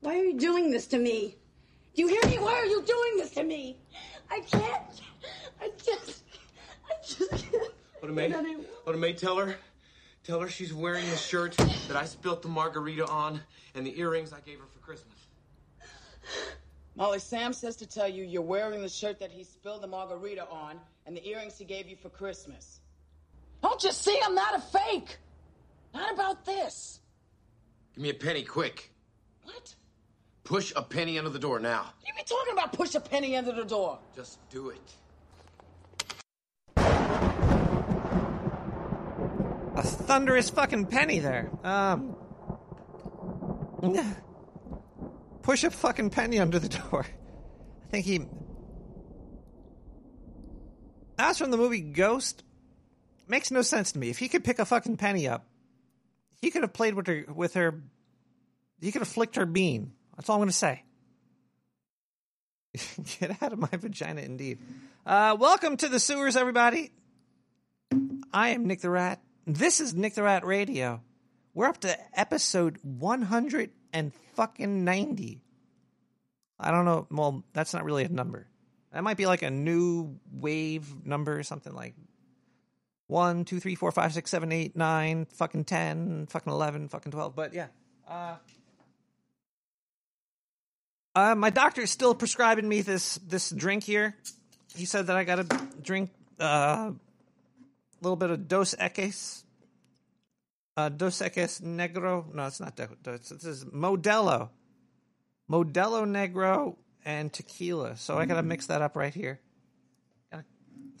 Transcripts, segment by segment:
Why are you doing this to me? Do you hear me? Why are you doing this to me? I can't. I just. I just can't. What May? What do May? Tell her. Tell her she's wearing the shirt that I spilt the margarita on and the earrings I gave her for Christmas. Molly, Sam says to tell you you're wearing the shirt that he spilled the margarita on and the earrings he gave you for Christmas. Don't you see I'm not a fake? Not about this. Give me a penny, quick. What? Push a penny under the door now. You be talking about push a penny under the door. Just do it. A thunderous fucking penny there. Um. Push a fucking penny under the door. I think he. That's from the movie Ghost, makes no sense to me. If he could pick a fucking penny up, he could have played with her. With her, he could have flicked her bean. That's all I'm going to say. Get out of my vagina, indeed. Uh, welcome to the sewers, everybody. I am Nick the Rat. This is Nick the Rat Radio. We're up to episode 100 and fucking 90. I don't know. Well, that's not really a number. That might be like a new wave number or something like one, two, three, four, five, six, seven, eight, nine, fucking 10, fucking 11, fucking 12. But yeah. Uh, uh, my doctor is still prescribing me this this drink here. He said that I got to drink uh, a little bit of Dos Equis. Uh, Dos Equis Negro. No, it's not Dos. This is Modelo. Modelo Negro and tequila. So I got to mix that up right here. Gotta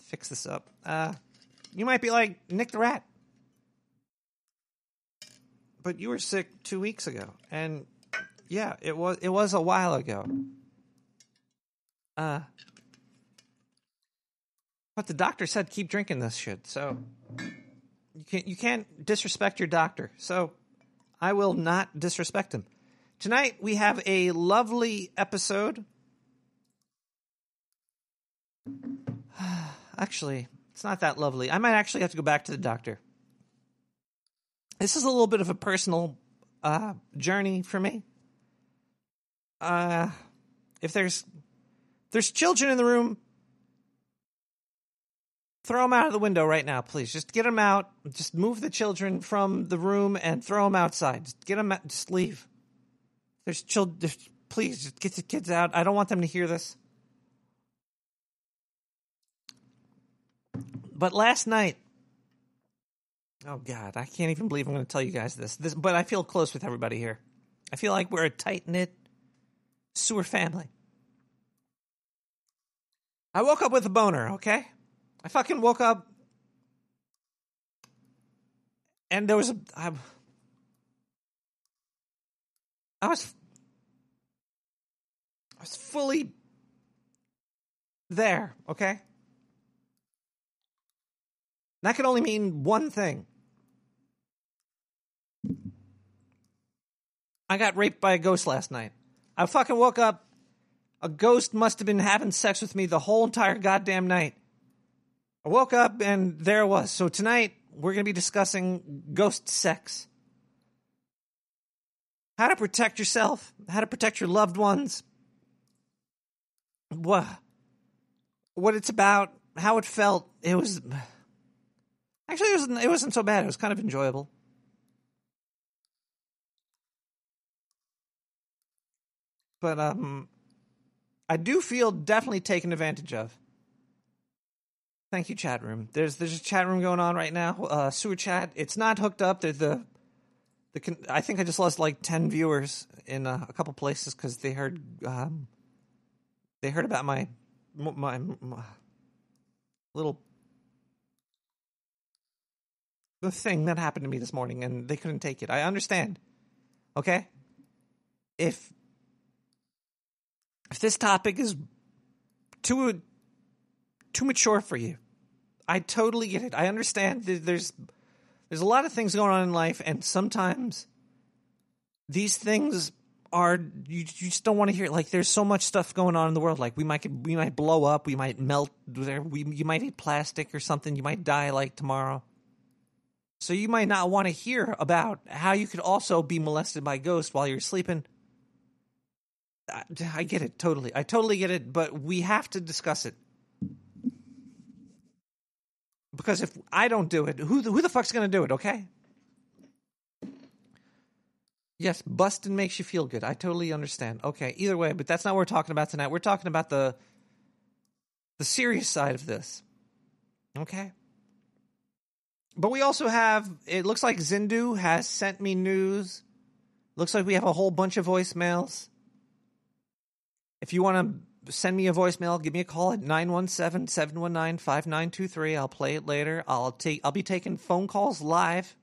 fix this up. Uh, you might be like Nick the Rat. But you were sick two weeks ago. And yeah, it was it was a while ago. Uh but the doctor said keep drinking this shit. So you can't you can't disrespect your doctor. So I will not disrespect him. Tonight we have a lovely episode. Actually, it's not that lovely. I might actually have to go back to the doctor. This is a little bit of a personal uh, journey for me. Uh, if there's there's children in the room, throw them out of the window right now, please. Just get them out. Just move the children from the room and throw them outside. Just get them. Out, just leave. There's children. Please, just get the kids out. I don't want them to hear this. But last night, oh god, I can't even believe I'm going to tell you guys this. This, but I feel close with everybody here. I feel like we're a tight knit sewer family. I woke up with a boner. Okay, I fucking woke up, and there was a. I, I was. I was fully there. Okay. That could only mean one thing. I got raped by a ghost last night. I fucking woke up. A ghost must have been having sex with me the whole entire goddamn night. I woke up and there it was. So tonight we're going to be discussing ghost sex. How to protect yourself, how to protect your loved ones. What what it's about, how it felt. It was Actually, it wasn't, it wasn't so bad. It was kind of enjoyable. But um, I do feel definitely taken advantage of. Thank you, chat room. There's there's a chat room going on right now. Uh, sewer chat. It's not hooked up. The the, the I think I just lost like ten viewers in uh, a couple places because they heard um, they heard about my my, my little the thing that happened to me this morning and they couldn't take it. I understand. Okay? If if this topic is too too mature for you, I totally get it. I understand there's there's a lot of things going on in life and sometimes these things are you, you just don't want to hear It. like there's so much stuff going on in the world like we might we might blow up we might melt we you might eat plastic or something you might die like tomorrow so you might not want to hear about how you could also be molested by ghosts while you're sleeping. I, get it totally. I totally get it, but we have to discuss it because if I don't do it, who the, who the fuck's going to do it? Okay. Yes, busting makes you feel good. I totally understand. Okay, either way, but that's not what we're talking about tonight. We're talking about the the serious side of this. Okay. But we also have it looks like Zindu has sent me news. Looks like we have a whole bunch of voicemails. If you want to send me a voicemail, give me a call at 917-719-5923. I'll play it later. I'll take I'll be taking phone calls live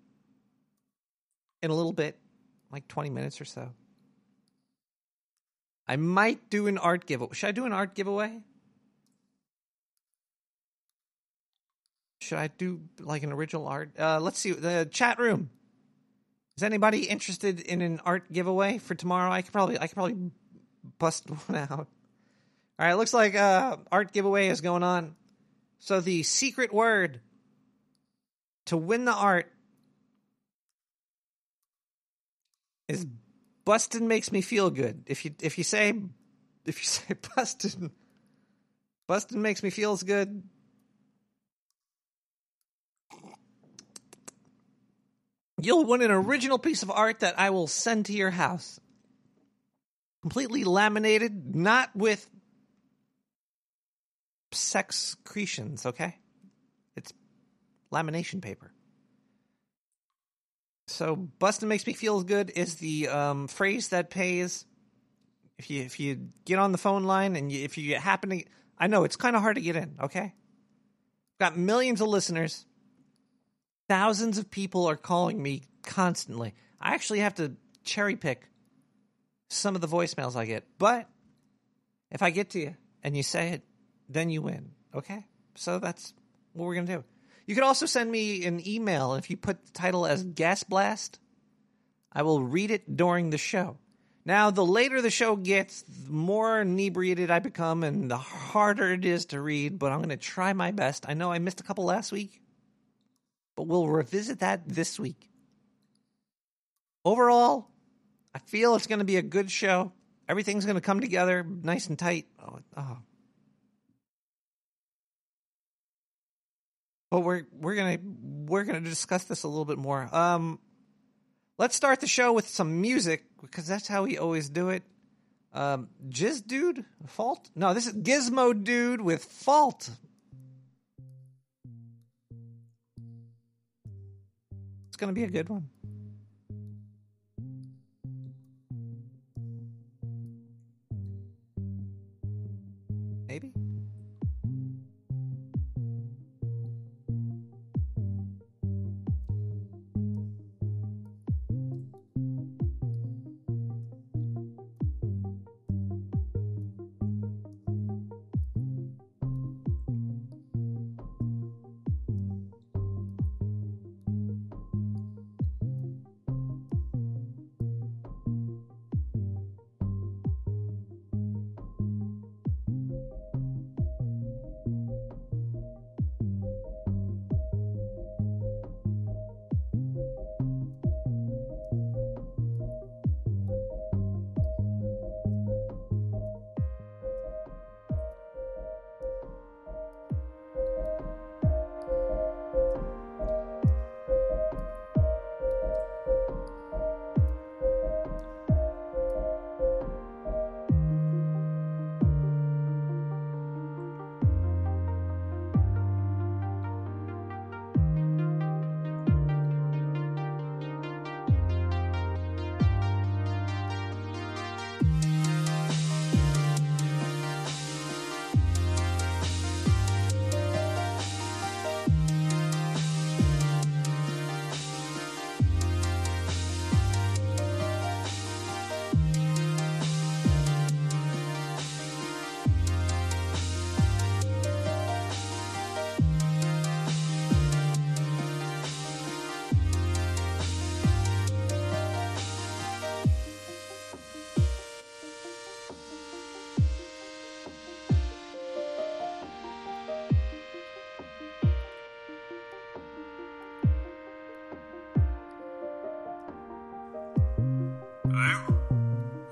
in a little bit like 20 minutes or so. I might do an art giveaway. Should I do an art giveaway? Should I do like an original art? Uh, let's see. The chat room. Is anybody interested in an art giveaway for tomorrow? I could probably I could probably bust one out. All right, looks like uh art giveaway is going on. So the secret word to win the art is Bustin makes me feel good. If you if you say if you say Bustin Bustin makes me feels good. You'll win an original piece of art that I will send to your house. Completely laminated, not with secretions, okay? It's lamination paper. So busting makes me feel good is the um, phrase that pays. If you if you get on the phone line and you, if you happen to, I know it's kind of hard to get in. Okay, got millions of listeners. Thousands of people are calling me constantly. I actually have to cherry pick some of the voicemails I get, but if I get to you and you say it, then you win. Okay, so that's what we're gonna do. You can also send me an email if you put the title as Gas Blast. I will read it during the show. Now, the later the show gets, the more inebriated I become and the harder it is to read, but I'm going to try my best. I know I missed a couple last week, but we'll revisit that this week. Overall, I feel it's going to be a good show. Everything's going to come together nice and tight. Oh, oh but we're we're gonna we're gonna discuss this a little bit more. Um, let's start the show with some music because that's how we always do it. Um, Jizz Dude, Fault? No, this is Gizmo Dude with Fault. It's gonna be a good one.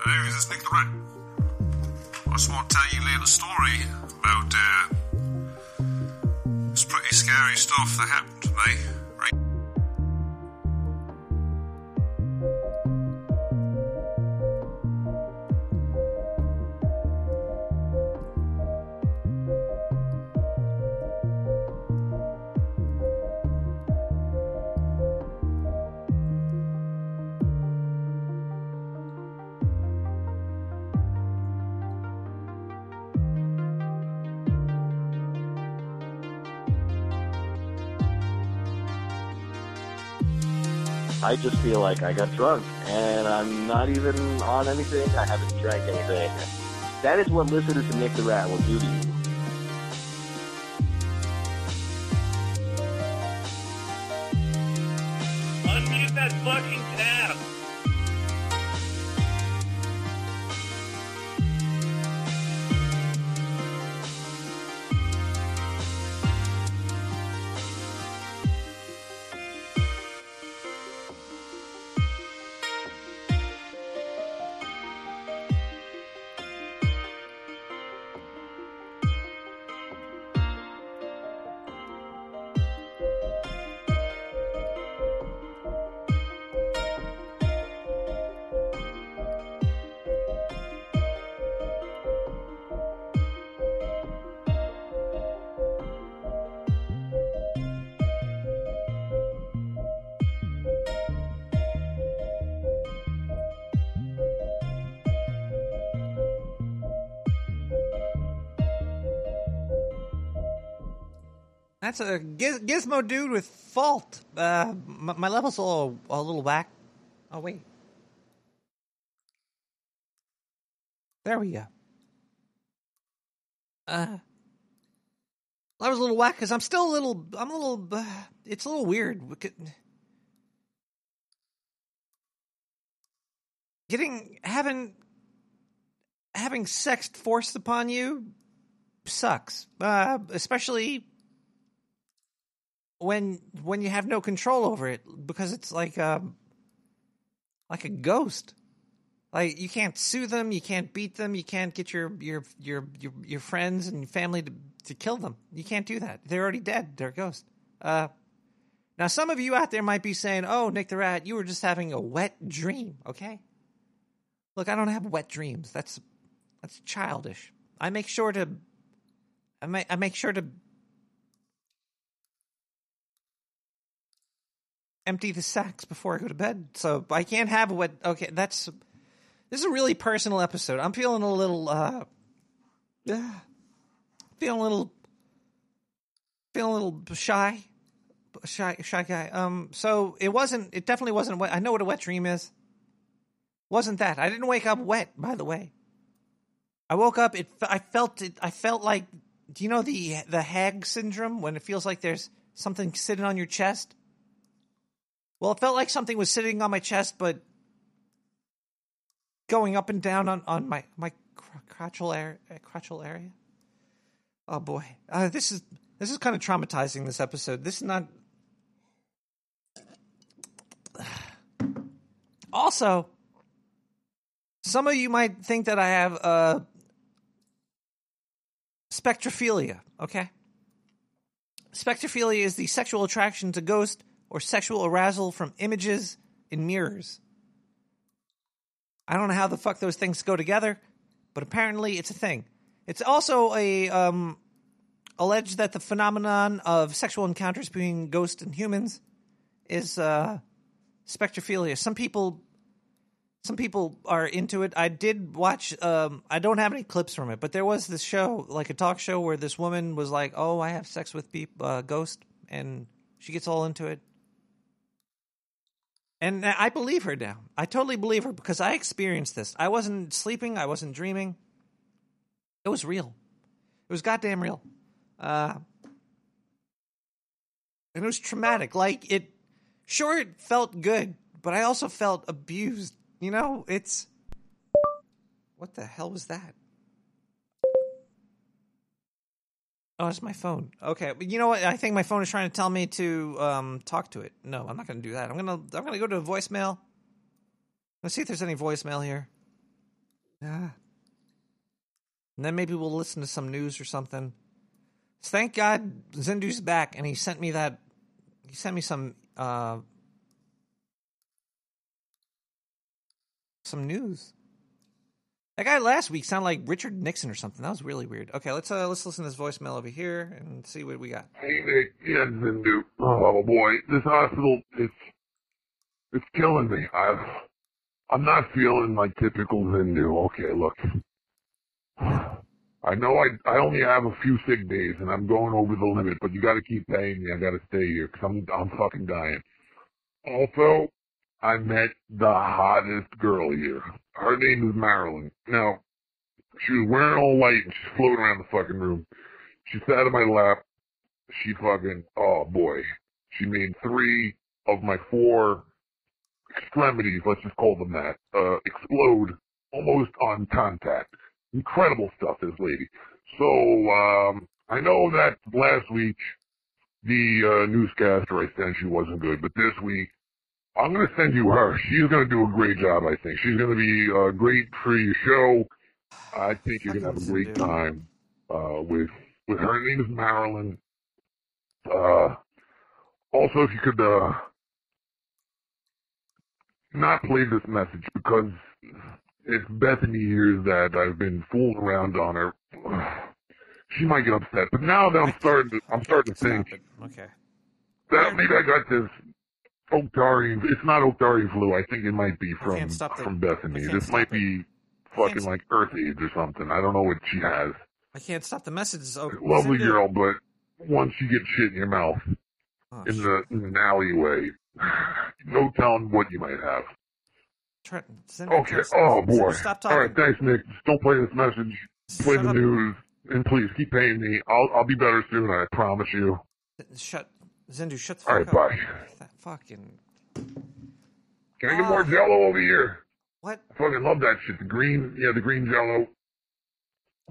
Hello? Hello, is Nick the Rat? I just want to tell you a little story about uh, this pretty scary stuff that happened to me. I just feel like I got drunk and I'm not even on anything. I haven't drank anything. That is what listening to Nick the Rat will do to you. That's a giz- gizmo dude with fault. Uh, my, my level's a little, a little whack. Oh wait, there we go. Uh, I was a little whack because I'm still a little. I'm a little. Uh, it's a little weird. Getting having having sex forced upon you sucks. Uh, especially when when you have no control over it because it's like um like a ghost. Like you can't sue them, you can't beat them, you can't get your your your your, your friends and family to to kill them. You can't do that. They're already dead. They're a ghost. Uh now some of you out there might be saying, "Oh, Nick the Rat, you were just having a wet dream." Okay? Look, I don't have wet dreams. That's that's childish. I make sure to I make I make sure to empty the sacks before I go to bed. So I can't have what. Okay, that's this is a really personal episode. I'm feeling a little, uh, uh feeling a little, feeling a little shy, shy, shy guy. Um, so it wasn't. It definitely wasn't. Wet. I know what a wet dream is. Wasn't that? I didn't wake up wet. By the way, I woke up. It. I felt it. I felt like. Do you know the the hag syndrome when it feels like there's something sitting on your chest? Well, it felt like something was sitting on my chest, but going up and down on, on my my crotchal area. Crotchal area. Oh boy, uh, this is this is kind of traumatizing. This episode. This is not. Also, some of you might think that I have uh, spectrophilia. Okay, spectrophilia is the sexual attraction to ghosts or sexual arousal from images in mirrors. I don't know how the fuck those things go together, but apparently it's a thing. It's also a um, alleged that the phenomenon of sexual encounters between ghosts and humans is uh, spectrophilia. Some people, some people are into it. I did watch. Um, I don't have any clips from it, but there was this show, like a talk show, where this woman was like, "Oh, I have sex with peop- uh, ghost," and she gets all into it. And I believe her now. I totally believe her because I experienced this. I wasn't sleeping. I wasn't dreaming. It was real. It was goddamn real. Uh, and it was traumatic. Like it, sure, it felt good, but I also felt abused. You know, it's what the hell was that? Oh, it's my phone. Okay, but you know what? I think my phone is trying to tell me to um, talk to it. No, I'm not going to do that. I'm gonna I'm gonna go to voicemail. Let's see if there's any voicemail here. Yeah. and then maybe we'll listen to some news or something. Thank God Zindu's back, and he sent me that. He sent me some uh, some news. That guy last week sounded like Richard Nixon or something. That was really weird. Okay, let's uh, let's listen to this voicemail over here and see what we got. Hey Nick, Zindu. Oh boy, this hospital it's it's killing me. I've I'm not feeling my typical Zindu. Okay, look. I know I I only have a few sick days and I'm going over the limit, but you got to keep paying me. I got to stay here because I'm I'm fucking dying. Also, I met the hottest girl here. Her name is Marilyn. Now, she was wearing all white and she's floating around the fucking room. She sat in my lap. She fucking, oh boy. She made three of my four extremities, let's just call them that, uh, explode almost on contact. Incredible stuff, this lady. So, um, I know that last week the uh, newscaster I sent you wasn't good, but this week I'm going to send you her. She's going to do a great job, I think. She's going to be uh, great for your show. I think you're going to have a great time uh, with with her. Her name is Marilyn. Uh, also, if you could uh, not play this message because if Bethany hears that I've been fooling around on her, she might get upset. But now that I'm starting to, I'm starting to think Okay. that maybe I got this Oktari. It's not Oktari flu. I think it might be from can't stop the- from Bethany. This might be fucking like Earth AIDS or something. I don't know what she has. I can't stop the messages. Oh, Lovely girl, but once you get shit in your mouth Oh, in the in an alleyway, no telling what you might have. Trent, Okay. Oh boy. Stop All talking. right. Thanks, Nick. Just don't play this message. Play Shut the up. news, and please keep paying me. I'll I'll be better soon. I promise you. Shut. Zindu, shut the fuck All right. up. Bye. That fucking. Can I get Ah. more Jello over here? What? I fucking love that shit. The green, yeah, the green Jello.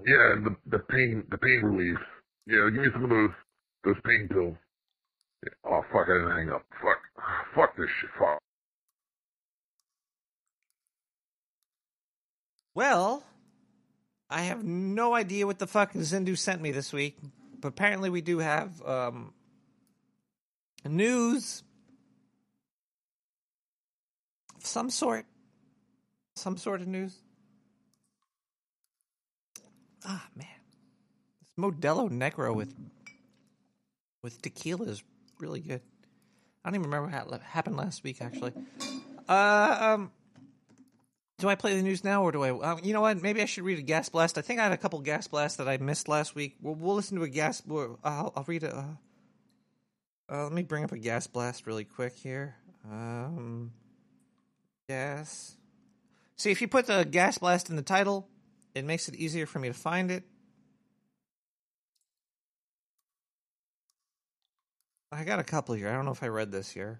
Yeah, and the the pain, the pain relief. Yeah, give me some of those those pain pills. Yeah. Oh fuck! I didn't hang up. Fuck. Fuck this shit. Fuck. Well, I have no idea what the fuck Zindu sent me this week, but apparently we do have um, news of some sort. Some sort of news. Ah, man. This Modelo Negro with with tequila is really good. I don't even remember what ha- happened last week, actually. Uh, um, do I play the news now, or do I? Uh, you know what? Maybe I should read a gas blast. I think I had a couple gas blasts that I missed last week. We'll, we'll listen to a gas. I'll, I'll read it. Uh, uh, let me bring up a gas blast really quick here. Um, gas. See, if you put the gas blast in the title, it makes it easier for me to find it. I got a couple here. I don't know if I read this here.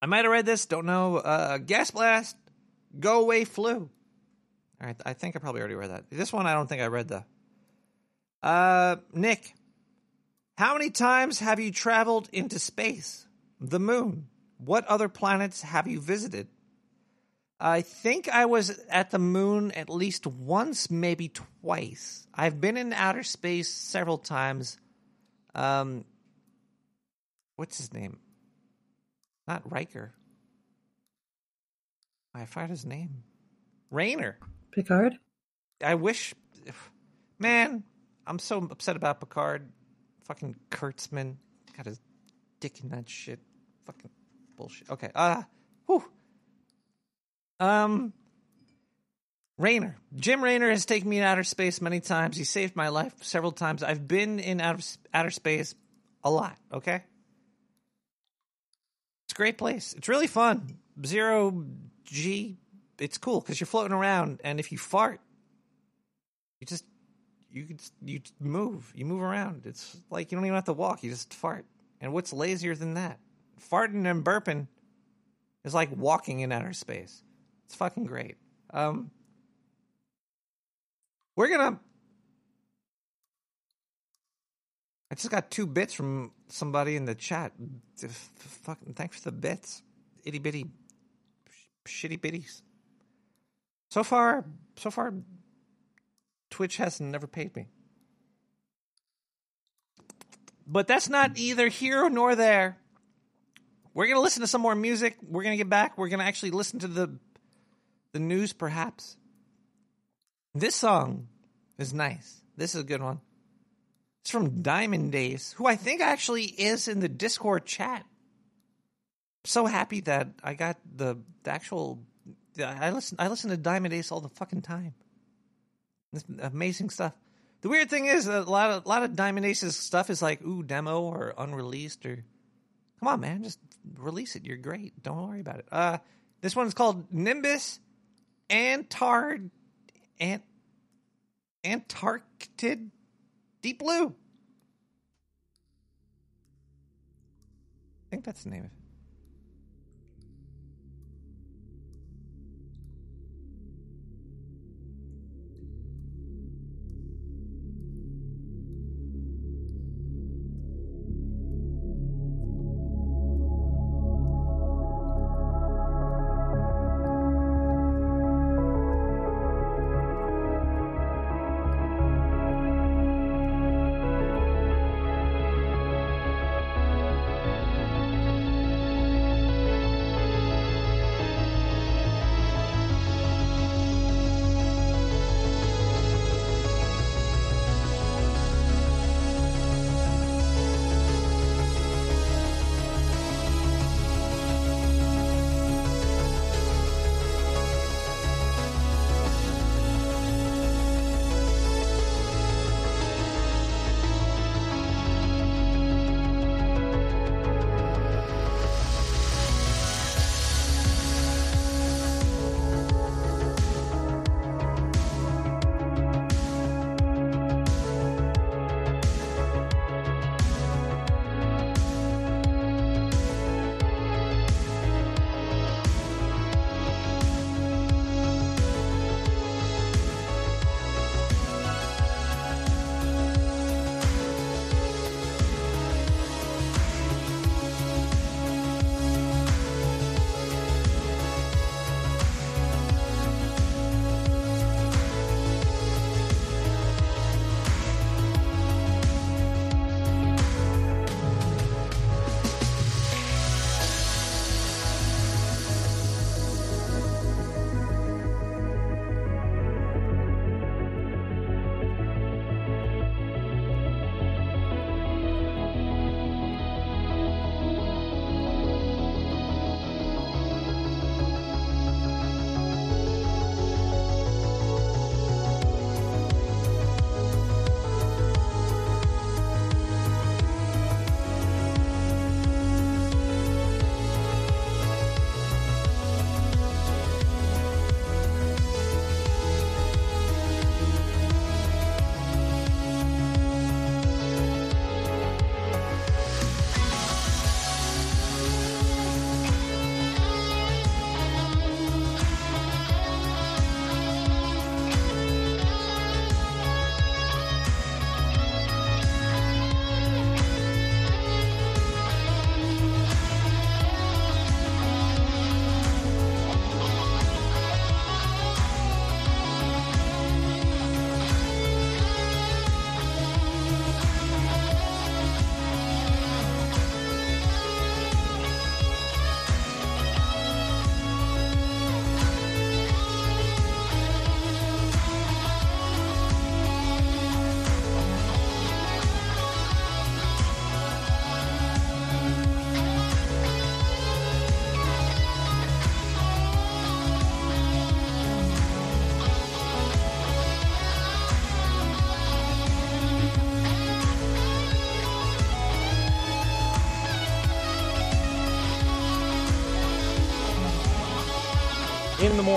I might have read this. Don't know. Uh, gas blast. Go away flu. All right. I think I probably already read that. This one I don't think I read though. Uh, Nick, how many times have you traveled into space? The moon. What other planets have you visited? I think I was at the moon at least once, maybe twice. I've been in outer space several times. Um, what's his name? Not Riker. I forgot his name. Raynor. Picard? I wish, man, I'm so upset about Picard. Fucking Kurtzman got his dick in that shit. Fucking bullshit. Okay. Uh, whew. Um, Raynor. Jim Raynor has taken me in outer space many times. He saved my life several times. I've been in outer outer space a lot. Okay. It's a great place. It's really fun. Zero G. It's cool because you're floating around, and if you fart, you just you you move. You move around. It's like you don't even have to walk. You just fart. And what's lazier than that? Farting and burping is like walking in outer space. It's fucking great. Um, we're gonna. I just got two bits from somebody in the chat. Fucking thanks for the bits, itty bitty, shitty bitties. So far, so far, Twitch has never paid me. But that's not either here nor there. We're gonna listen to some more music. We're gonna get back. We're gonna actually listen to the the news, perhaps. This song is nice. This is a good one. It's from Diamond Days, who I think actually is in the Discord chat. So happy that I got the, the actual. I listen. I listen to Diamond Days all the fucking time. It's amazing stuff. The weird thing is a lot of a lot of Diamond Aces stuff is like ooh demo or unreleased or come on man just release it. You're great. Don't worry about it. Uh, this one's called Nimbus Antard Ant Antarctic Deep Blue. I think that's the name of it.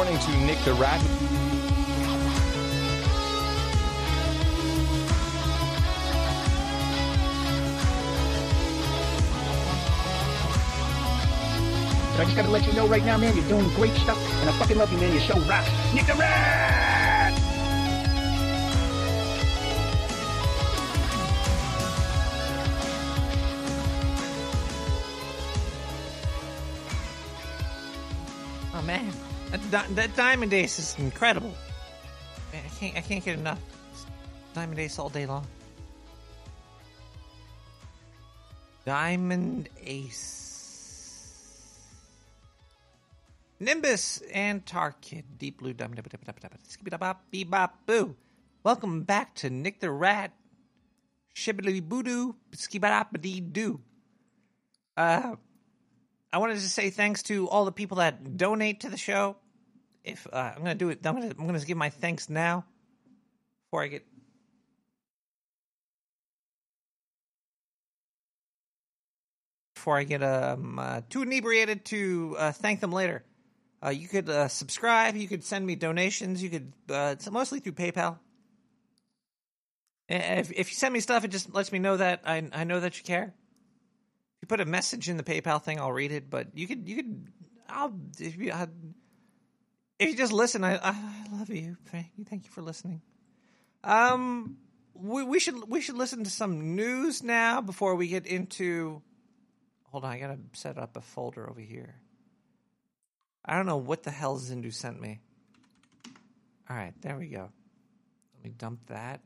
Morning to Nick the Rat. I just gotta let you know right now, man, you're doing great stuff, and I fucking love you, man. Your show rocks. Nick the Rat! That, Diamond Ace is incredible. Man, I can't I can't get enough. Diamond Ace all day long. Diamond Ace. Nimbus and Tarkid. Deep Blue Diamond. Boo. Welcome back to Nick the Rat. Shibbity boo skibidi doo. Uh, I wanted to say thanks to all the people that donate to the show. If uh, I'm gonna do it, I'm gonna I'm gonna give my thanks now before I get before I get um, uh, too inebriated to uh, thank them later. Uh, you could uh, subscribe. You could send me donations. You could uh, it's mostly through PayPal. If, if you send me stuff, it just lets me know that I I know that you care. If you put a message in the PayPal thing, I'll read it. But you could you could I'll if you I, if you just listen, I I love you. Thank you. Thank you for listening. Um, we we should we should listen to some news now before we get into. Hold on, I gotta set up a folder over here. I don't know what the hell Zindu sent me. All right, there we go. Let me dump that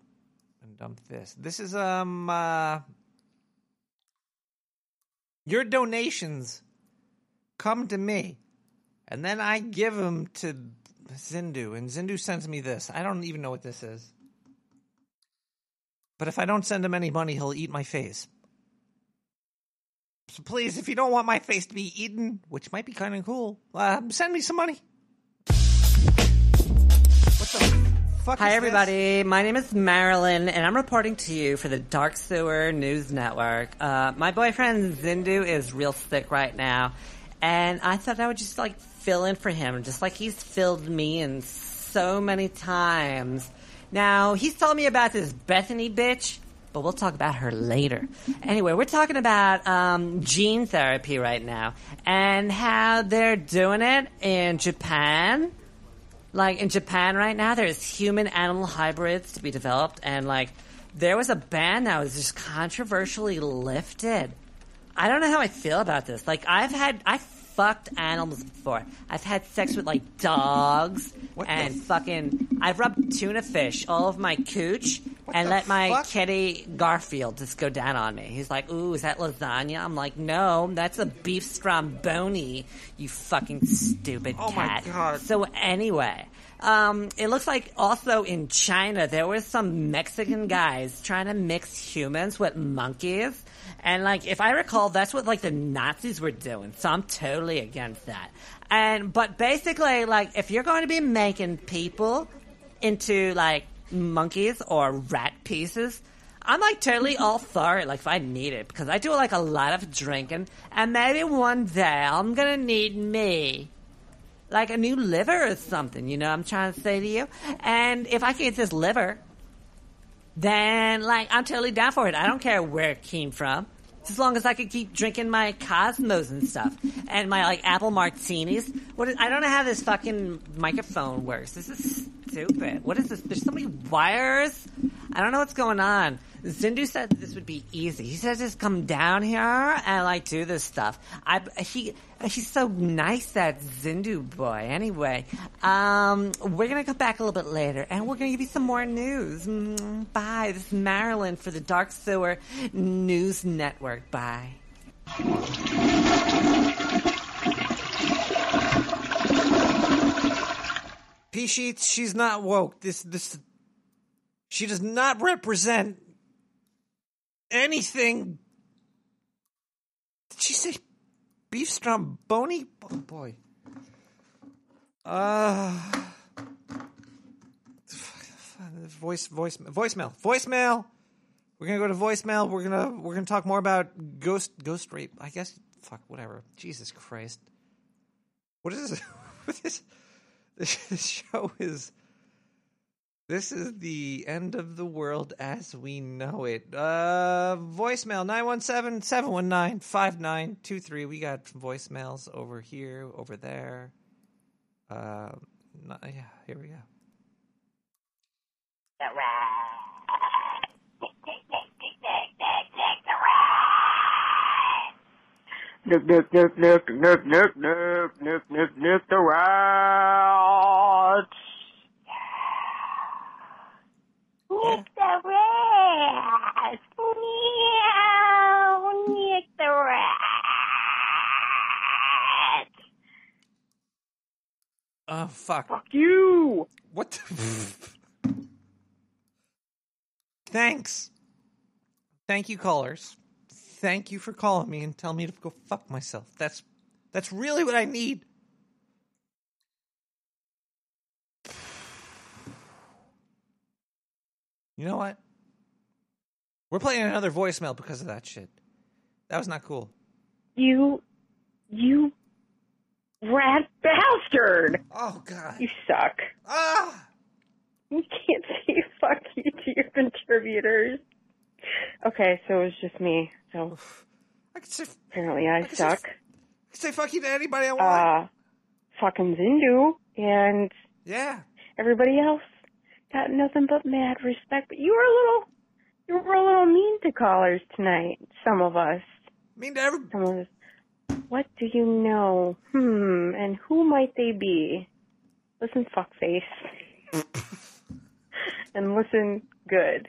and dump this. This is um uh your donations come to me, and then I give them to Zindu, and Zindu sends me this. I don't even know what this is. But if I don't send him any money, he'll eat my face. So please, if you don't want my face to be eaten, which might be kind of cool, um, send me some money. What the fuck Hi, everybody. My name is Marilyn, and I'm reporting to you for the Dark Sewer News Network. Uh, my boyfriend Zindu is real sick right now, and I thought I would just like fill in for him, just like he's filled me in so many times. Now, he's told me about this Bethany bitch, but we'll talk about her later. Anyway, we're talking about um, gene therapy right now and how they're doing it in Japan like in Japan right now, there's human animal hybrids to be developed, and like there was a ban that was just controversially lifted. I don't know how I feel about this. Like I've had, I fucked animals before. I've had sex with like dogs and fucking. I've rubbed tuna fish all over my cooch and let my fuck? kitty Garfield just go down on me. He's like, "Ooh, is that lasagna?" I'm like, "No, that's a beef stromboni." You fucking stupid Oh my cat. God. So anyway, um, it looks like also in China there were some Mexican guys trying to mix humans with monkeys. And like, if I recall, that's what like the Nazis were doing. So I'm totally against that. And, but basically, like, if you're going to be making people into like monkeys or rat pieces, I'm like totally all for it. Like if I need it, because I do like a lot of drinking, and maybe one day I'm gonna need me like a new liver or something. You know, what I'm trying to say to you. And if I can get this liver, then like I'm totally down for it. I don't care where it came from. As long as I can keep drinking my Cosmos and stuff and my like apple martinis. What is, I don't know how this fucking microphone works. This is stupid. What is this? There's so many wires. I don't know what's going on. Zindu said this would be easy. He says just come down here and like do this stuff. I he he's so nice that Zindu boy. Anyway, um, we're gonna come back a little bit later and we're gonna give you some more news. Mm, Bye. This is Marilyn for the Dark Sewer News Network. Bye. P sheets, she's not woke. This this she does not represent anything. Did she say beef stromboni? Oh boy. Uh voice voice voicemail. Voicemail. We're gonna go to voicemail. We're gonna we're gonna talk more about ghost ghost rape. I guess fuck whatever. Jesus Christ. What is this? What is this show is this is the end of the world as we know it. Uh voicemail 917-719-5923. We got voicemails over here, over there. Uh yeah, here we go. Nick, Nick, Nick, Nick, Nick, Nick, Nick, Nick, Nick, Nick the Rat. Nick the Rat. Meow. Nick the Rat. Oh fuck. Fuck you. What the Thanks. Thank you, callers. Thank you for calling me and telling me to go fuck myself. That's that's really what I need. You know what? We're playing another voicemail because of that shit. That was not cool. You, you rat bastard. Oh God. You suck. Ah. You can't say fuck you to your contributors. Okay, so it was just me. So I could say apparently I, I could suck. Say, I could say fuck you to anybody I want. uh, fucking Zindu and yeah, everybody else got nothing but mad respect. But you were a little, you were a little mean to callers tonight. Some of us. Mean to every. Some of us. What do you know? Hmm. And who might they be? Listen, fuckface. and listen good.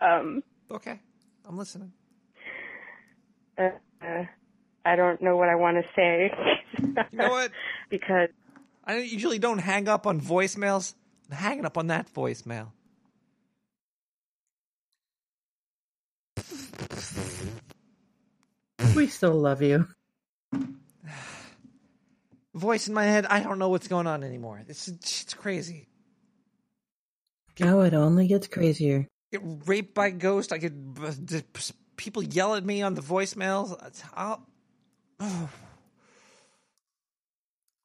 Um. Okay, I'm listening. Uh, uh, I don't know what I want to say. You know what? because I usually don't hang up on voicemails. I'm hanging up on that voicemail. We still love you. Voice in my head. I don't know what's going on anymore. It's it's crazy. Oh, it only gets crazier. Get raped by ghost. I get uh, people yell at me on the voicemails. I'll, oh.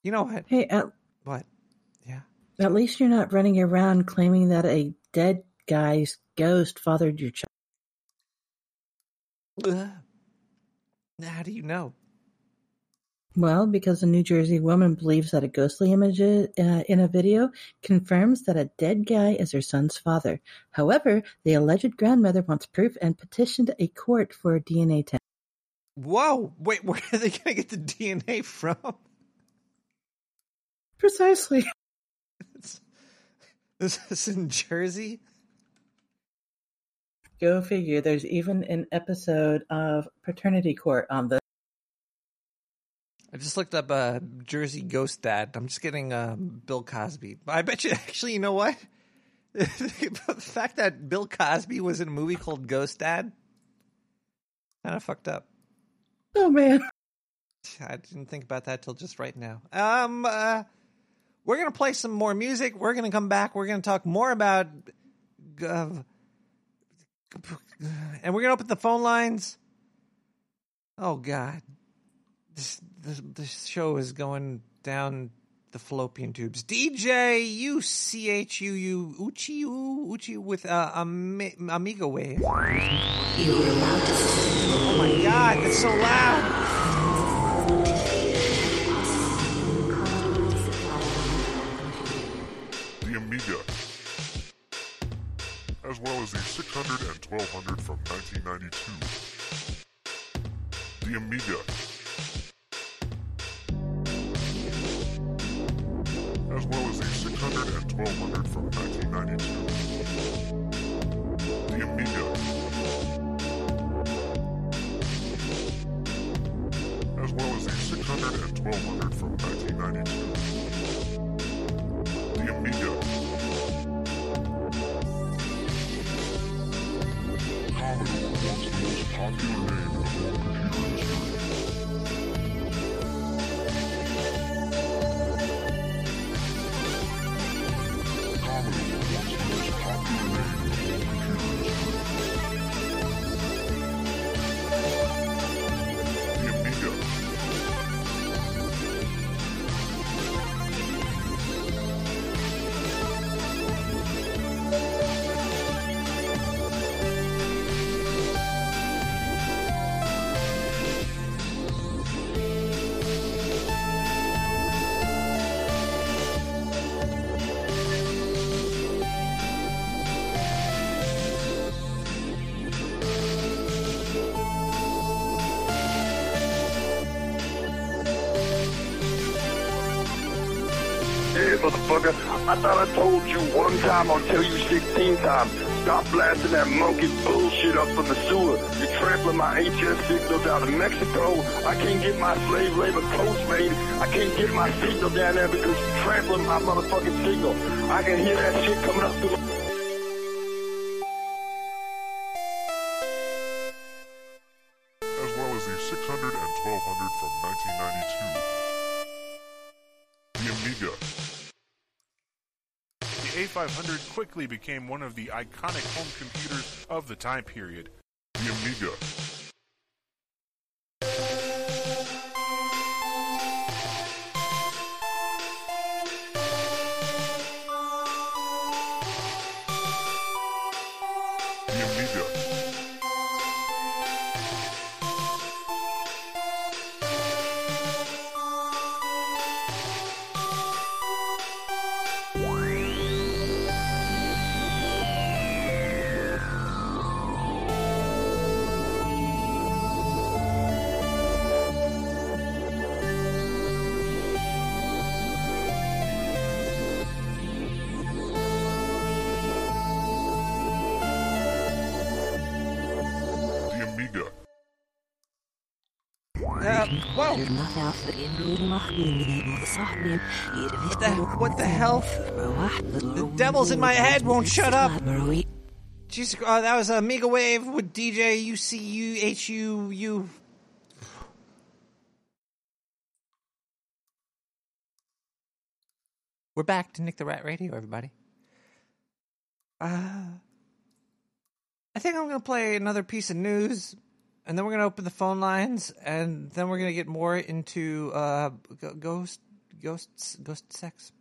You know what? Hey, at, what? Yeah. At least you're not running around claiming that a dead guy's ghost fathered your child. Ugh. How do you know? Well, because a New Jersey woman believes that a ghostly image uh, in a video confirms that a dead guy is her son's father. However, the alleged grandmother wants proof and petitioned a court for a DNA test. Whoa! Wait, where are they going to get the DNA from? Precisely. Is this in Jersey? Go figure. There's even an episode of Paternity Court on the. I just looked up uh, Jersey Ghost Dad. I'm just getting uh, Bill Cosby. I bet you, actually, you know what? the fact that Bill Cosby was in a movie called Ghost Dad kind of fucked up. Oh man, I didn't think about that till just right now. Um, uh, we're gonna play some more music. We're gonna come back. We're gonna talk more about, uh, and we're gonna open the phone lines. Oh God, this this, this show is going down the fallopian tubes. DJ U C H U U Uchi U Uchi with uh, Ami- Amiga Wave. Oh my God, that's so loud. The Amiga, as well as the 600 and 1200 from 1992. The Amiga, 600 and 1200 from 1992. The Amiga, as well as the 600 and 1200 from 1992. The Amiga. Commodore once the most popular name in all computer I thought I told you one time, I'll tell you 16 times. Stop blasting that monkey bullshit up from the sewer. You're trampling my HS signal down to Mexico. I can't get my slave labor Postmate. I can't get my signal down there because you're trampling my motherfucking signal. I can hear that shit coming up through 2500 quickly became one of the iconic home computers of the time period. The Amiga What the, what the hell? The devils in my head won't shut up. Jesus, uh, that was Amiga Wave with DJ UCUHUU. We're back to Nick the Rat Radio, everybody. Uh, I think I'm going to play another piece of news, and then we're going to open the phone lines, and then we're going to get more into uh, ghost, ghosts, ghost sex.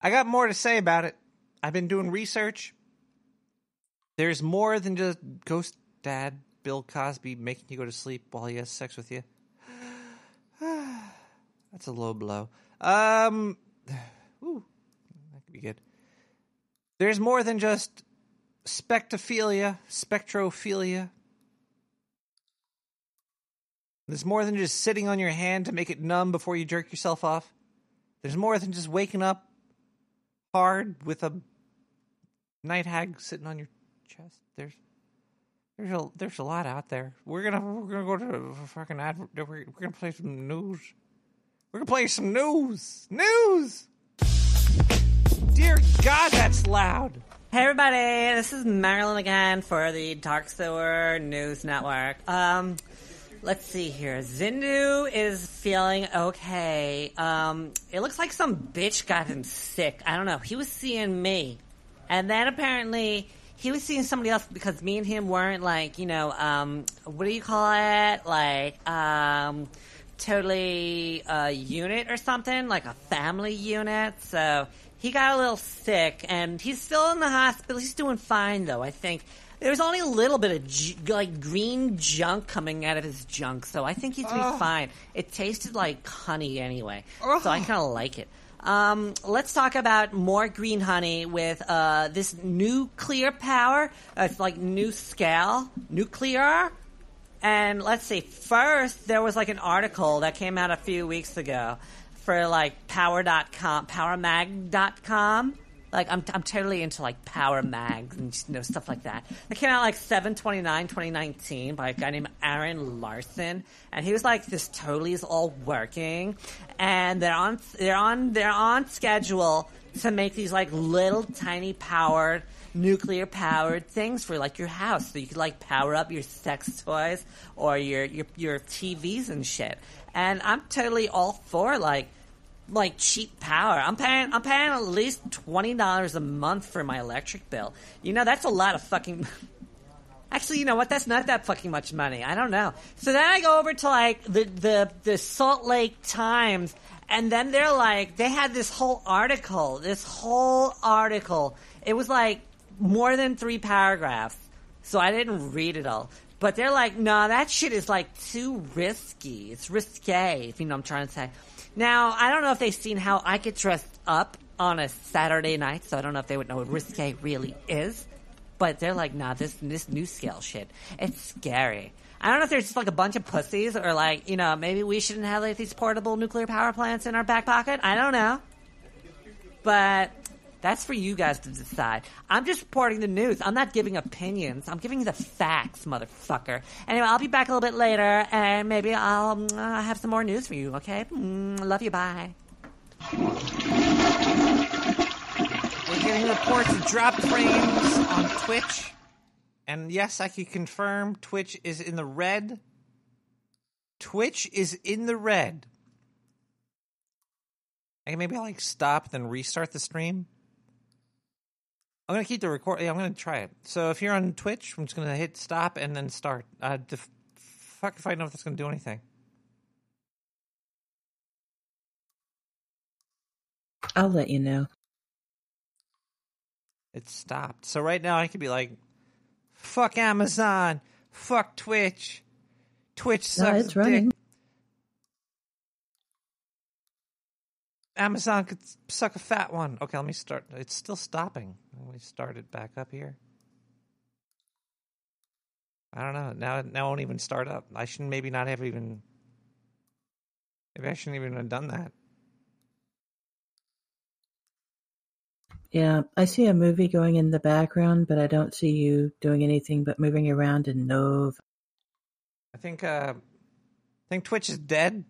I got more to say about it. I've been doing research. There's more than just ghost dad Bill Cosby making you go to sleep while he has sex with you. That's a low blow. Um, ooh, that could be good. There's more than just spectophilia, spectrophilia. There's more than just sitting on your hand to make it numb before you jerk yourself off. There's more than just waking up hard with a night hag sitting on your chest. There's there's a there's a lot out there. We're gonna we're gonna go to fucking ad. We're gonna play some news. We're gonna play some news. News. Dear God, that's loud. Hey everybody, this is Marilyn again for the Dark Sewer News Network. Um, let's see here. Zindu is feeling okay. Um, it looks like some bitch got him sick. I don't know. He was seeing me, and then apparently he was seeing somebody else because me and him weren't like you know um, what do you call it like um, totally a unit or something like a family unit. So he got a little sick, and he's still in the hospital. He's doing fine though. I think there's only a little bit of like green junk coming out of his junk, so I think he's gonna be fine. It tasted like honey anyway, so I kind of like it. Um, let's talk about more green honey with uh, this nuclear power. Uh, it's like NuScale, nuclear. And let's see, first there was like an article that came out a few weeks ago for like power.com, powermag.com. Like I'm, I'm totally into like power mags and you know stuff like that. It came out like 729 2019 by a guy named Aaron Larson, and he was like, "This totally is all working," and they're on, they're on, they're on schedule to make these like little tiny powered nuclear powered things for like your house so you could like power up your sex toys or your your your TVs and shit. And I'm totally all for like like cheap power. I'm paying I'm paying at least twenty dollars a month for my electric bill. You know that's a lot of fucking Actually, you know what? That's not that fucking much money. I don't know. So then I go over to like the the the Salt Lake Times, and then they're like, they had this whole article, this whole article. It was like more than three paragraphs, so I didn't read it all. But they're like, no, that shit is like too risky. It's risque, if you know what I'm trying to say. Now, I don't know if they've seen how I get dressed up on a Saturday night, so I don't know if they would know what risque really is. But they're like, nah, this this NuScale shit, it's scary. I don't know if there's just like a bunch of pussies or like, you know, maybe we shouldn't have like these portable nuclear power plants in our back pocket. I don't know. But That's for you guys to decide. I'm just reporting the news. I'm not giving opinions. I'm giving you the facts, motherfucker. Anyway, I'll be back a little bit later, and maybe I'll mm, uh, have some more news for you. Okay? Mm, love you. Bye. We're getting reports of dropped frames on Twitch. And yes, I can confirm Twitch is in the red. Twitch is in the red. I'll like stop, then restart the stream. I'm gonna keep the record. Yeah, I'm gonna try it. So if you're on Twitch, I'm just gonna hit stop and then start. Uh, the f- fuck if I know if that's gonna do anything. I'll let you know. It stopped. So right now I could be like, "Fuck Amazon, fuck Twitch, Twitch sucks." No, it's running. Amazon could suck a fat one." Okay, let me start. It's still stopping. Let me start it back up here. I don't know. Now, now it won't even start up. I should maybe not have even. Maybe I shouldn't even have done that. Yeah, I see a movie going in the background, but I don't see you doing anything but moving around in Nova. I think. uh I think Twitch is dead.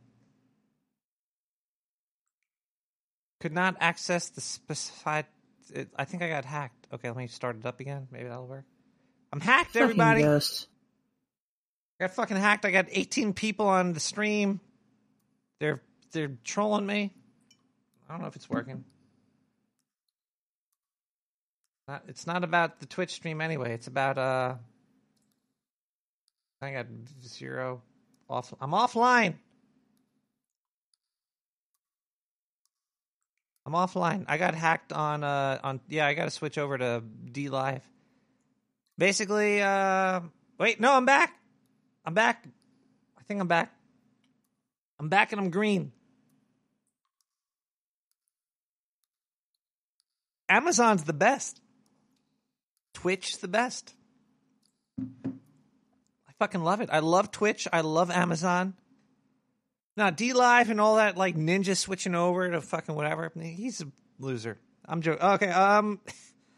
Could not access the specified. It, I think I got hacked. Okay, let me start it up again. Maybe that'll work. I'm hacked, everybody. I got fucking hacked. I got 18 people on the stream. They're they're trolling me. I don't know if it's working. Not, it's not about the Twitch stream anyway. It's about uh. I got zero off. I'm offline. I'm offline. I got hacked on uh on yeah. I got to switch over to DLive. Basically, uh, wait, no, I'm back. I'm back. I think I'm back. I'm back and I'm green. Amazon's the best. Twitch's the best. I fucking love it. I love Twitch. I love Amazon. Now, DLive and all that, like Ninja switching over to fucking whatever. He's a loser. I'm joking. Okay, um,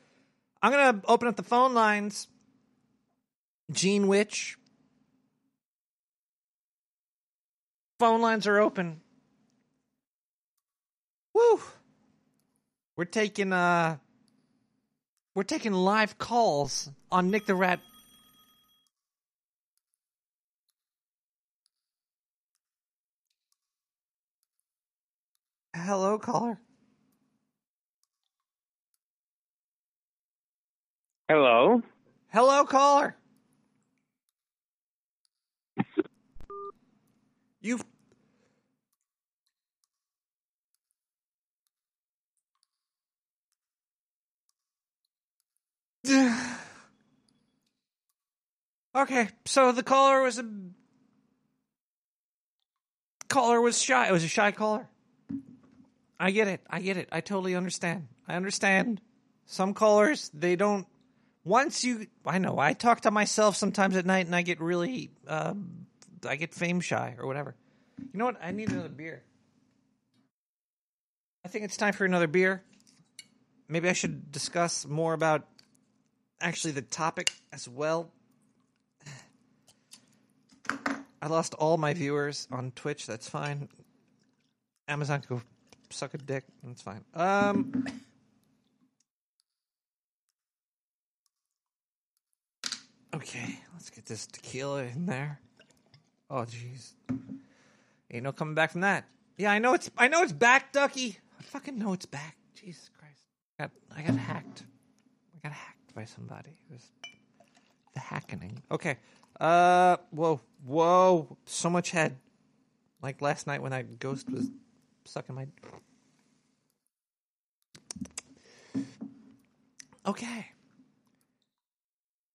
I'm gonna open up the phone lines. Gene Witch. Phone lines are open. Woo! We're taking uh we're taking live calls on Nick the Rat. Hello, caller. Hello. Hello, caller. You Okay, so the caller was a caller was shy. It was a shy caller. I get it. I get it. I totally understand. I understand. Some callers they don't. Once you, I know. I talk to myself sometimes at night, and I get really, uh, I get fame shy or whatever. You know what? I need another beer. I think it's time for another beer. Maybe I should discuss more about actually the topic as well. I lost all my viewers on Twitch. That's fine. Amazon go suck a dick. That's fine. Um. Okay, let's get this tequila in there. Oh, jeez. Ain't no coming back from that. Yeah, I know it's. I know it's back, Ducky. I fucking know it's back. Jesus Christ. I got. I got hacked. I got hacked by somebody. It was the hackening. Okay. Uh. Whoa. Whoa. So much head. Like last night when that ghost was sucking my. Okay.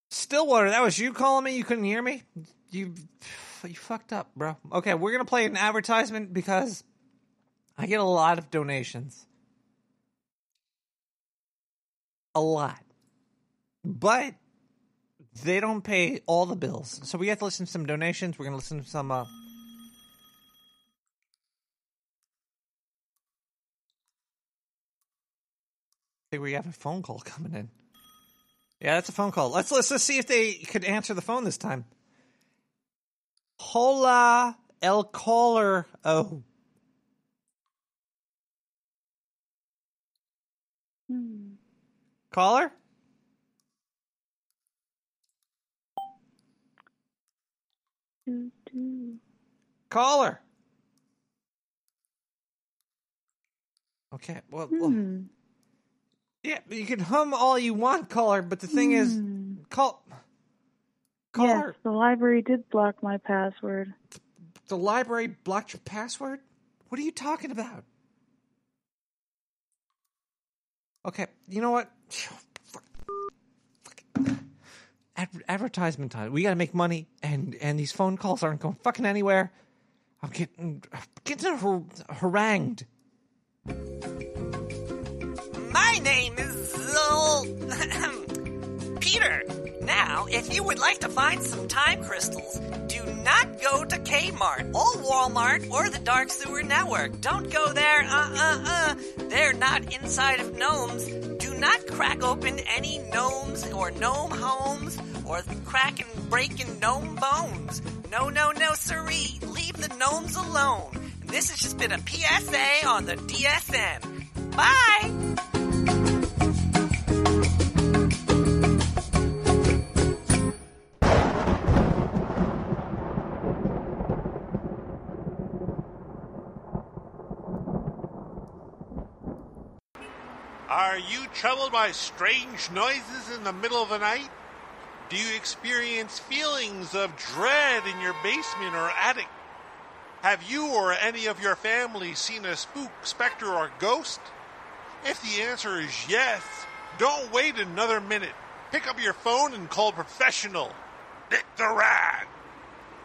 Stillwater, that was you calling me. You couldn't hear me. You, you fucked up, bro. Okay, we're gonna play an advertisement because I get a lot of donations. A lot, but they don't pay all the bills. So we have to listen to some donations. We're gonna listen to some. Uh, think we have a phone call coming in. Yeah, that's a phone call. Let's let's, let's see if they could answer the phone this time. Hola, el caller. Oh, Hmm. caller. Doo, doo. Caller. Okay. Well, well, Hmm. Yeah, you can hum all you want, caller, but the thing is, hmm. call caller. Yes, the library did block my password. The library blocked your password. What are you talking about? Okay, you know what? Fuck. Fuck. Ad- advertisement time. We got to make money, and and these phone calls aren't going fucking anywhere. I'm getting getting har- harangued. My name is uh, Peter. Now, if you would like to find some time crystals, do not go to Kmart or Walmart or the Dark Sewer Network. Don't go there. Uh uh uh. They're not inside of gnomes. Do not crack open any gnomes or gnome homes or crack and break in gnome bones. No, no, no, siree. Leave the gnomes alone. This has just been a PSA on the DSN. Bye! Are you troubled by strange noises in the middle of the night? Do you experience feelings of dread in your basement or attic? Have you or any of your family seen a spook, specter, or ghost? If the answer is yes, don't wait another minute. Pick up your phone and call professional. Nick the Rat.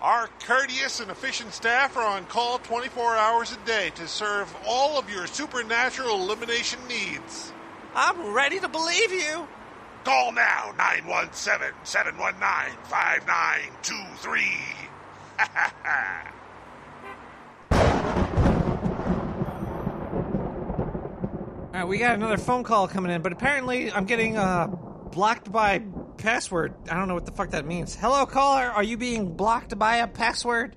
Our courteous and efficient staff are on call 24 hours a day to serve all of your supernatural elimination needs. I'm ready to believe you. Call now 917 719 5923. All right, we got another phone call coming in, but apparently I'm getting uh, blocked by password. I don't know what the fuck that means. Hello, caller. Are you being blocked by a password?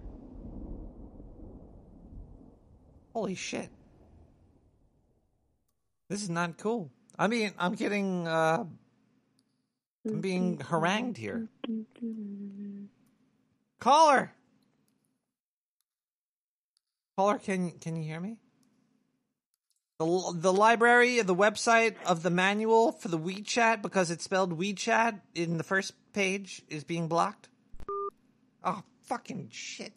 Holy shit. This is not cool. I mean, I'm getting uh I'm being harangued here. Caller. Caller, can can you hear me? The the library, of the website of the manual for the WeChat because it's spelled WeChat in the first page is being blocked. Oh, fucking shit.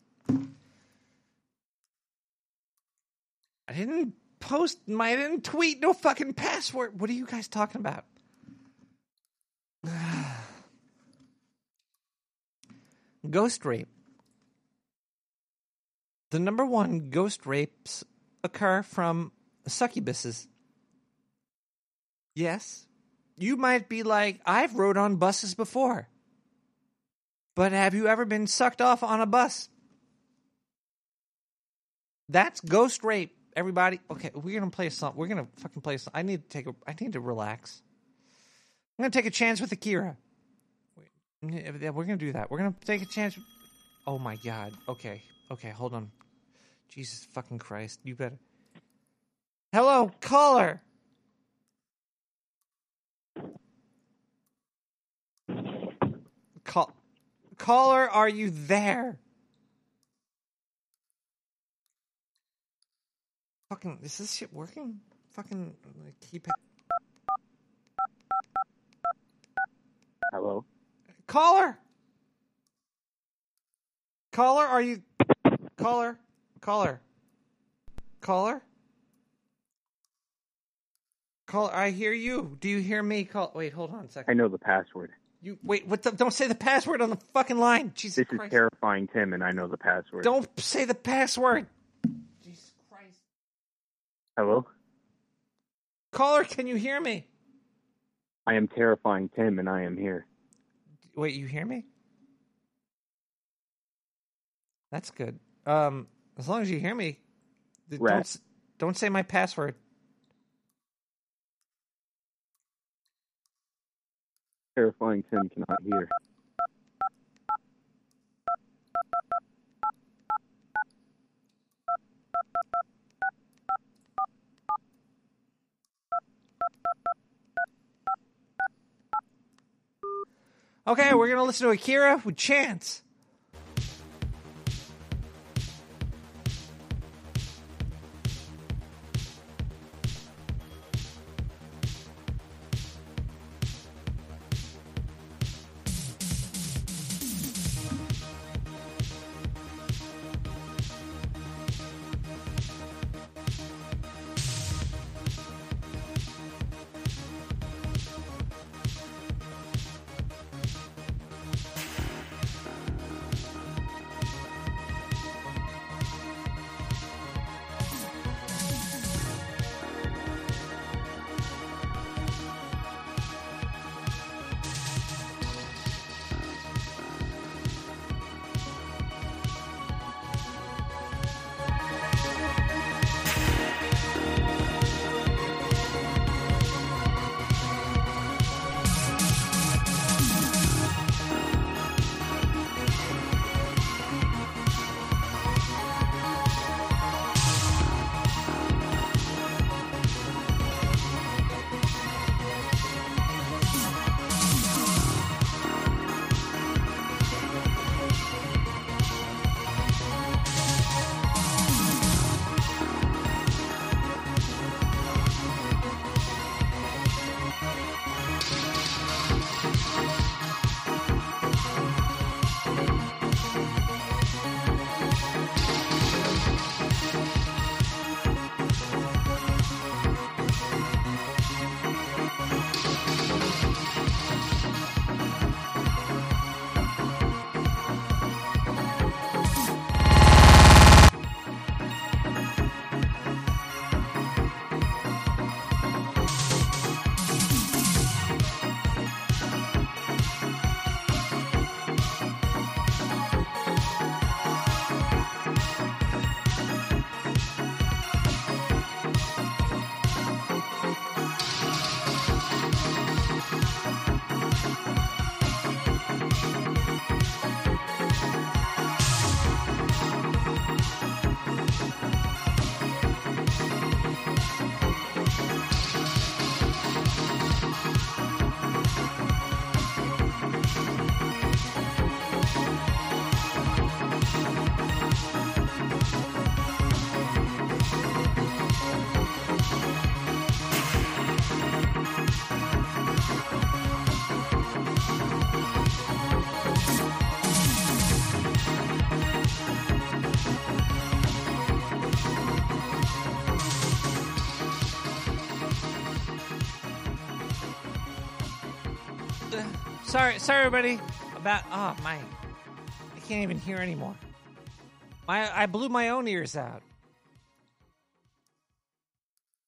I didn't post my I didn't tweet no fucking password. What are you guys talking about? ghost rape. The number one ghost rapes occur from succubuses. Yes, you might be like, I've rode on buses before. But have you ever been sucked off on a bus? That's ghost rape, everybody. Okay, we're gonna play a song. We're gonna fucking play a song. I need to take a. I need to relax. I'm gonna take a chance with Akira. Yeah, We're gonna do that. We're gonna take a chance. Oh my god. Okay. Okay. Hold on. Jesus fucking Christ. You better. Hello, caller. Call, caller, are you there? Fucking, is this shit working? Fucking like, keep. Hello. Caller. Caller, are you? Caller, caller, caller. Caller, I hear you. Do you hear me? Call. Wait, hold on a second. I know the password. You wait. What? The, don't say the password on the fucking line. Jesus This is terrifying Tim, and I know the password. Don't say the password. Hello? Caller, can you hear me? I am terrifying Tim, and I am here. Wait, you hear me? That's good. Um, as long as you hear me, don't, don't say my password. Terrifying Tim cannot hear. Okay, we're gonna listen to Akira with Chance. Sorry, sorry, everybody. About oh my, I can't even hear anymore. My I blew my own ears out.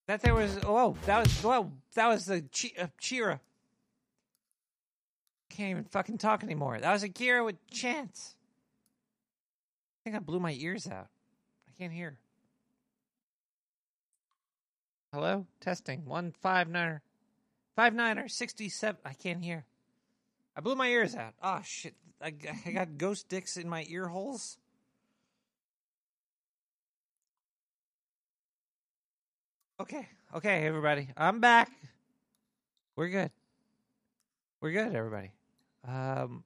That there was oh that was well that was the Chi- uh, Chira. Can't even fucking talk anymore. That was a Akira with Chance. I think I blew my ears out. I can't hear. Hello, testing one five niner, five niner sixty seven. I can't hear. I blew my ears out. Oh shit! I, I got ghost dicks in my ear holes. Okay, okay, everybody, I'm back. We're good. We're good, everybody. Um,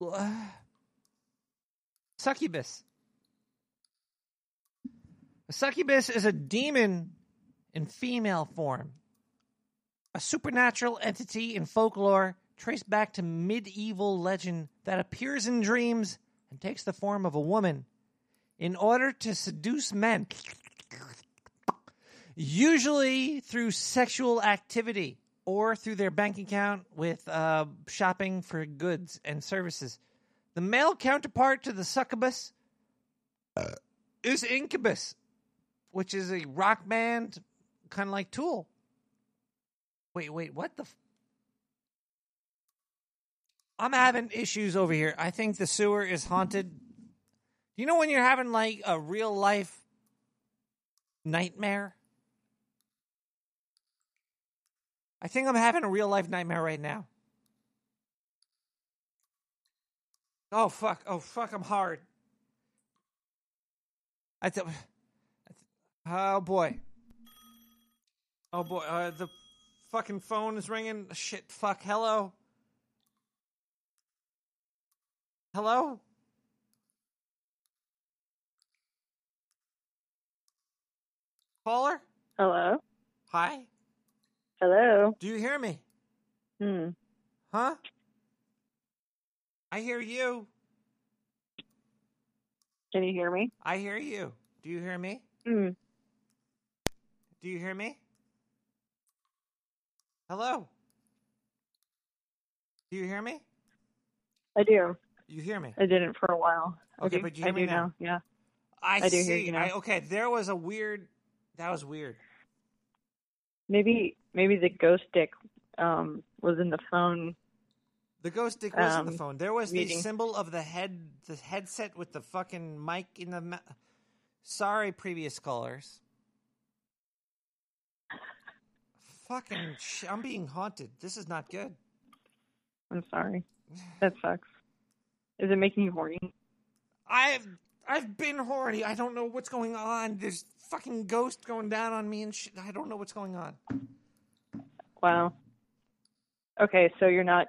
succubus. A succubus is a demon in female form. A supernatural entity in folklore traced back to medieval legend that appears in dreams and takes the form of a woman in order to seduce men, usually through sexual activity or through their bank account with uh, shopping for goods and services. The male counterpart to the succubus is Incubus, which is a rock band kind of like Tool. Wait, wait, what the? I'm having issues over here. I think the sewer is haunted. You know when you're having like a real life nightmare? I think I'm having a real life nightmare right now. Oh fuck! Oh fuck! I'm hard. I th- Oh boy. Oh boy. Uh, the fucking phone is ringing. Shit. Fuck. Hello. Hello. Caller. Hello. Hi. Hello. Do you hear me? Hmm. Huh? I hear you. Can you hear me? I hear you. Do you hear me? Hmm. Do you hear me? Hello? Do you hear me? I do. You hear me? I didn't for a while. Okay, but you I hear me do now. Yeah. I, I do see. hear you now. I, okay, there was a weird. That was weird. Maybe maybe the ghost dick um was in the phone. The ghost dick was in the Um, phone. There was meeting. the symbol of the head, the headset with the fucking mic in the. Ma- Sorry, previous callers. Fucking, sh- I'm being haunted. This is not good. I'm sorry. That sucks. Is it making you horny? I've I've been horny. I don't know what's going on. There's fucking ghost going down on me and shit. I don't know what's going on. Wow. Okay, so you're not.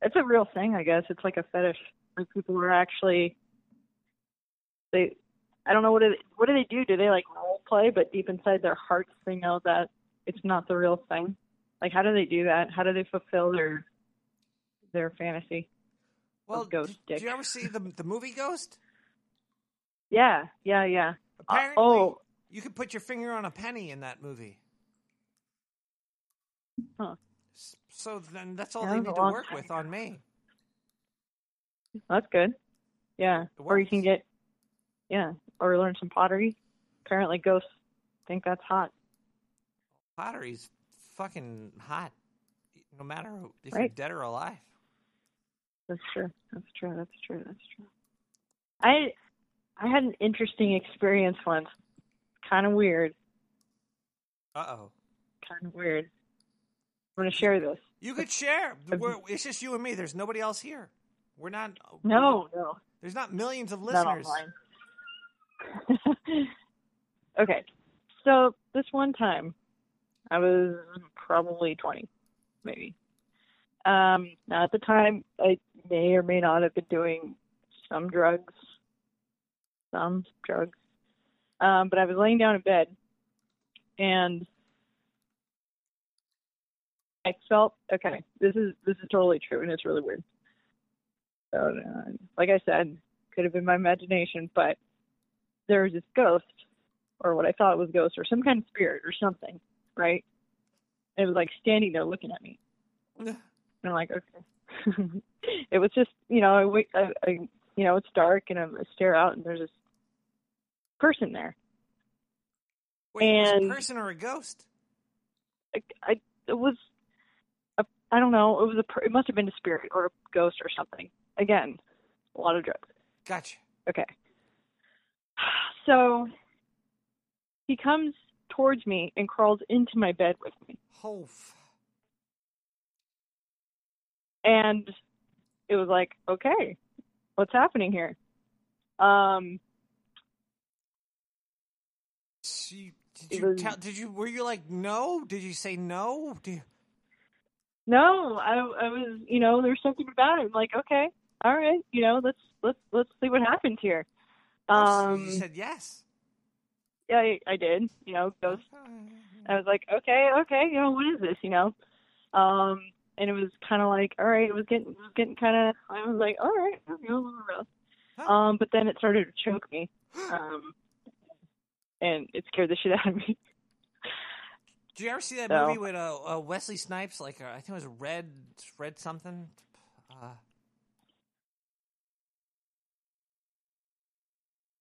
It's a real thing, I guess. It's like a fetish. Like people are actually. They, I don't know what do they, what do they do? Do they like role play, but deep inside their hearts they know that it's not the real thing? Like how do they do that? How do they fulfill their their fantasy? Well, ghost did, dick. did you ever see the the movie Ghost? Yeah, yeah, yeah. Uh, Apparently, oh, you could put your finger on a penny in that movie. Huh. So then that's all Yeah, they need to work time with on me. that's good. Yeah, or you can get, yeah, or learn some pottery. Apparently, ghosts think that's hot. Pottery's fucking hot, no matter if you're Right. dead or alive. That's true. That's true. That's true. That's true. I I had an interesting experience once. Kind of weird. Uh oh. Kind of weird. I'm gonna share this. You could share. We're, it's just you and me. There's nobody else here. We're not. No, no. There's not millions of listeners. okay. So this one time, I was probably 20, maybe. Um, now at the time, I may or may not have been doing some drugs, some drugs. Um, but I was laying down in bed, and I felt okay. This is this is totally true, and it's really weird. So, uh, like I said, could have been my imagination, but there was this ghost, or what I thought was ghost, or some kind of spirit, or something, right? And it was like standing there looking at me. And I'm like, okay. it was just, you know, I, wait, I, I, you know, it's dark, and I stare out, and there's this person there. Wait, was it a person or a ghost? I, I it was, a, I don't know, it was a, it must have been a spirit or a ghost or something. Again, a lot of drugs. Gotcha. Okay. So he comes towards me and crawls into my bed with me. Oh, And it was like, okay, what's happening here? Um, so you- did you was- tell? Did you? Were you like no? Did you say no? You, no, I, I was, you know, there's something about it. I'm like, okay, all right, you know, let's let's let's see what happens here. Um, you said yes. Yeah, I, I did. You know, ghost. I was like, okay, okay, you know, what is this? You know, um, and it was kind of like, all right, it was getting, it was getting kind of. I was like, all right, you know, um, but then it started to choke me, um, and it scared the shit out of me. Did you ever see that So- movie with uh, uh, Wesley Snipes? Like uh, I think it was Red, Red something. Uh,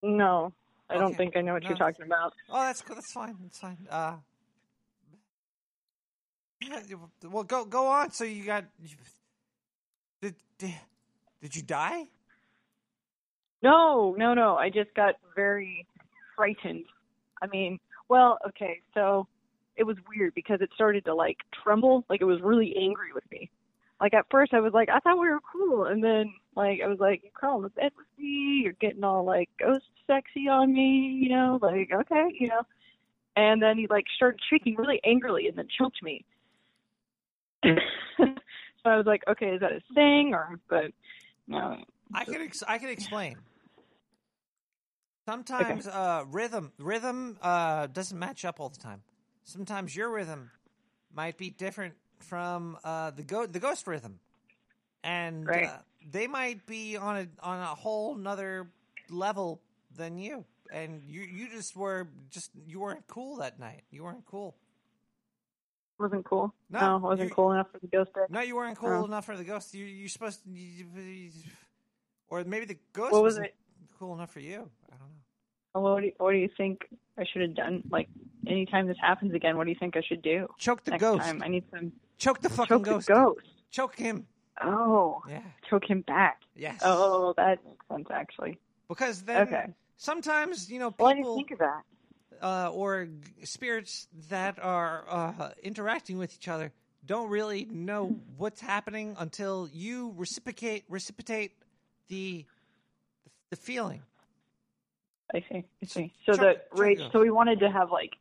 No, I don't think I know what No. you're talking about. oh, that's cool. That's fine. That's fine. Uh, yeah, well, go go on. So you got you, did, did did you die? No, no, no. I just got very frightened. I mean, well, okay, so it was weird because it started to like tremble, like it was really angry with me. Like at first I was like, I thought we were cool, and then like I was like, you're crawling the bed with me, you're getting all like ghost sexy on me, you know, like okay, you know. And then he like started shrieking really angrily and then choked me. so I was like, okay, is that his thing or? But no, I can ex- I can explain. Sometimes uh, rhythm rhythm uh, doesn't match up all the time. Sometimes your rhythm might be different from uh, the go- the ghost rhythm, and Right. uh, they might be on a on a whole nother level than you. And you you just were just you weren't cool that night. You weren't cool. wasn't cool. No, No, wasn't you- cool enough for the ghost dick. No, you weren't cool Oh. enough for the ghost. You you're supposed to, you, or maybe the ghost What was wasn't it? cool enough for you. I don't know. What do you, what do you think I should have done? Like, anytime this happens again, what do you think I should do? Choke the Next ghost. Time? I need some. Choke the fucking choke ghost. The ghost. Choke him. Oh. Yeah. Choke him back. Yes. Oh, that makes sense actually. Because then Okay. sometimes you know people Well, I didn't think of that. uh, or g- spirits that are uh, interacting with each other don't really know what's happening until you reciprocate reciprocate the the feeling. I see. I see. So Choke- the rage. So we wanted to have like,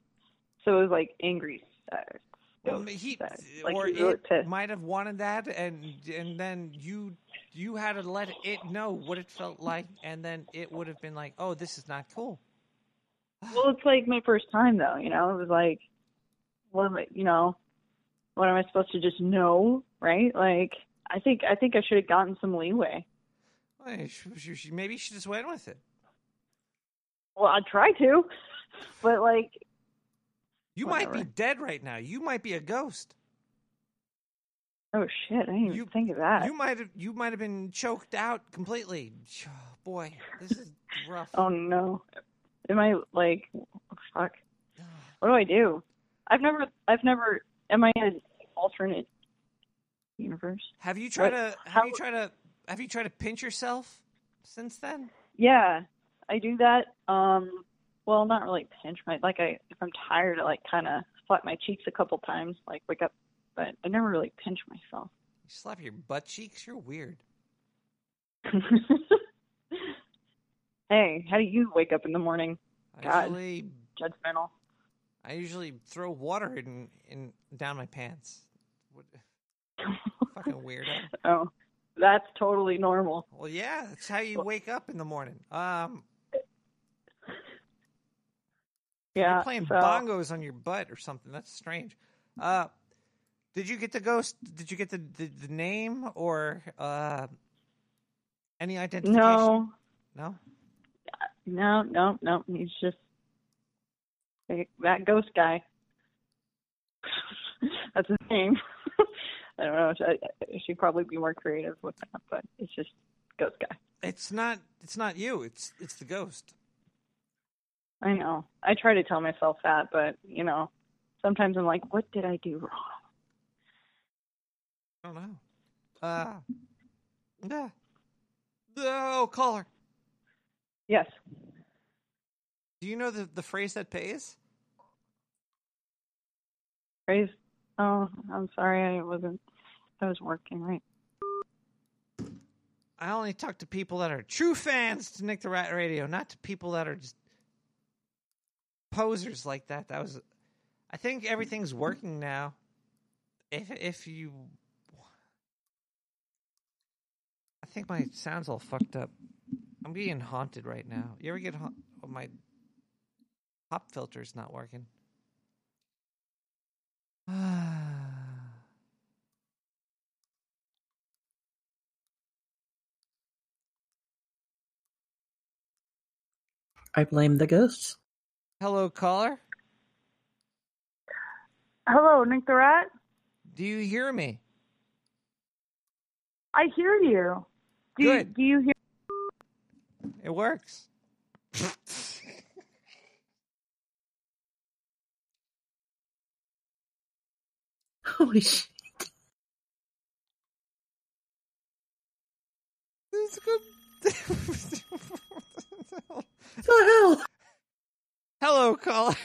so it was like angry sex. Well, um, he, sex. Uh, like or really it pissed. might have wanted that, and and then you you had to let it know what it felt like, and then it would have been like, oh, this is not cool. Well, it's like my first time though. You know, it was like, what am I? You know, what am I supposed to just know? Right? Like, I think I think I should have gotten some leeway. Well, maybe she just went with it. Well, I tried to, but like, You might be dead right now. You might be a ghost. oh shit, I didn't even think of that. You might have you might have been choked out completely. Boy, this is rough. Oh no, am I like, fuck? What do I do? I've never, I've never. Am I in an alternate universe? Have you tried What- to have you tried to have you tried to pinch yourself since then? Yeah, I do that. Um, well, not really pinch my like I if I'm tired, I like kind of slap my cheeks a couple times, like wake up, but I never really pinch myself. You slap your butt cheeks. You're weird. hey, how do you wake up in the morning? I God, usually judgmental. I usually throw water in in down my pants. What, fucking weirdo. Oh, that's totally normal. Well, yeah, that's how you wake up in the morning. Um, Yeah, you're playing so- bongos on your butt or something. That's strange. Uh, did you get the ghost? Did you get the the, the name or uh, any identification? No, No. no, no, no. He's just that ghost guy. That's his name. I don't know. I, I should probably be more creative with that, but it's just ghost guy. It's not. It's not you. It's it's the ghost. I know. I try to tell myself that, but you know, sometimes I'm like, what did I do wrong? I don't know. Uh, yeah. Oh, caller. Yes. Do you know the the phrase that pays? Praise. Oh, I'm sorry. I wasn't. I was working right. I only talk to people that are true fans to Nick the Rat Radio, not to people that are just posers like that. That was. I think everything's working now. If if you, I think my sound's all fucked up. I'm getting haunted right now. You ever get ha- oh, my pop filter's not working? I blame the ghosts. Hello, caller. Hello, Nick the Rat. Do you hear me? I hear you. Do You, Good. do you hear? It works. Holy shit. It's good. the hell? Hello, caller.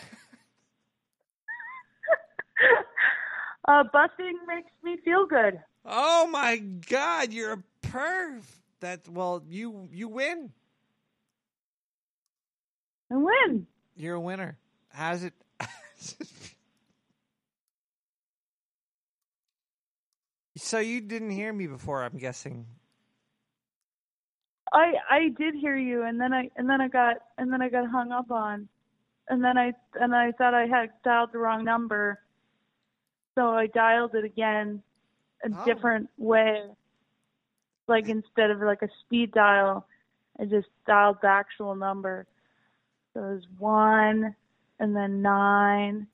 Uh, busting makes me feel good. Oh my God, you're a perv. That well, you you win. I win. You're a winner. How's it? so you didn't hear me before, I'm guessing. I I did hear you, and then I and then I got and then I got hung up on, and then I and I thought I had dialed the wrong number, so I dialed it again, a Oh. different way. Like instead of like a speed dial, I just dialed the actual number. So it was one, and then nine,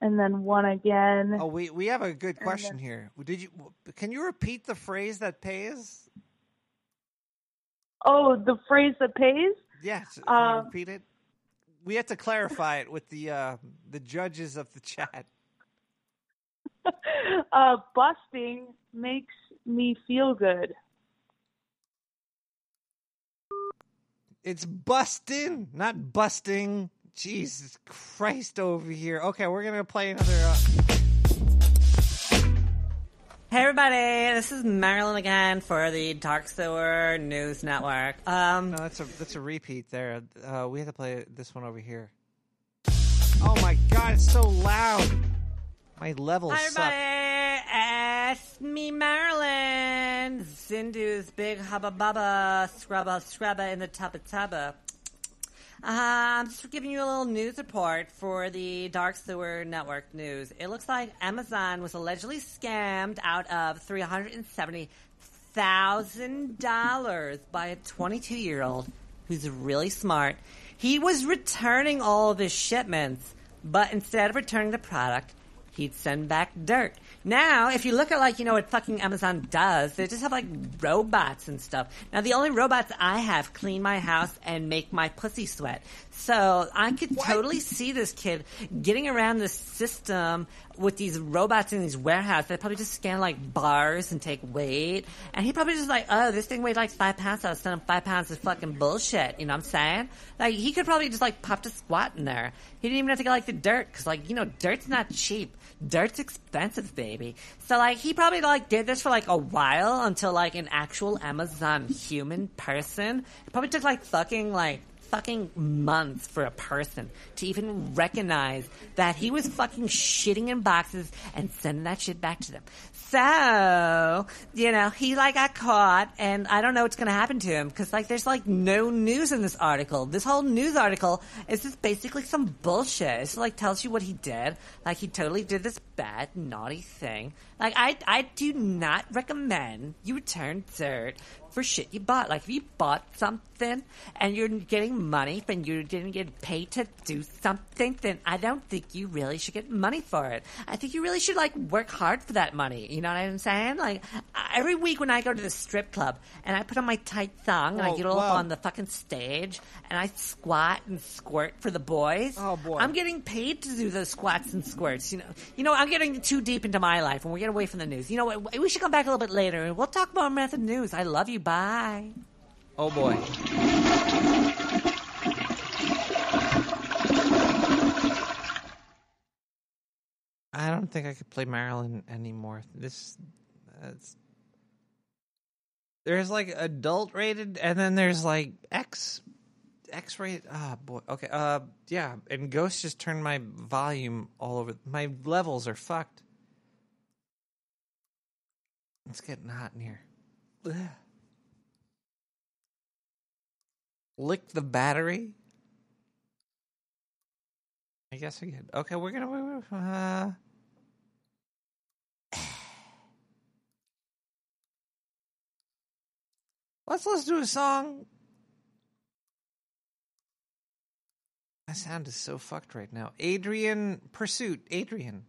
and then one again. Oh, we we have a good question then- here. Did you? Can you repeat the phrase that pays? Oh, the phrase that pays. Yes. Can you Um, repeat it? We have to clarify it with the uh, the judges of the chat. uh, busting makes me feel good. It's busting, not busting. Jesus Christ over here. Okay, we're gonna play another. Uh... Hey everybody, this is Marilyn again for the Dark Sewer News Network. Um, no, that's a that's a repeat there. Uh, we have to play this one over here. Oh my God, it's so loud. My levels Hi suck. everybody, it's me Marilyn, Zindu's big hubba bubba, scrubba scrubba in the tubba tubba. Uh, I'm just giving you a little news report for the Dark Sewer Network news. It looks like Amazon was allegedly scammed out of three hundred and seventy thousand dollars by a 22 year old who's really smart. He was returning all of his shipments, but instead of returning the product, he'd send back dirt. Now, if you look at like, you know, what fucking Amazon does, they just have like robots and stuff. Now, the only robots I have clean my house and make my pussy sweat. So I could totally see this kid getting around this system with these robots in these warehouses. They probably just scan like bars and take weight. And he probably just like, oh, this thing weighed like five pounds. I'll send him five pounds of fucking bullshit. You know what I'm saying? Like, he could probably just like pop a squat in there. He didn't even have to get like the dirt. Cause like, you know, dirt's not cheap. Dirt's expensive, baby. So like, he probably like did this for like a while until like an actual Amazon human person. It probably took like fucking like fucking months for a person to even recognize that he was fucking shitting in boxes and sending that shit back to them. So, you know, he like got caught and I don't know what's going to happen to him because like there's like no news in this article. This whole news article is just basically some bullshit. It's like tells you what he did. Like he totally did this bad, naughty thing. Like I, I do not recommend you return dirt for shit you bought. Like if you bought something and you're getting money and you didn't get paid to do something, then I don't think you really should get money for it. I think you really should like work hard for that money. You know what I'm saying? Like every week when I go to the strip club and I put on my tight thong and I oh, get all up on the fucking stage and I squat and squirt for the boys. Oh, boy. I'm getting paid to do those squats and squirts. You know, you know, I'm getting too deep into my life and we're getting away from the news. You know what? We should come back a little bit later and we'll talk more method news. I love you. Bye. Oh boy. I don't think I could play Marilyn anymore. This, that's. There's like adult rated, and then there's like X, X rated. Ah, boy. Okay. Uh, yeah. And Ghost just turned my volume all over. My levels are fucked. It's getting hot in here. Ugh. Lick the battery. I guess we could. Okay, we're gonna. Uh, let's let's do a song. My sound is so fucked right now. Adrian Pursuit. Adrian.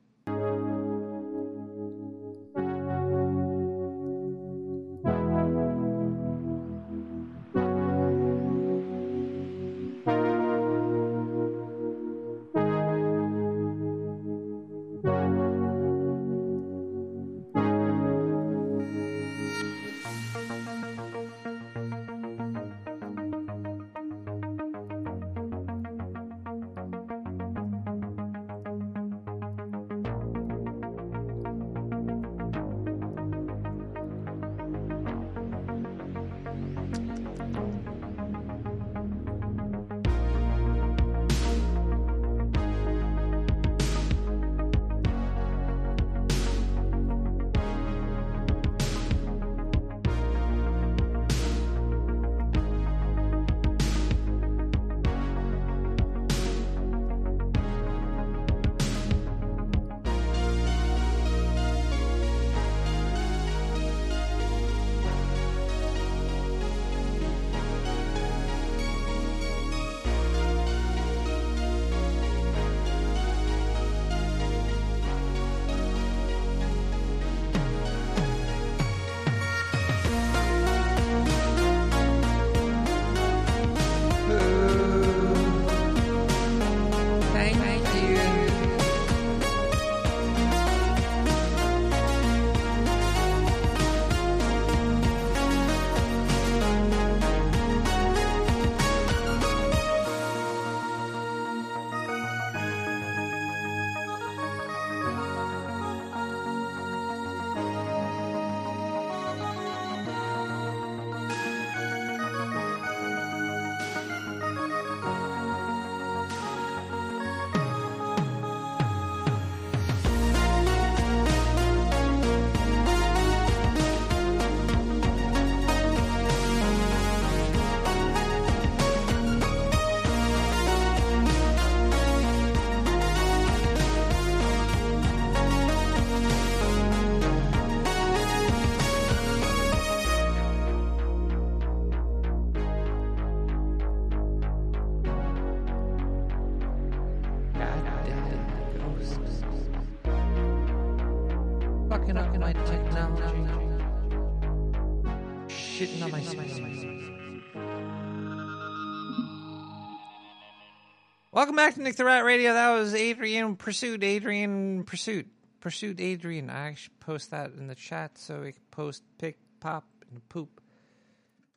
Welcome back to Nick the Rat Radio. That was Adrian Pursuit. Adrian Pursuit. Pursuit Adrian. I should post that in the chat so we can post pick, pop, and poop.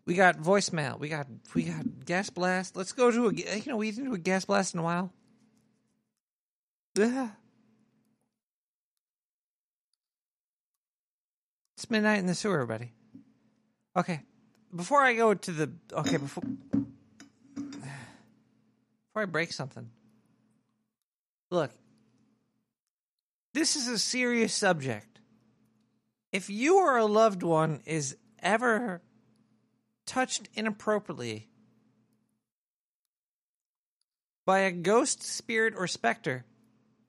We got voicemail. We got we got gas blast. Let's go to a you know we didn't do a gas blast in a while. Yeah. It's midnight in the sewer, buddy. Okay. Before I go to the okay before before I break something. Look, this is a serious subject. If you or a loved one is ever touched inappropriately by a ghost, spirit, or specter,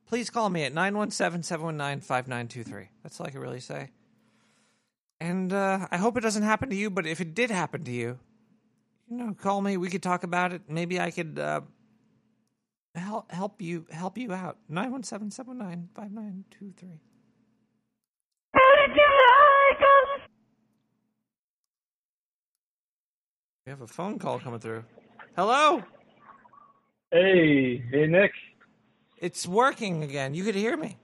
please call me at 917 719 5923. That's all I can really say. And uh, I hope it doesn't happen to you, but if it did happen to you, you know, call me. We could talk about it. Maybe I could uh, help help you help you out. 917 719 5923. We have a phone call coming through. Hello? Hey, hey Nick. It's working again. You could hear me.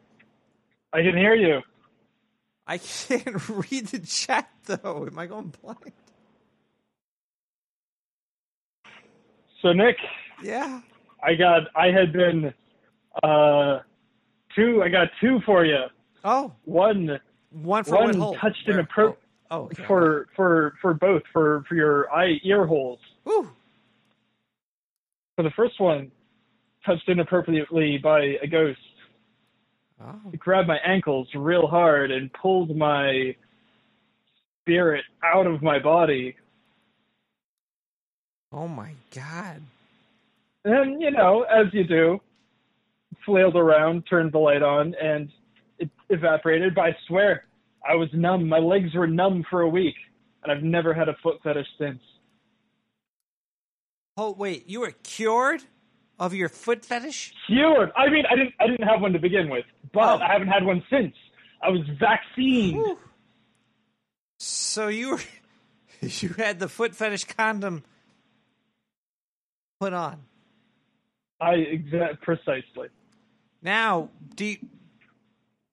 I can hear you. I can't read the chat though. Am I going blind? So Nick, Yeah. I got I had been uh two I got two for you. Oh. One One for one what hole? touched Where? inappro- Oh, okay. for for for both for for your eye ear holes. Woo. For the first one, touched inappropriately by a ghost. Oh. It grabbed my ankles real hard and pulled my spirit out of my body. Oh my god. And you know, as you do, flailed around, turned the light on, and it evaporated. But I swear, I was numb. My legs were numb for a week, and I've never had a foot fetish since. Oh wait, you were cured of your foot fetish? Cured. I mean, I didn't. I didn't have one to begin with, but oh. I haven't had one since. I was vaccinated. So you were you had the foot fetish condom put on. I exact precisely. Now, do you,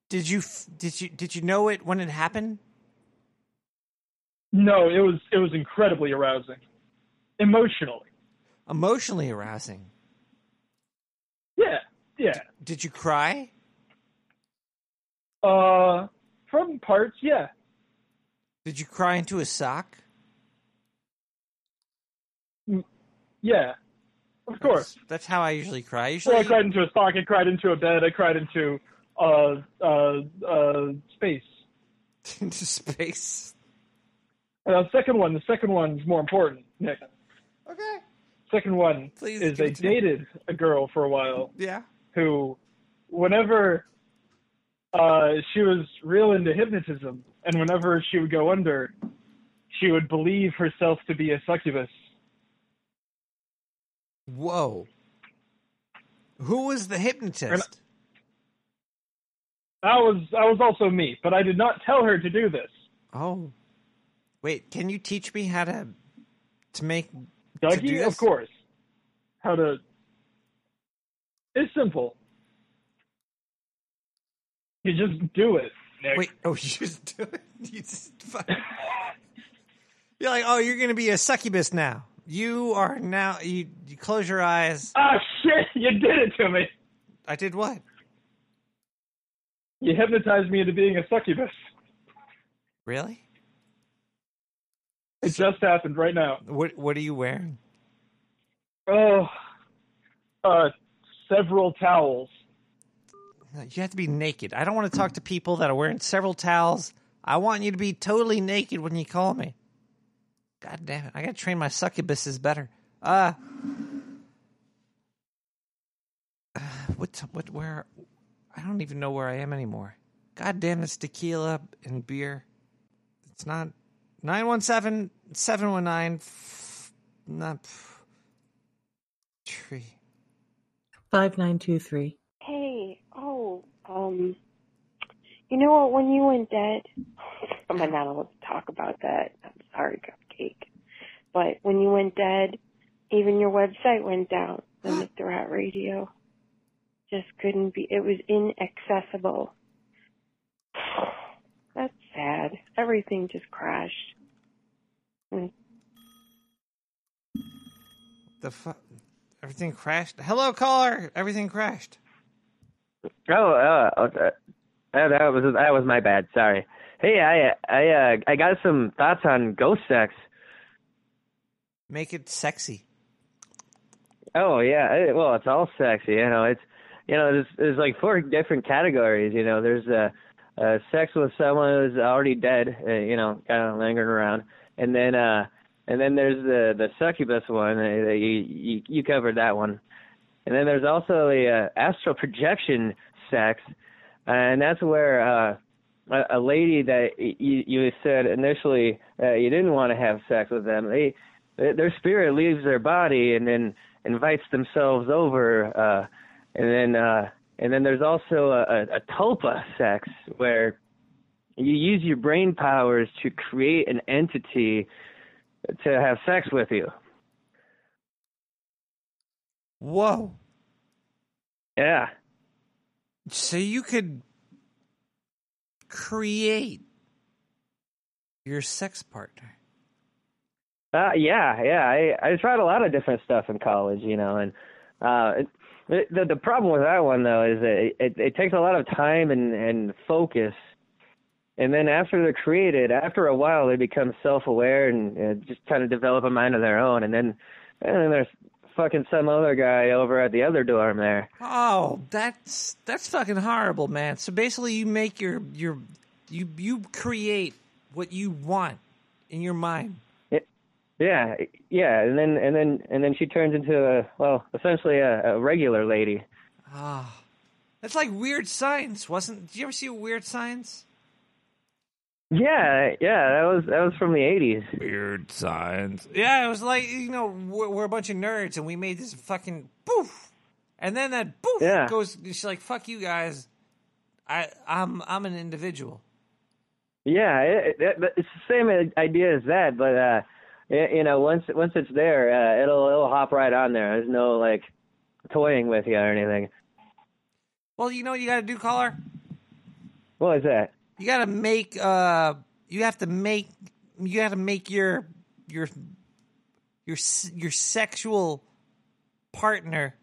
did you did you did you know it when it happened? No, it was it was incredibly arousing, emotionally. Emotionally arousing. Yeah, yeah. Did you cry? Uh, from parts, yeah. Did you cry into a sock? Yeah, of course. That's how I usually cry. Usually, Well, I cried into a sock. I cried into a bed. I cried into uh uh uh space. into space. Uh, second one. The second one's more important, Nick. Okay. Second one Please is give I me. dated a girl for a while Yeah. who, whenever uh, she was real into hypnotism, and whenever she would go under, she would believe herself to be a succubus. Whoa. Who was the hypnotist? That was that was also me, but I did not tell her to do this. Oh. Wait, can you teach me how to to make to do Dougie, this? of course. How to? It's simple. You just do it. Nick. Wait, oh, you just do it? You just. You're like, oh, you're gonna be a succubus now. You are now. You, you close your eyes. Ah, shit! You did it to me. I did what? You hypnotized me into being a succubus. Really? It just happened right now. What What are you wearing? Oh, uh, several towels. You have to be naked. I don't want to talk to people that are wearing several towels. I want you to be totally naked when you call me. God damn it! I gotta train my succubuses better. Uh, uh what? What? Where? I don't even know where I am anymore. God damn this tequila and beer. It's not 917 719 not tree. 5923. Hey, oh, Um, you know what? When you went dead, I'm not allowed to talk about that? I'm sorry, Cupcake. But when you went dead, even your website went down. The Nick the Rat Radio just couldn't be. It was inaccessible. That's sad. Everything just crashed. Mm. The fu- everything crashed. Hello, caller. Everything crashed. Oh, uh, okay. Uh, that was that was my bad. Sorry. Hey, I I uh, I got some thoughts on ghost sex. Make it sexy. Oh yeah, well it's all sexy. You know, it's you know there's there's like four different categories. You know, there's uh, uh sex with someone who's already dead. Uh, you know, kind of lingering around, and then uh and then there's the the succubus one. Uh, you you you covered that one, and then there's also the uh, astral projection sex, and that's where uh a, a lady that you you said initially uh, you didn't want to have sex with them. They their spirit leaves their body and then invites themselves over uh and then uh and then there's also a, a, a tulpa sex where you use your brain powers to create an entity to have sex with you. Whoa. Yeah. So you could create your sex partner. Uh, yeah, yeah. I I tried a lot of different stuff in college, you know, and uh, it, the the problem with that one though is that it, it it takes a lot of time and and focus, and then after they're created, after a while they become self aware and uh, just kind of develop a mind of their own, and then and then there's fucking some other guy over at the other dorm there. Oh, that's that's fucking horrible, man. So basically, you make your your you you create what you want in your mind. Yeah, yeah, and then and then and then she turns into a well, essentially a, a regular lady. Ah, that's like Weird Science, wasn't? Did you ever see Weird Science? Yeah, yeah, that was that was from the eighties. Weird Science. Yeah, it was like you know we're, we're a bunch of nerds and we made this fucking poof, and then that poof Yeah. goes. She's like, "Fuck you guys, I I'm I'm an individual." Yeah, it, it, it's the same idea as that, but uh, you know, once once it's there, uh, it'll it'll hop right on there. There's no like toying with you or anything. Well, you know what you got to do, caller. What is that? You got to make. uh You have to make. You got to make your your your your sexual partner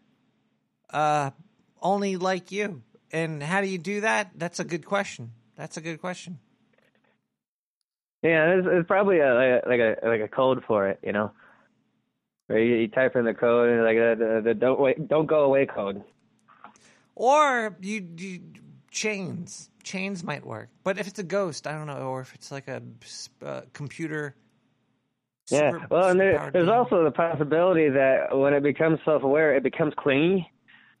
uh only like you. And how do you do that? That's a good question. That's a good question. Yeah, it's, there's probably a like a like a code for it, you know. Where you, you type in the code and like the, the, the don't wait don't go away code. Or you, you chains. Chains might work. But if it's a ghost, I don't know. Or if it's like a uh, computer. Yeah. well, and there, there's being. also the possibility that when it becomes self-aware, it becomes clingy,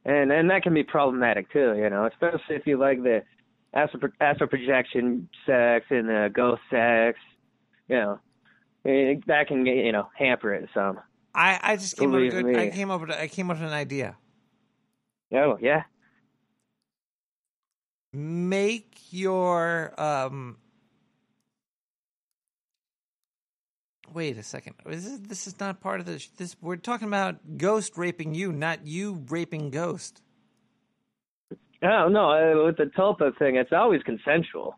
and and that can be problematic too. You know, especially if you like the astral, astral projection sex and the ghost sex. You know, it, that can you know hamper it some. I, I just came up with a good. I came up with. I came up with an idea. Oh yeah. Make your um. Wait a second. This is this is not part of this. This we're talking about ghost raping you, not you raping ghost. Oh no, uh, with the tulpa thing, it's always consensual.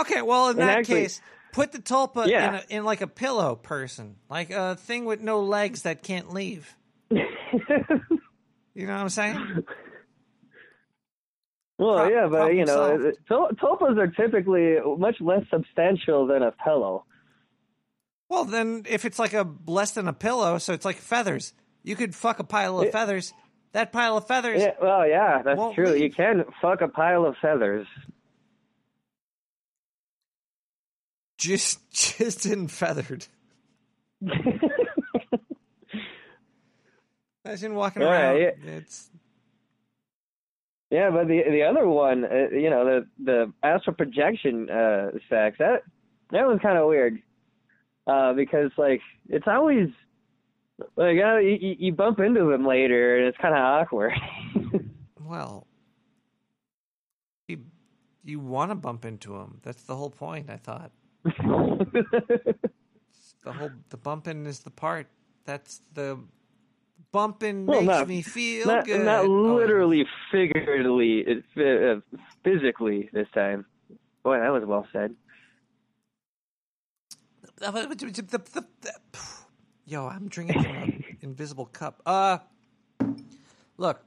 Okay, well in And that actually- case, put the tulpa Yeah. in, a, in like a pillow person, like a thing with no legs that can't leave. you know what I'm saying? Well, Pro- yeah, but you know, solved. tulpas are typically much less substantial than a pillow. Well, then if it's like a less than a pillow, so it's like feathers. You could fuck a pile of Yeah. feathers. That pile of feathers. Yeah, well, yeah, that's true. leave. You can fuck a pile of feathers. Just just in feathered. Imagine walking Yeah, around. yeah. It's Yeah, but the the other one, uh, you know, the the astral projection uh, sex that that was kind of weird, uh, because like it's always like uh, you, you- you bump into them later and it's kind of awkward. well, You, you want to bump into them. That's the whole point. I thought. the whole the bumping is the part. That's the bumping Well, makes not- me feel not, good. Not Oh, literally, figuratively, uh, physically this time. Boy, that was well said. Yo, I'm drinking from an invisible cup. Uh, look,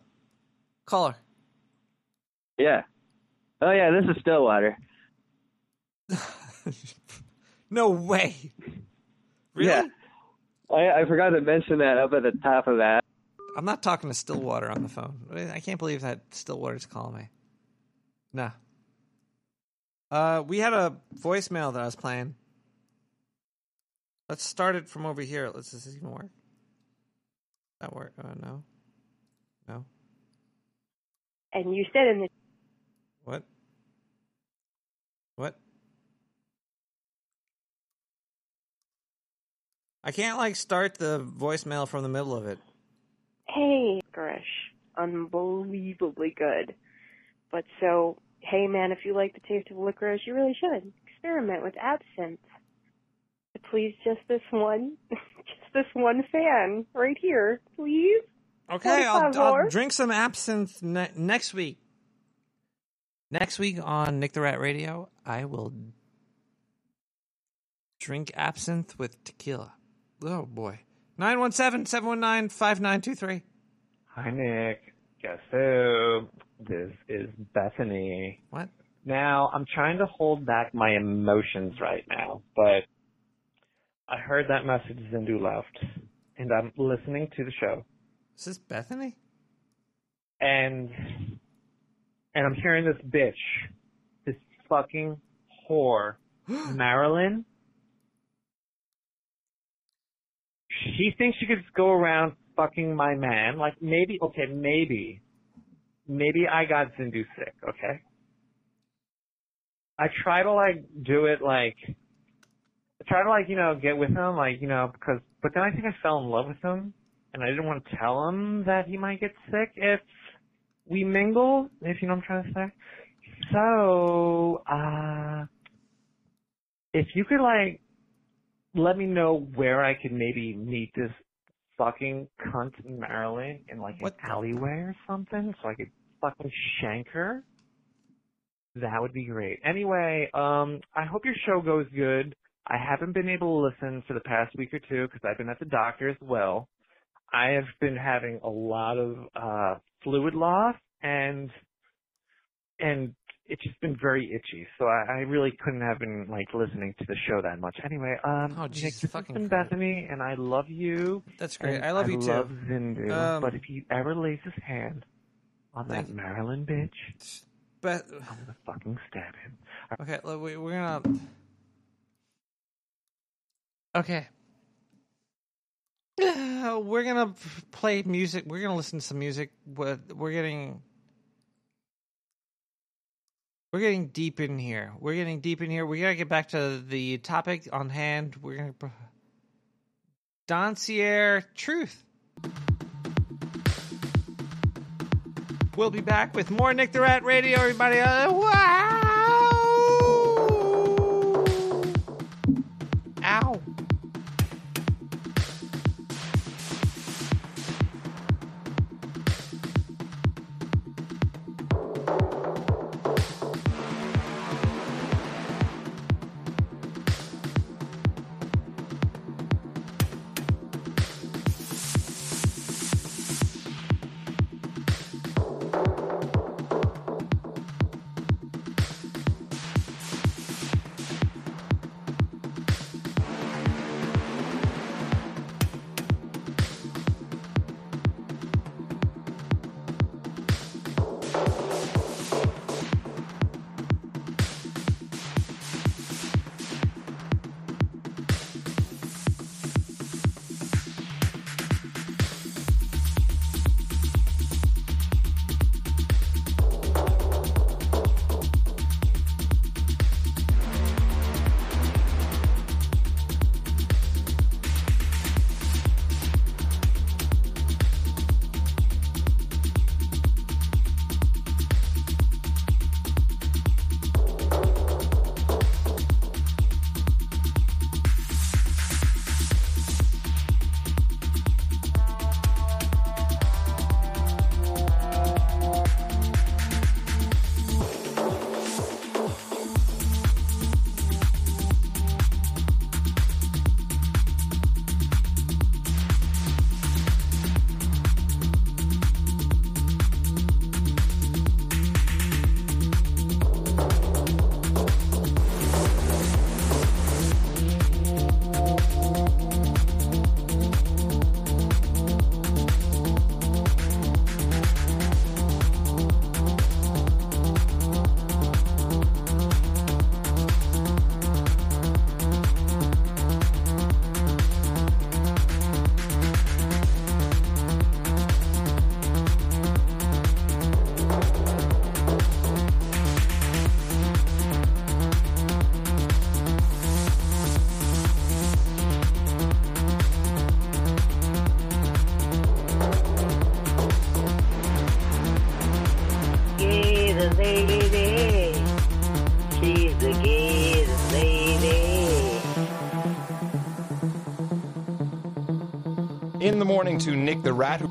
caller. Yeah. Oh yeah, this is Stillwater. No way. Really? Yeah. I, I forgot to mention that up at the top of that. I'm not talking to Stillwater on the phone. I can't believe that Stillwater's calling me. Nah. Uh, we had a voicemail that I was playing. Let's start it from over here. Let's does this even work? That work? Uh, no. No. And you said in the What? What? I can't like start the voicemail from the middle of it. hey, Grish, unbelievably good. But so, hey man, if you like the taste of licorice, you really should experiment with absinthe. To please just this one, just this one fan right here, please. Okay, I'll, I'll drink some absinthe ne- next week. Next week on Nick the Rat Radio, I will drink absinthe with tequila. Oh boy. 917-719-5923. Hi, Nick. Guess who? This is Bethany. What? Now, I'm trying to hold back my emotions right now, but I heard that message Zindu left, and I'm listening to the show, Is this Bethany? and and I'm hearing this bitch, this fucking whore, Marilyn. She thinks she could just go around fucking my man. Like maybe, okay, maybe, maybe I got Zindu sick. Okay. I try to like do it like, try to like you know get with him like you know because but then I think I fell in love with him and I didn't want to tell him that he might get sick if we mingle, if you know what I'm trying to say. So, uh, if you could like, let me know where I could maybe meet this fucking cunt in Marilyn in like an alleyway or something so I could fucking shank her. That would be great. Anyway, um, I hope your show goes good. I haven't been able to listen for the past week or two because I've been at the doctor as well. I have been having a lot of uh fluid loss and and it's just been very itchy. So I, I really couldn't have been like listening to the show that much. Anyway, um Oh, Nick, Jesus has fucking been Bethany and I love you. That's great. I love you too. love Zindu. Um, but if he ever lays his hand on that Marilyn bitch, Beth- I'm gonna fucking stab him. Okay, look, we, we're gonna. Okay. Uh, we're gonna play music. We're gonna listen to some music. We're, we're getting. We're getting deep in here. We're getting deep in here. We gotta get back to the topic on hand. We're gonna. Doncier Truth. We'll be back with more Nick the Rat Radio, everybody. Uh, wow! Ow. Morning to Nick the Rat. In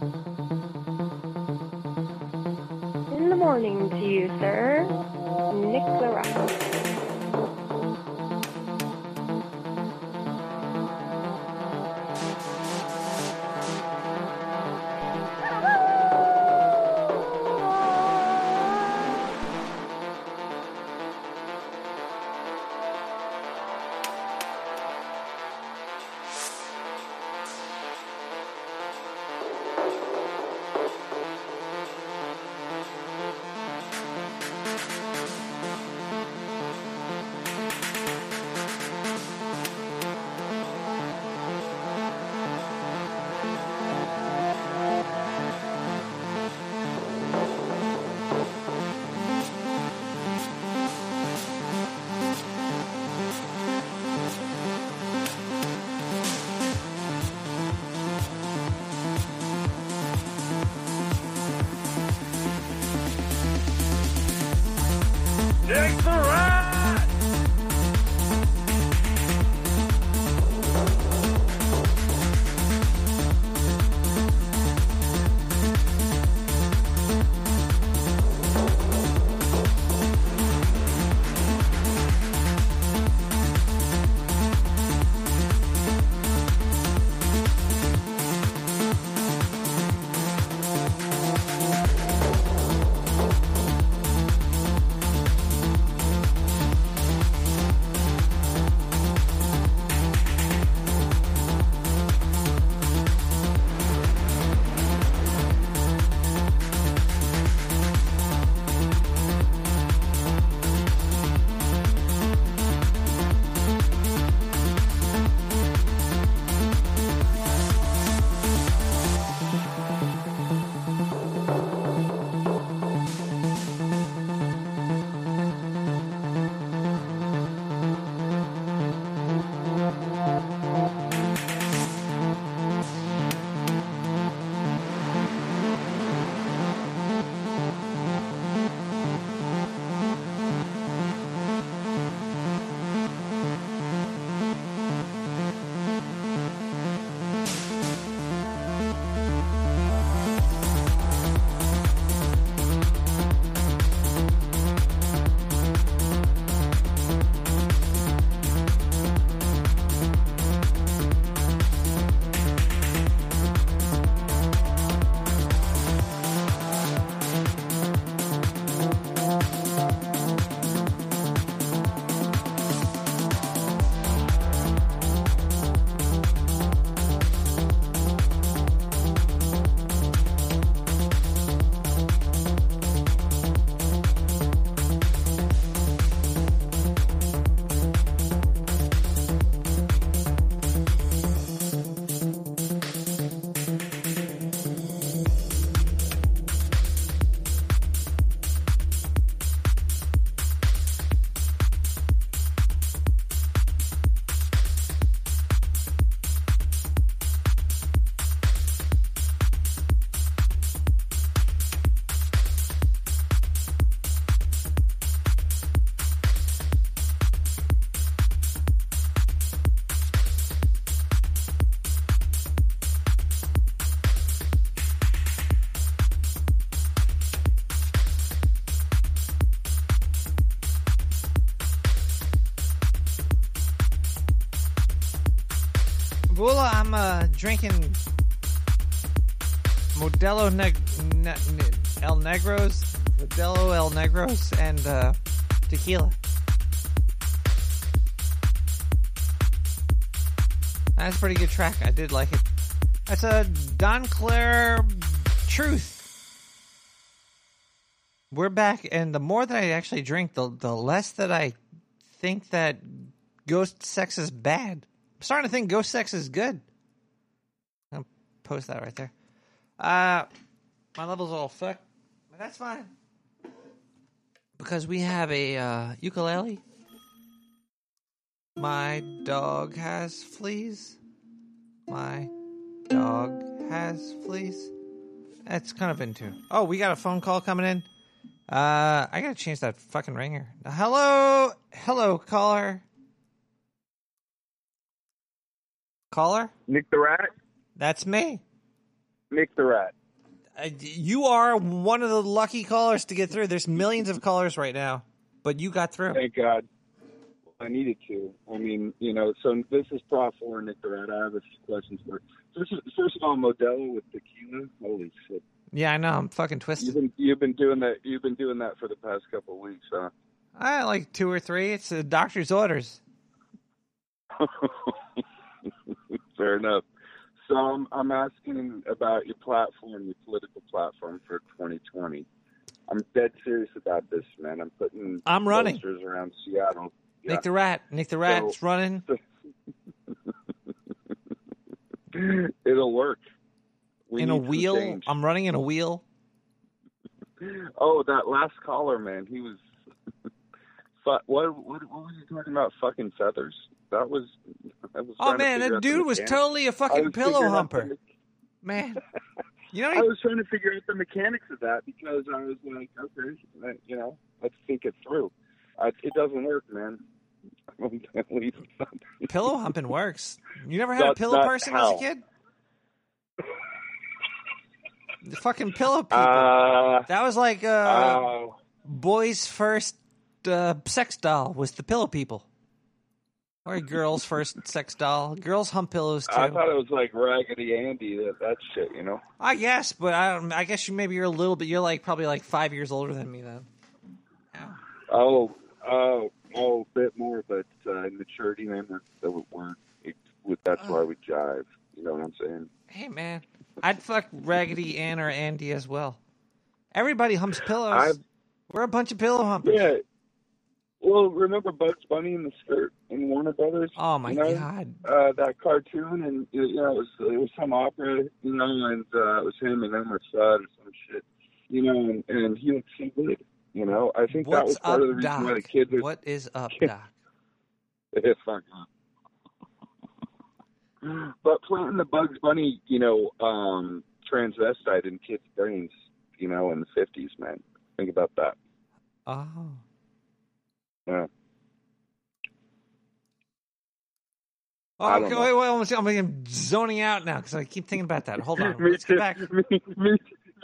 uh, drinking Modelo ne- ne- El Negros, Modelo El Negros, and uh, tequila. That's a pretty good track. I did like it. That's a Don Claire Truth. We're back, and the more that I actually drink, the the less that I think that ghost sex is bad. I'm starting to think ghost sex is good. Post that right there. Uh, my level's all fucked, but that's fine because we have a uh, ukulele. My dog has fleas. My dog has fleas. That's kind of into. Oh, we got a phone call coming in. Uh, I gotta change that fucking ringer. Hello, hello, caller. Caller? Nick the Rat? That's me. Nick the Rat. Uh, you are one of the lucky callers to get through. There's millions of callers right now, but you got through. Thank God. I needed to. I mean, you know, so this is Prof 4 Nick the Rat. I have a few questions for. First, first of all, Modelo with tequila. Holy shit! Yeah, I know. I'm fucking twisted. You've been you've been doing that. You've been doing that for the past couple of weeks, huh? I like two or three. It's a doctor's orders. Fair enough. So I'm, I'm asking about your platform, your political platform for 2020. I'm dead serious about this, man. I'm putting I'm running. posters around Seattle. Yeah. Nick the Rat. Nick the Rat's So- running. It'll work. We in a wheel. change. I'm running in a wheel. Oh, that last caller, man. He was. what, what what was he talking about? Fucking feathers. That was. Oh man, that dude was totally a fucking pillow humper. the Man, you know I was trying to figure out the mechanics of that because I was like, okay, you know, let's think it through. Uh, it doesn't work, man. At least not- pillow humping works. You never had a pillow person as a kid? The fucking pillow people. Uh, that was like uh, uh, boys' first uh, sex doll was the pillow people. Or a girl's first sex doll. Girls hump pillows too. I thought it was like Raggedy Andy, that that shit, you know. I guess, but I don't. I guess you maybe you're a little bit. You're like probably like five years older than me then. Oh, oh, oh, a bit more, but uh, maturity, man, that, that would work. It, would- that's why we jive. You know what I'm saying? Hey man, I'd fuck Raggedy Ann or Andy as well. Everybody humps pillows. I've- We're a bunch of pillow humpers. Yeah. Well, remember Bugs Bunny in the skirt in Warner Brothers? Oh my you know? god. Uh, that cartoon, and you know, it was it was some opera, you know, and uh, it was him and Elmer Fudd or some shit, you know, and, and he looked so good. You know, I think that was part up, of the reason Doc? why the kids are. What is up, Doc? It's up. But planting the Bugs Bunny, you know, um, transvestite in kids' brains, you know, in the fifties, man. Think about that. Oh. Yeah. Oh, I okay, wait, wait, I'm, I'm zoning out now because I keep thinking about that. Hold on, me let's too. get back. Me, me,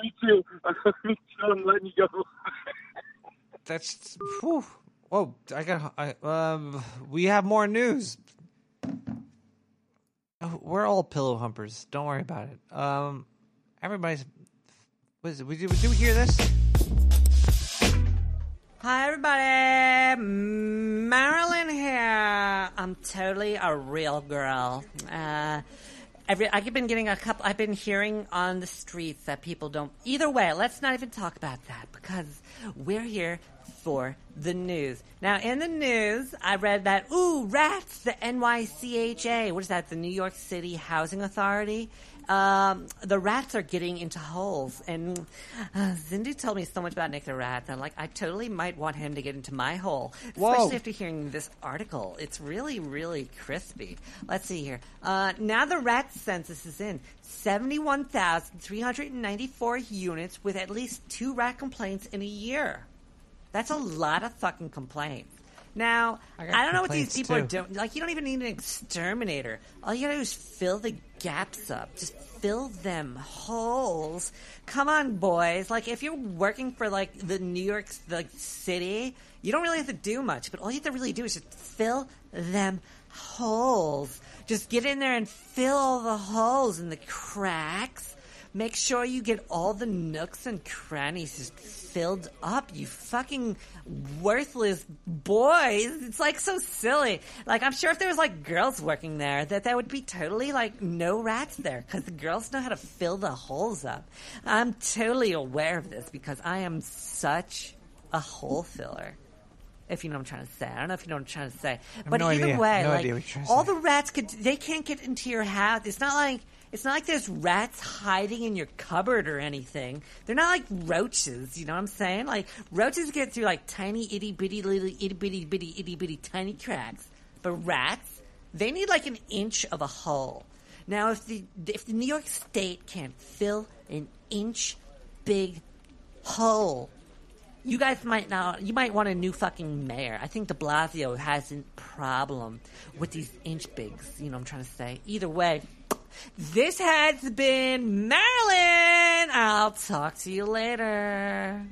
me too. me too. I'm letting you go. That's whew. Whoa, I got. I, um, we have more news. Oh, We're all pillow humpers. Don't worry about it. Um, everybody's. Was it, did, did we hear this? Hi, everybody. Marilyn here. I'm totally a real girl. Uh, every, I've been getting a couple. I've been hearing on the streets that people don't. Either way, let's not even talk about that because we're here for the news. Now, in the news, I read that ooh, rats. The NYCHA. What is that? The New York City Housing Authority. Um, the rats are getting into holes, and uh, Zindu told me so much about Nick the Rat that like I totally might want him to get into my hole, Whoa. especially after hearing this article. It's really, really crispy. Let's see here. Uh, now the rat census is in. 71,394 units with at least two rat complaints in a year. That's a lot of fucking complaints. Now, I I, don't know what these people are doing. Like, you don't even need an exterminator. All you gotta do is fill the gaps up. Just fill them holes. Come on, boys. Like, if you're working for, like, the New York like, city, you don't really have to do much. But all you have to really do is just fill them holes. Just get in there and fill all the holes and the cracks. Make sure you get all the nooks and crannies just filled up, you fucking worthless boys. It's like so silly. Like, I'm sure if there was like girls working there, that there would be totally like no rats there because the girls know how to fill the holes up. I'm totally aware of this because I am such a hole filler. If you know what I'm trying to say. I don't know if you know what I'm trying to say. But no either idea. way, No like, idea what you're trying to all say. the rats could, they can't get into your house. It's not like, it's not like there's rats hiding in your cupboard or anything. They're not like roaches, you know what I'm saying? Like, roaches get through like tiny itty bitty little itty bitty bitty itty bitty tiny cracks. But rats, they need like an inch of a hole. Now, if the, if the New York State can't fill an inch big hole you guys might not. You might want a new fucking mayor. I think De Blasio has a problem with these inch bigs. You know what I'm trying to say. Either way, this has been Marilyn I'll talk to you later.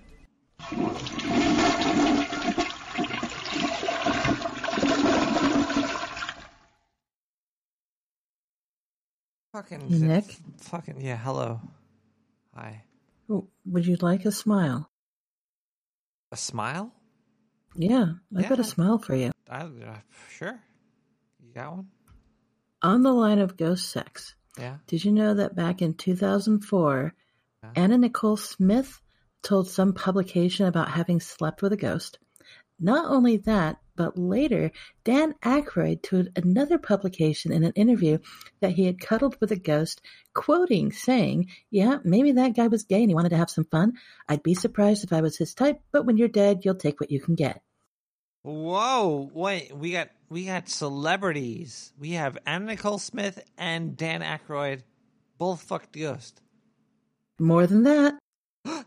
Fucking Nick? Fucking yeah. Hello. Hi. Oh, Would you like a smile? A smile? Yeah, I've got a smile for you. I, uh, sure. You got one? On the line of ghost sex, Yeah. did you know that back in 2004, Anna Nicole Smith told some publication about having slept with a ghost? Not only that, but later, Dan Aykroyd told another publication in an interview that he had cuddled with a ghost, quoting, saying, Yeah, maybe that guy was gay and he wanted to have some fun. I'd be surprised if I was his type, but when you're dead, you'll take what you can get. Whoa! Wait, we got we got celebrities. We have Anna Nicole Smith and Dan Aykroyd, both fucked ghost. More than that,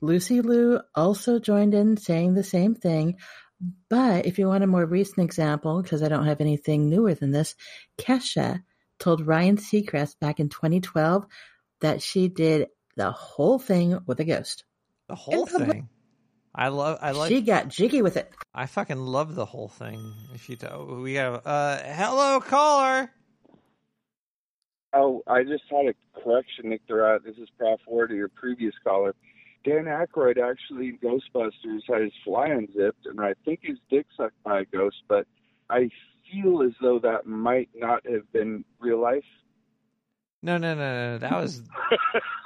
Lucy Liu also joined in saying the same thing. But if you want a more recent example, because I don't have anything newer than this, Kesha told Ryan Seacrest back in 2012 that she did the whole thing with a ghost. The whole thing. I love. I like. She got jiggy with it. I fucking love the whole thing. If you do, we got uh, hello caller. Oh, I just had a correction, Nick the Rat. This is Prof. Ward, your previous caller. Dan Aykroyd actually in Ghostbusters had his fly unzipped, and I think his dick sucked by a ghost, but I feel as though that might not have been real life. No, no, no, no. That was.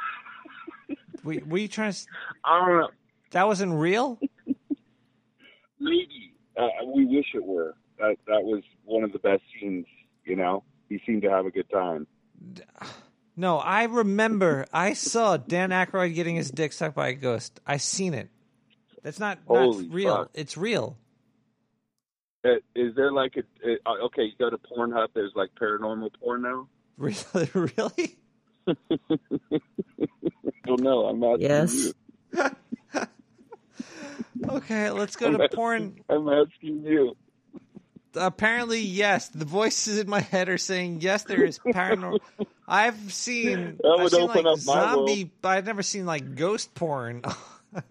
we we trying to. I don't know. That wasn't real. Maybe. Uh, we wish it were. That that was one of the best scenes. You know, he seemed to have a good time. No, I remember. I saw Dan Aykroyd getting his dick sucked by a ghost. I seen it. That's not not Holy real. fuck. It's real. Uh, is there like a uh, okay? You go to Pornhub. There's like paranormal porn now. Really? Really? don't know. I'm not. Yes. Okay, let's go I'm to asking- porn. I'm asking you. Apparently, yes. The voices in my head are saying yes. There is paranormal. I've seen. That I've would seen open like up my zombie. But I've never seen like ghost porn. Have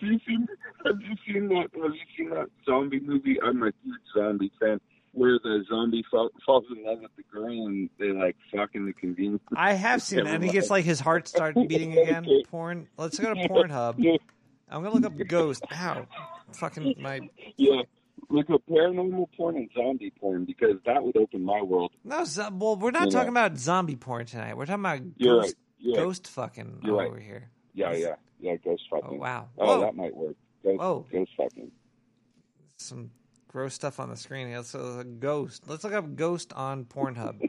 you seen? Have you seen that? Have you seen that zombie movie? I'm a huge zombie fan. Where the zombie fall, falls in love with the girl and they like fuck in the convenience. I have seen it, and he gets like his heart starts beating again. Porn. Let's go to Pornhub. I'm gonna look up ghost. Ow, fucking my. Yeah, look up paranormal porn and zombie porn because that would open my world. No, zo- well, we're not You talking know. about zombie porn tonight. We're talking about You're ghost, right. You're right. ghost fucking You're right. over here. Yeah, yeah, yeah. Ghost fucking. Oh, wow. Oh, Whoa. that might work. Ghost, Whoa. Ghost fucking. Some gross stuff on the screen. Let's up ghost. Let's look up ghost on Pornhub.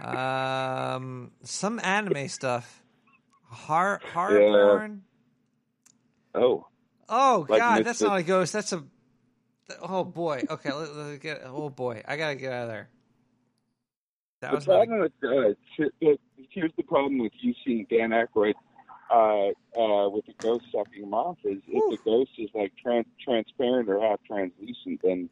um, some anime stuff. Horror, horror Yeah. porn. Oh. Oh Like god, that's not a ghost. That's a. Oh boy. Okay, let, let get. Oh boy, I gotta get out of there. That the was problem with uh, here's the problem with you seeing Dan Aykroyd uh, uh, with the ghost sucking him off is if the ghost is like tran- transparent or half translucent, then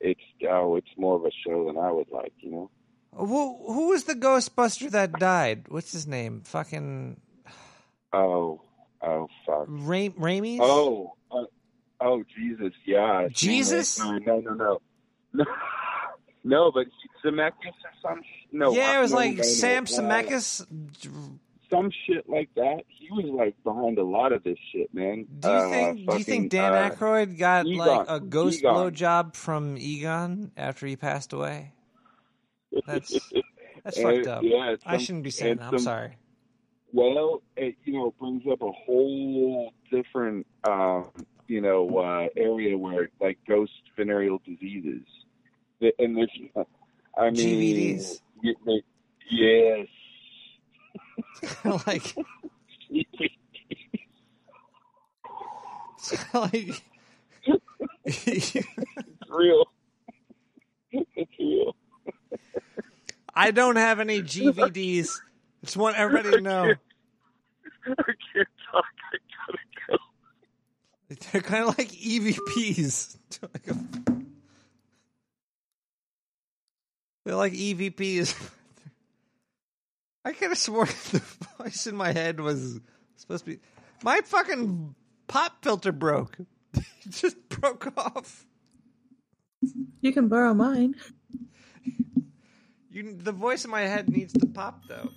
it's oh, it's more of a show than I would like, you know. who who was the Ghostbuster that died? What's his name? Fucking Oh, oh fuck. Ra- Raimi's. Oh, uh, oh Jesus, yeah. Jesus? No, no, no, no, no. But Zemeckis or some. sh- No, yeah, it was no, like Sam uh, Zemeckis. some shit like that. He was like behind a lot of this shit, man. Do you Uh, think? do you think Dan uh, Aykroyd got Egon. like a ghost Egon. blowjob from Egon after he passed away? That's that's And, fucked up. yeah, I shouldn't be saying that. I'm some- sorry. Well, it you know brings up a whole different um, you know uh, area where like ghost venereal diseases, and there's I mean GVDs. y- y- Yes. like like it's real. It's real. I don't have any GVDs. Just want everybody to know. I can't talk. I gotta go. They're kind of like EVPs. They're like EVPs. I, could have sworn the voice in my head was supposed to be my fucking pop filter broke. it just broke off. You can borrow mine. You, the voice in my head needs to pop though.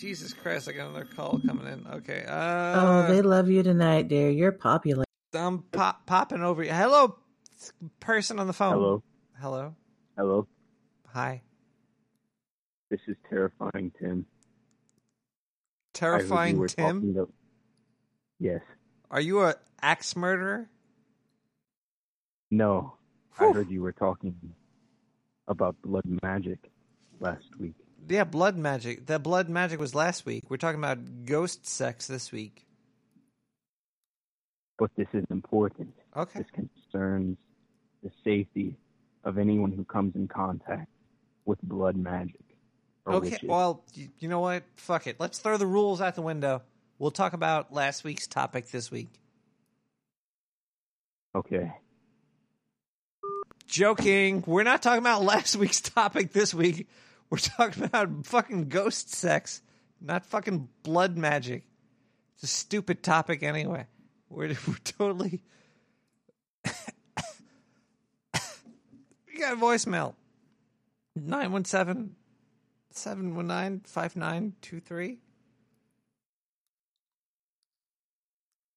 Jesus Christ! I got another call coming in. Okay. Uh, oh, they love you tonight, dear. You're popular. I'm pop, popping over. you. Hello, person on the phone. Hello. Hello. Hello. Hi. This is terrifying, Tim. I heard you Terrifying Tim. to- Yes. Are you a axe murderer? No. I heard you were talking about blood magic last week. Yeah, blood magic. The blood magic was last week. We're talking about ghost sex this week. But this is important. Okay. This concerns the safety of anyone who comes in contact with blood magic. Okay, witches. well, y- you know what? Fuck it. Let's throw the rules out the window. We'll talk about last week's topic this week. Okay. Joking. We're not talking about last week's topic this week. We're talking about fucking ghost sex, not fucking blood magic. It's a stupid topic anyway. We're, we're totally. we got a voicemail 917 719 5923.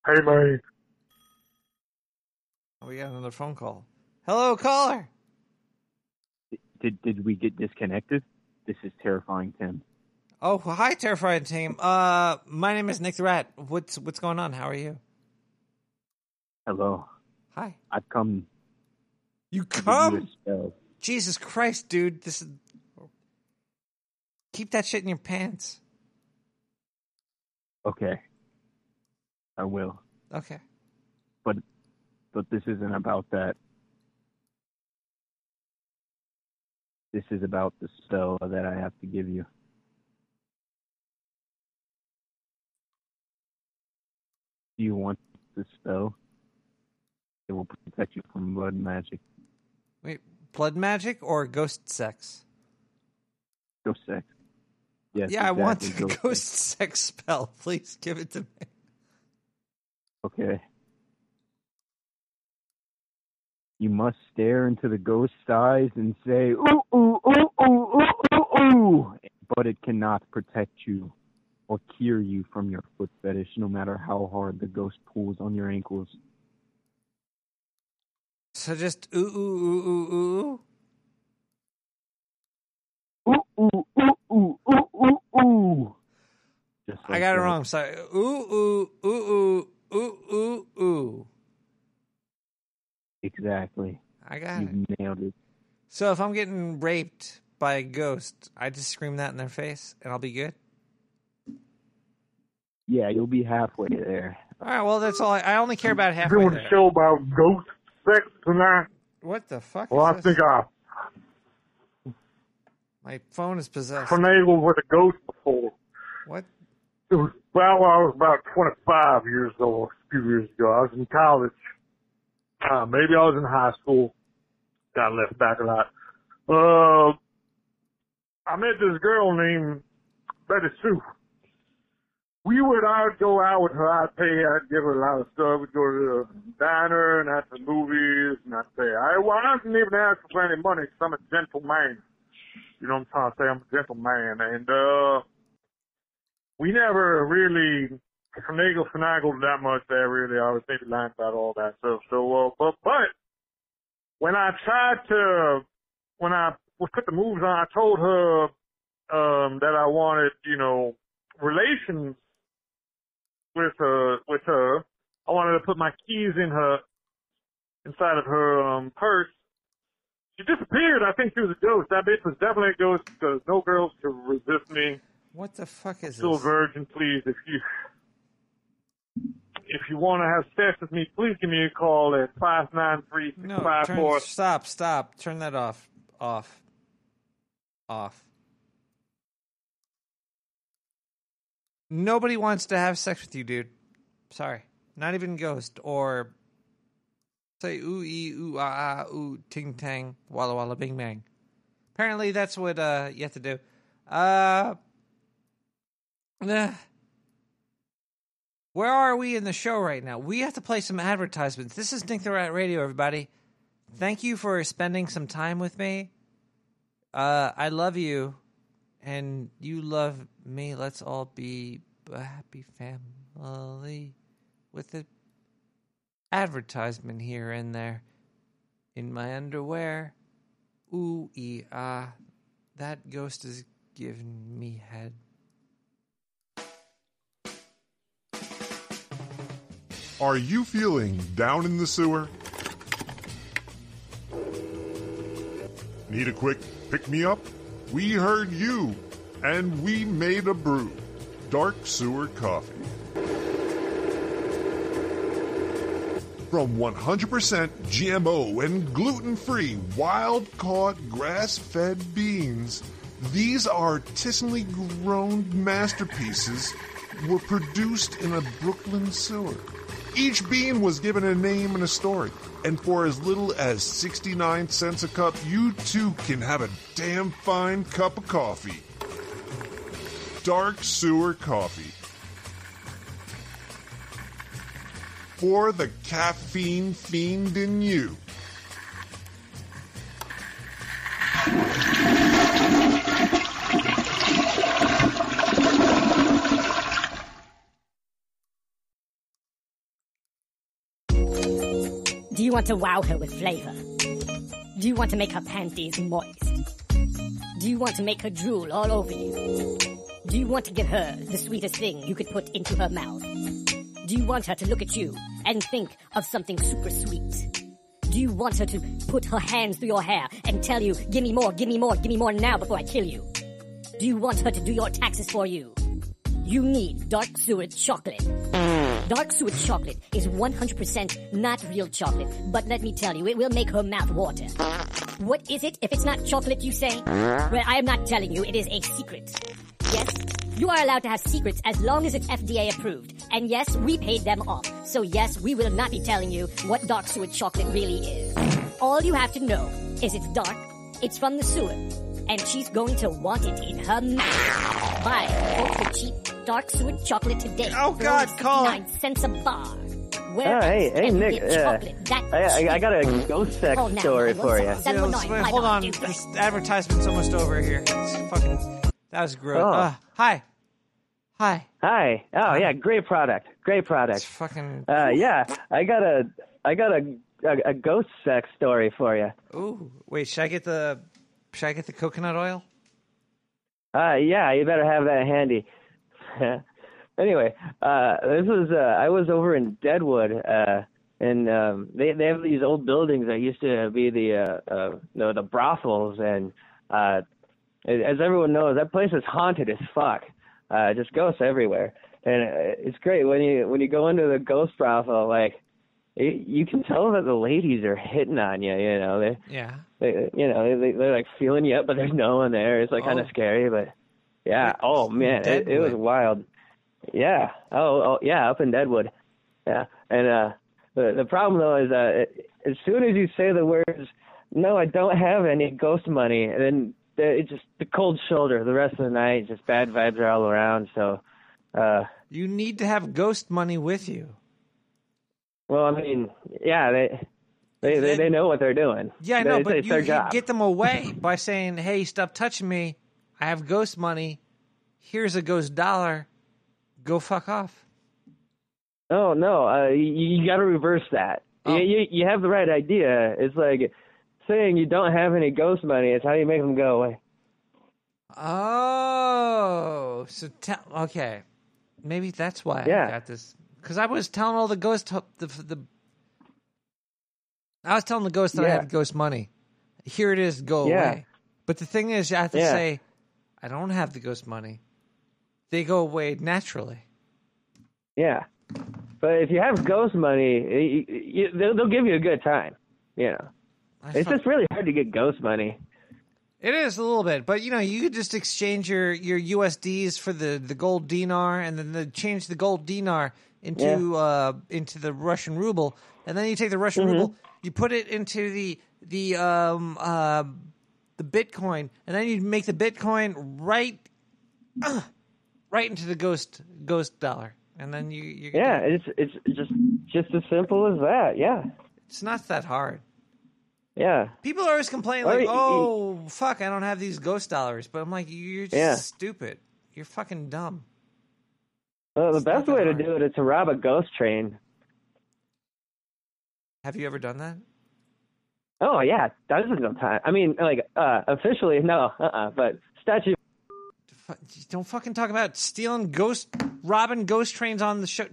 Hey, man. Oh, we got another phone call. Hello, caller. Did did we get disconnected? This is terrifying, Tim. Oh, hi, terrifying team. Uh, my name is Nick the Rat. What's what's going on? How are you? Hello. Hi. I've come. You come? Jesus Christ, dude! This is. Keep that shit in your pants. Okay. I will. Okay. But but this isn't about that. This is about the spell that I have to give you. Do you want the spell? It will protect you from blood magic. Wait, blood magic or ghost sex? Ghost sex. Yes, yeah, I want exactly, the ghost sex spell. Please give it to me. Okay. You must stare into the ghost's eyes and say, ooh, ooh, ooh, ooh, ooh, ooh, ooh. But it cannot protect you or cure you from your foot fetish, no matter how hard the ghost pulls on your ankles. So just ooh ooh ooh ooh ooh. Ooh, ooh, ooh, ooh, ooh, ooh, ooh. Just I like got it wrong. Sorry. Ooh ooh ooh ooh ooh ooh ooh. Exactly. I got you it. nailed it. So if I'm getting raped by a ghost, I just scream that in their face and I'll be good. Yeah, you'll be halfway there. All right. Well, that's all. I, I only care about halfway doing there. a show about ghost sex tonight. What the fuck? Well, is I this? think I My phone is possessed. finagled with a ghost before. What? It was well, I was about 25 years old, a few years ago. I was in college. Uh, maybe I was in high school. Got left back a lot. Uh, I met this girl named Betty Sue. We would, I would go out with her. I'd pay, I'd give her a lot of stuff. We'd go to the diner and at the movies and I'd pay. I, well, I didn't even ask for any money because I'm a gentleman. You know what I'm trying to say? I'm a gentleman. And, uh, we never really finagled, finagled that much there, really. I was maybe lying about all that stuff. So, uh, but, but, when I tried to, when I was put the moves on, I told her, um, that I wanted, you know, relations with her, with her. I wanted to put my keys in her, inside of her, um, purse. She disappeared. I think she was a ghost. That bitch was definitely a ghost because no girls could resist me. What the fuck is Still this? virgin, please. If you if you want to have sex with me, please give me a call at five nine three six No, five stop, stop. Turn that off. Off. Off. Nobody wants to have sex with you, dude. Sorry. Not even Ghost or say ooh ee ooh ah ah ooh ting tang walla walla bing bang. Apparently that's what uh you have to do. Uh Ugh. Where are we in the show right now? We have to play some advertisements. This is Nick the Rat Radio, everybody. Thank you for spending some time with me. Uh, I love you, and you love me. Let's all be a happy family with the advertisement here and there. In my underwear, ooh ee ah, that ghost is giving me head. Are you feeling down in the sewer? Need a quick pick me up? We heard you, and we made a brew. Dark Sewer Coffee. From 100% GMO and gluten free, wild caught, grass fed beans, these artisanally grown masterpieces were produced in a Brooklyn sewer. Each bean was given a name and a story, and for as little as 69 cents a cup, you too can have a damn fine cup of coffee. Dark Sewer Coffee. For the caffeine fiend in you. Want to wow her with flavor? Do you want to make her panties moist? Do you want to make her drool all over you? Do you want to give her the sweetest thing you could put into her mouth? Do you want her to look at you and think of something super sweet? Do you want her to put her hands through your hair and tell you, give me more, give me more, give me more now before I kill you? Do you want her to do your taxes for you? You need dark sewer chocolate. Dark sewer chocolate is 100% not real chocolate, but let me tell you, it will make her mouth water. What is it if it's not chocolate, you say? Well, I am not telling you, it is a secret. Yes, you are allowed to have secrets as long as it's FDA approved. And yes, we paid them off. So yes, we will not be telling you what dark sewer chocolate really is. All you have to know is it's dark, it's from the sewer, and she's going to want it in her mouth. Buy ultra cheap dark sewer chocolate today. Oh, God, call Nine cents a bar. Where Oh, hey, hey, Nick. get Uh, I, I, I got a ghost sex Call now, story for you. Seven one nine, Wait, hold on. This advertisement's almost over here. It's fucking. That was gross. Oh. Uh, hi. Hi. Hi. Oh yeah, great product. Great product. fucking. Uh, yeah, I got a, I got a, a, a ghost sex story for you. Ooh. Wait, should I get the. Should I get the coconut oil? Uh, yeah, you better have that handy. anyway, uh, this was uh, I was over in Deadwood, uh, and um, they they have these old buildings that used to be the uh, uh, the, the brothels, and uh, as everyone knows, that place is haunted as fuck. Uh, just ghosts everywhere, and uh, it's great when you when you go into the ghost brothel, like. You you can tell that the ladies are hitting on you, you know. They, Yeah. they you know they they're like feeling you up, but there's no one there. It's like kind Oh. of scary, but yeah. Oh man, it, it was wild. Yeah. Oh, oh yeah, up in Deadwood. Yeah. And uh, the the problem though is that it, as soon as you say the words, "No, I don't have any ghost money," and then the, it's just the cold shoulder. The rest of the night, just bad vibes are all around. So, uh, You need to have ghost money with you. Well, I mean, yeah, they. They, they they know what they're doing. Yeah, I know, it's, but it's you, their you job. get them away by saying, "Hey, stop touching me. I have ghost money. Here's a ghost dollar. Go fuck off." Oh no, uh, you, you got to reverse that. Oh. You, you you have the right idea. It's like saying you don't have any ghost money. It's how you make them go away. Oh, so tell okay, maybe that's why I got this because I was telling all the ghost the the. I was telling the ghost that I had ghost money. Here it is, go Yeah. away. But the thing is, I have to Yeah. say, I don't have the ghost money. They go away naturally. Yeah, but if you have ghost money, you, you, they'll, they'll give you a good time. You know, it's just really hard to get ghost money. It is a little bit, but you know, you could just exchange your, your USDs for the, the gold dinar, and then the, change the gold dinar into uh, into the Russian ruble, and then you take the Russian Mm-hmm. ruble, you put it into the the um uh, the Bitcoin, and then you make the Bitcoin right uh, right into the ghost ghost dollar, and then you you Yeah, it's it's just just as simple as that. Yeah, It's not that hard. yeah. People always complain like, "Oh, fuck, I don't have these ghost dollars," but I'm like, "You're just Yeah. stupid. You're fucking dumb." Well, the best way to do it is to rob a ghost train. Have you ever done that? Oh yeah, dozens of times. I mean, like uh officially no, uh, uh but statute. Don't fucking talk about stealing ghost, robbing ghost trains on the show.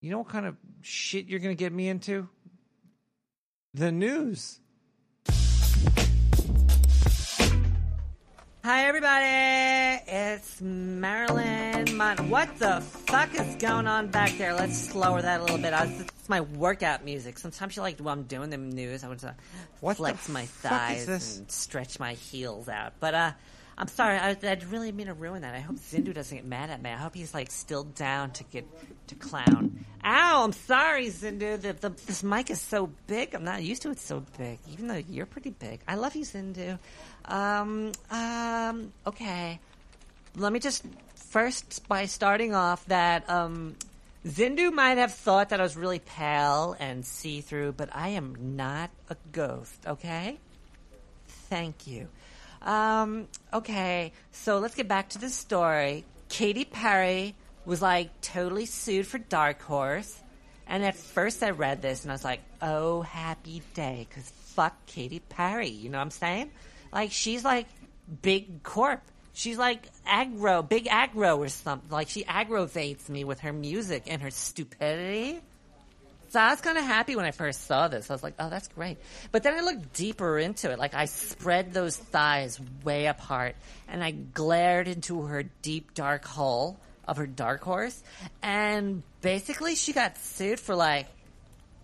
You know what kind of shit you're gonna get me into? The news. Hi, everybody. It's Marilyn. Mon- what the fuck is going on back there? Let's slower that a little bit. I was, it's my workout music. Sometimes you like while I'm doing the news, I want to flex my thighs and stretch my heels out. But uh, I'm sorry. I, I really mean to ruin that. I hope Zindu doesn't get mad at me. I hope he's like still down to get to clown. Ow! I'm sorry, Zindu. The, the, this mic is so big. I'm not used to it so big. Even though you're pretty big. I love you, Zindu. Um. Um. Okay. Let me just first by starting off that um, Zindu might have thought that I was really pale and see through, but I am not a ghost. Okay. Thank you. Um, okay, so let's get back to the story. Katy Perry was like totally sued for Dark Horse. And at first I read this and I was like, oh, happy day, because fuck Katy Perry. You know what I'm saying? Like, she's like big corp. She's like aggro, big aggro or something. Like, she aggravates me with her music and her stupidity. So I was kind of happy when I first saw this. I was like, oh, that's great. But then I looked deeper into it. Like I spread those thighs way apart and I glared into her deep dark hole of her dark horse. And basically she got sued for like,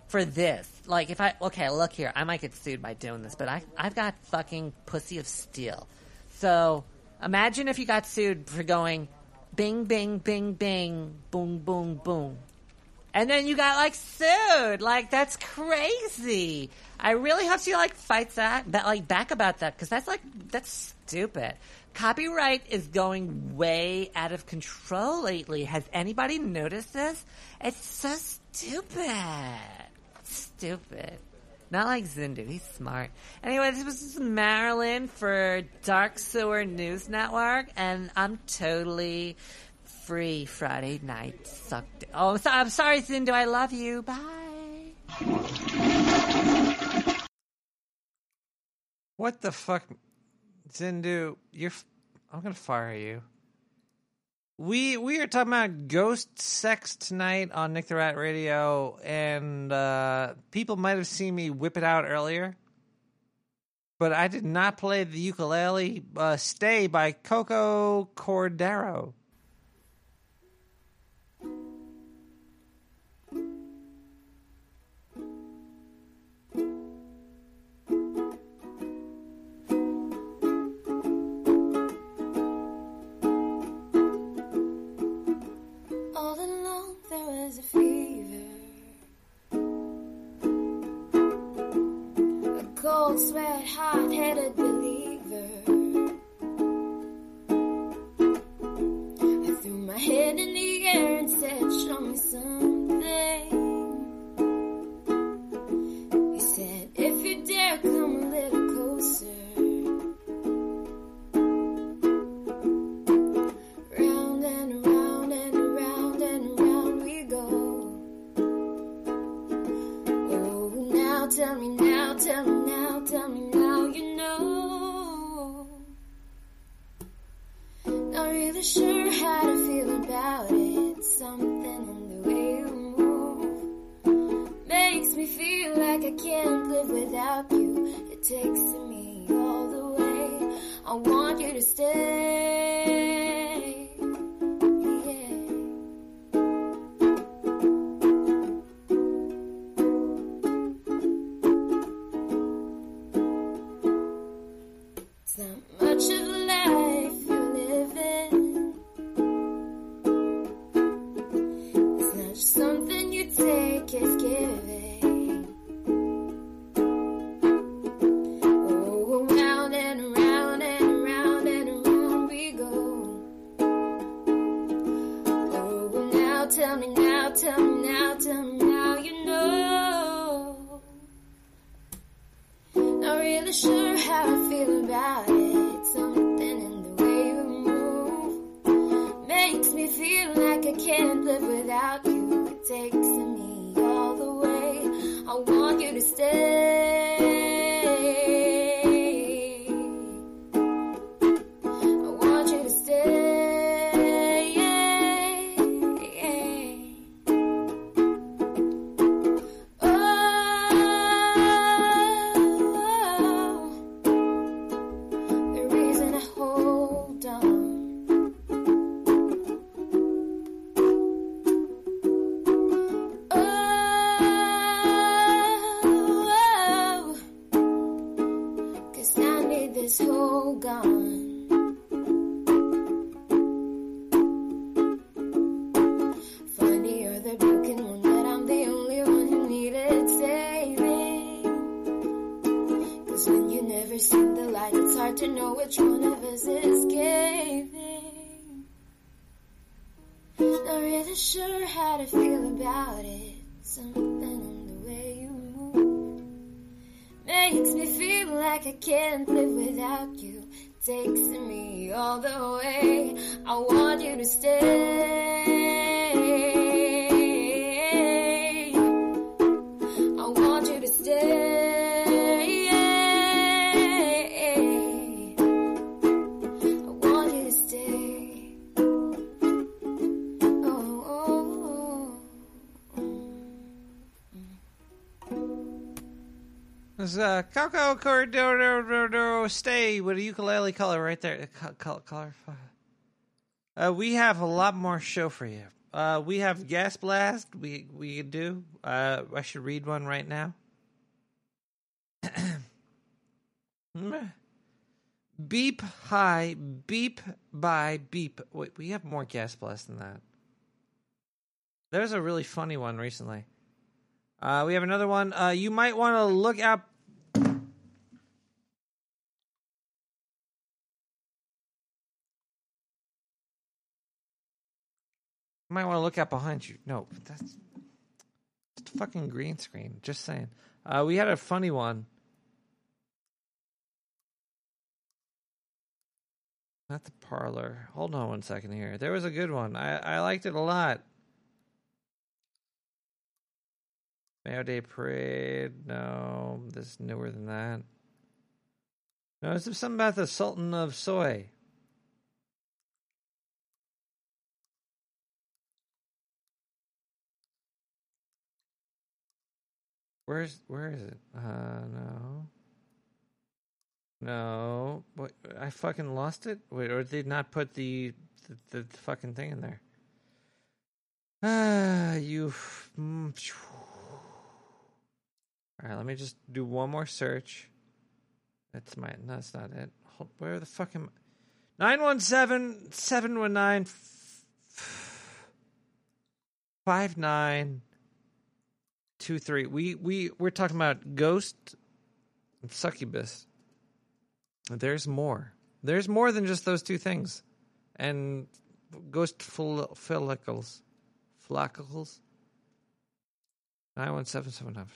for this. Like if I, okay, look here, I might get sued by doing this, but I, I've got fucking pussy of steel. So imagine if you got sued for going bing, bing, bing, bing, boom, boom, boom. And then you got like sued. Like that's crazy. I really hope she like fights that, but like back about that because that's like that's stupid. Copyright is going way out of control lately. Has anybody noticed this? It's so stupid. Stupid. Not like Zindu. He's smart. Anyway, this was Marilyn for Dark Sewer News Network, and I'm totally free Friday night. Sucked. Oh, I'm, so- I'm sorry, Zindu. I love you. Bye. What the fuck, Zindu? You're. I'm gonna fire you. We we are talking about ghost sex tonight on Nick the Rat Radio, and uh, people might have seen me whip it out earlier, but I did not play the ukulele uh, "Stay" by Coco Cordero. Cold sweat, hot-headed believer. I threw my head in the air and said, "Show me something." Takes me There's uh, Coco Corridor Stay with a ukulele color right there. Co- co- color. Uh, we have a lot more show for you. Uh, we have Gas Blast. We we do. Uh, I should read one right now. beep high, beep by beep. Wait, we have more Gas Blast than that. There's a really funny one recently. Uh, we have another one. Uh, you might want to look out. Might want to look out behind you. No, that's it's a fucking green screen. Just saying. Uh, we had a funny one. Not the parlor. Hold on one second here. There was a good one. I, I liked it a lot. Mayo Day Parade. No, this is newer than that. No, is something about the Sultan of Soy? Where's where is it? Uh no. No. What I fucking lost it? Wait, or did not put the the, the fucking thing in there? Ah, you. mm, All right, let me just do one more search. That's my. No, that's not it. Hold, where the fuck am? One nine five nine two three. We we we're talking about ghost and succubus. There's more. There's more than just those two things, and ghost fol- follicles, follicles. Nine one seven seven nine.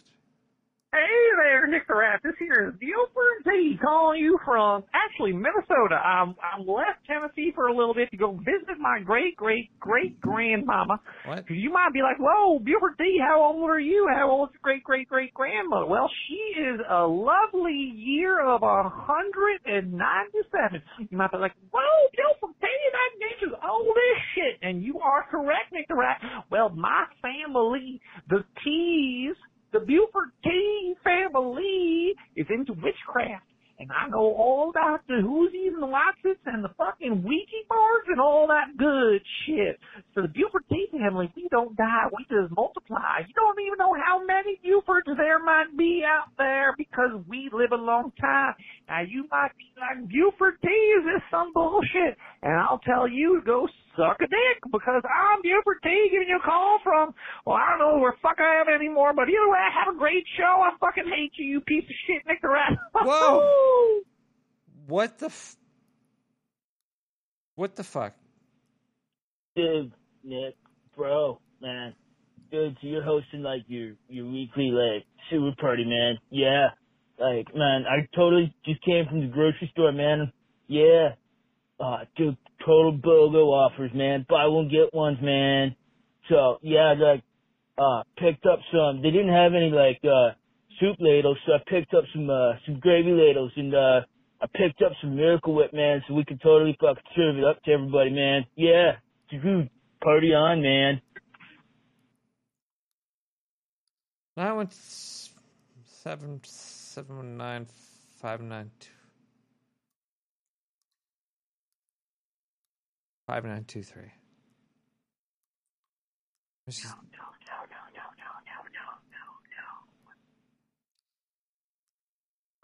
Hey Nick the Rat. This here is Buford T calling you from actually Minnesota. I'm I'm left Tennessee for a little bit to go visit my great great great grandmama. What? You might be like, whoa, Buford T, how old are you? How old is your great great great grandmother? Well, she is a lovely year of a hundred and ninety seven. You might be like, whoa, Buford T, that bitch is old as shit. And you are correct, Nick the Rat. Well, my family, the T's the Buford T family is into witchcraft. And I know all about the whoosies and the Watsits and the fucking Ouija boards and all that good shit. So the Buford T family, we don't die, we just multiply. You don't even know how many Bufords there might be out there because we live a long time. Now you might be like, Buford T, is this some bullshit? And I'll tell you, go suck a dick because I'm Buford T giving you a call from, well, I don't know where fuck I am anymore, but either way, I have a great show. I fucking hate you, you piece of shit, Nick the Rat. Whoa! What the? F- what the fuck? Dude, Nick bro, man. Good, so you're hosting like your your weekly like sewer party, man. Yeah. Like, man, I totally just came from the grocery store, man. Yeah. Uh, dude, total BOGO offers, man. Buy one, get ones, man. So, yeah, like, uh, picked up some, they didn't have any, like, uh, soup ladles, so I picked up some, uh, some gravy ladles and, uh, I picked up some Miracle Whip, man, so we could totally fucking serve it up to everybody, man. Yeah. Dude, party on, man. Nine one s- seven seven nine five nine two five nine two three. This is-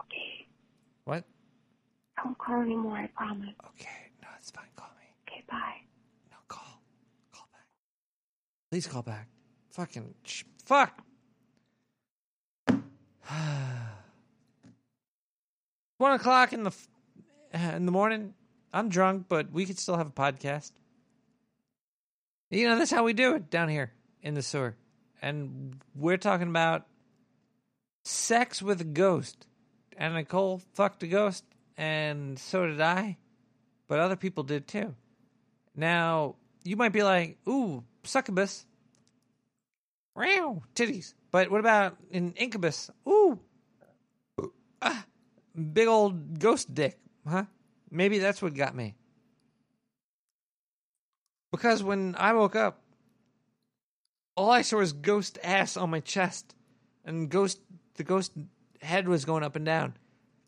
Okay. What? I won't call anymore, I promise. Okay, no, it's fine. Call me. Okay, bye. No, call. Call back. Please call back. Fucking sh- fuck. One o'clock in the f- in the morning. I'm drunk, but we could still have a podcast. You know that's how we do it down here in the sewer, and we're talking about sex with a ghost. And Nicole fucked a ghost, and so did I, but other people did too. Now you might be like, "Ooh, succubus." Wow, titties. But what about an incubus? Ooh, ah, big old ghost dick, huh? Maybe that's what got me. Because when I woke up, all I saw was ghost ass on my chest, and ghost the ghost head was going up and down.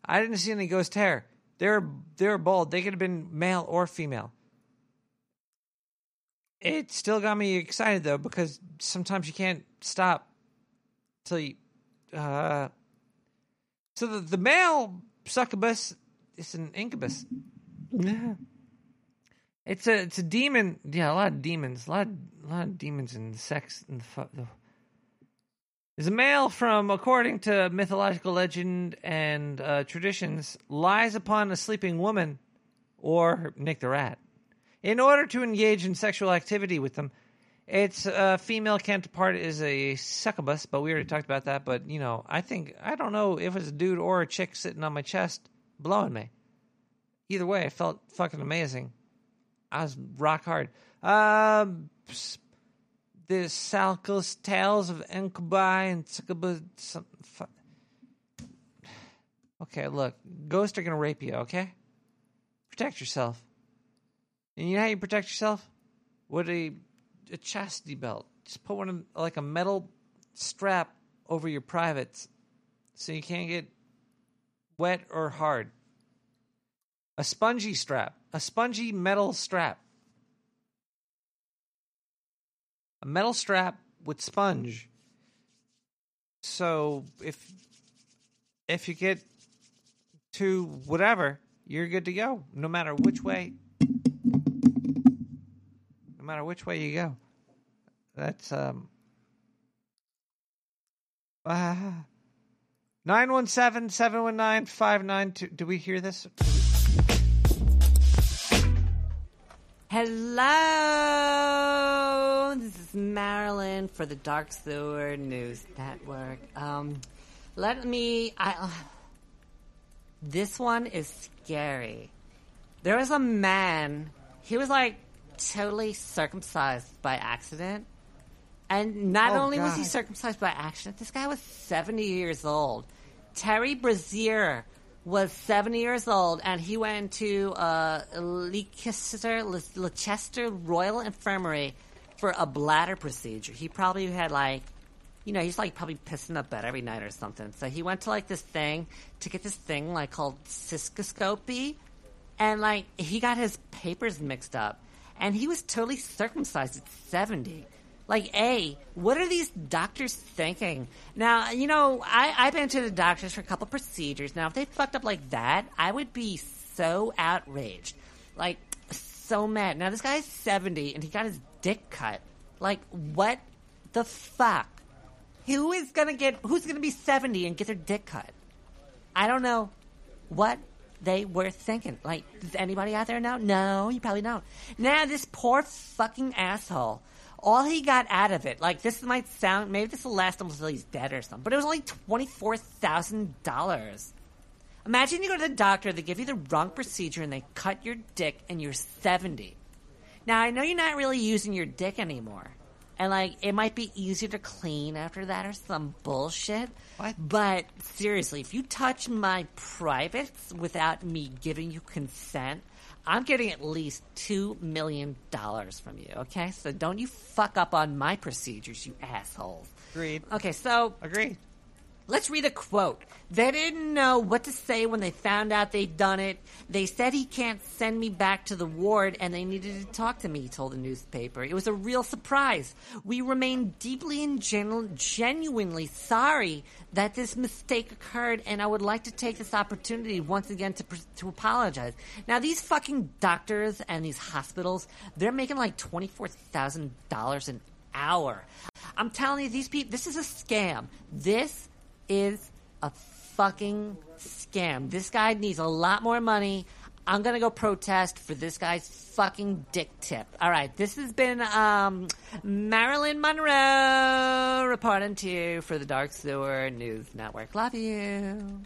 I didn't see any ghost hair. They're they're bald. They could have been male or female. It still got me excited though because sometimes you can't stop till you. Uh, so the the male succubus is an incubus. Yeah. It's a it's a demon. Yeah, a lot of demons. A lot of, a lot of demons and sex and the, fu- the is a male from, according to mythological legend and uh, traditions, lies upon a sleeping woman or Nick the Rat in order to engage in sexual activity with them. Its uh, female counterpart is a succubus, but we already talked about that. But you know, I think I don't know if it's a dude or a chick sitting on my chest blowing me. Either way, it felt fucking amazing. I was rock hard. Um, the Salcos tales of incubi and succubus. Okay, look, ghosts are gonna rape you. Okay, protect yourself. And you know how you protect yourself? With a a chastity belt. Just put one in, like a metal strap over your privates, so you can't get wet or hard. A spongy strap, a spongy metal strap, a metal strap with sponge. So if if you get to whatever, you're good to go, no matter which way no matter which way you go. That's um uh, 917-719-592. Do we hear this? Hello, this is Marilyn for the Dark Sewer News Network. Um, let me. I. This one is scary. There was a man. He was like totally circumcised by accident, and not Oh, only was he circumcised by accident, this guy was seventy years old. Terry Brazier was 70 years old, and he went to uh, Leicester, Leicester Royal Infirmary for a bladder procedure. He probably had like, you know, he's like probably pissing up bed every night or something. So he went to like this thing to get this thing like called cystoscopy, and like he got his papers mixed up, and he was totally circumcised at 70. Like, A, what are these doctors thinking? Now, you know, I, I've been to the doctors for a couple procedures. Now, if they fucked up like that, I would be so outraged. Like, so mad. Now, this guy's 70 and he got his dick cut. Like, what the fuck? Who is gonna get, who's gonna be 70 and get their dick cut? I don't know what they were thinking. Like, does anybody out there know? No, you probably don't. Now, this poor fucking asshole all he got out of it, like this might sound, maybe this will last him until he's dead or something, but it was only twenty four thousand dollars. Imagine you go to the doctor, they give you the wrong procedure, and they cut your dick, and you're seventy. Now I know you're not really using your dick anymore, and like it might be easier to clean after that or some bullshit. What? But seriously, if you touch my privates without me giving you consent, I'm getting at least two million dollars from you. Okay, so don't you fuck up on my procedures, you assholes. Agreed. Okay, so agreed. Let's read a quote. They didn't know what to say when they found out they'd done it. They said he can't send me back to the ward and they needed to talk to me, he told the newspaper. It was a real surprise. We remain deeply and genu- genuinely sorry that this mistake occurred and I would like to take this opportunity once again to, to apologize. Now, these fucking doctors and these hospitals, they're making like $24,000 an hour. I'm telling you, these people, this is a scam. This is a fucking scam. This guy needs a lot more money. I'm gonna go protest for this guy's fucking dick tip. All right, this has been um, Marilyn Monroe reporting to you for the Dark Sewer News Network. Love you.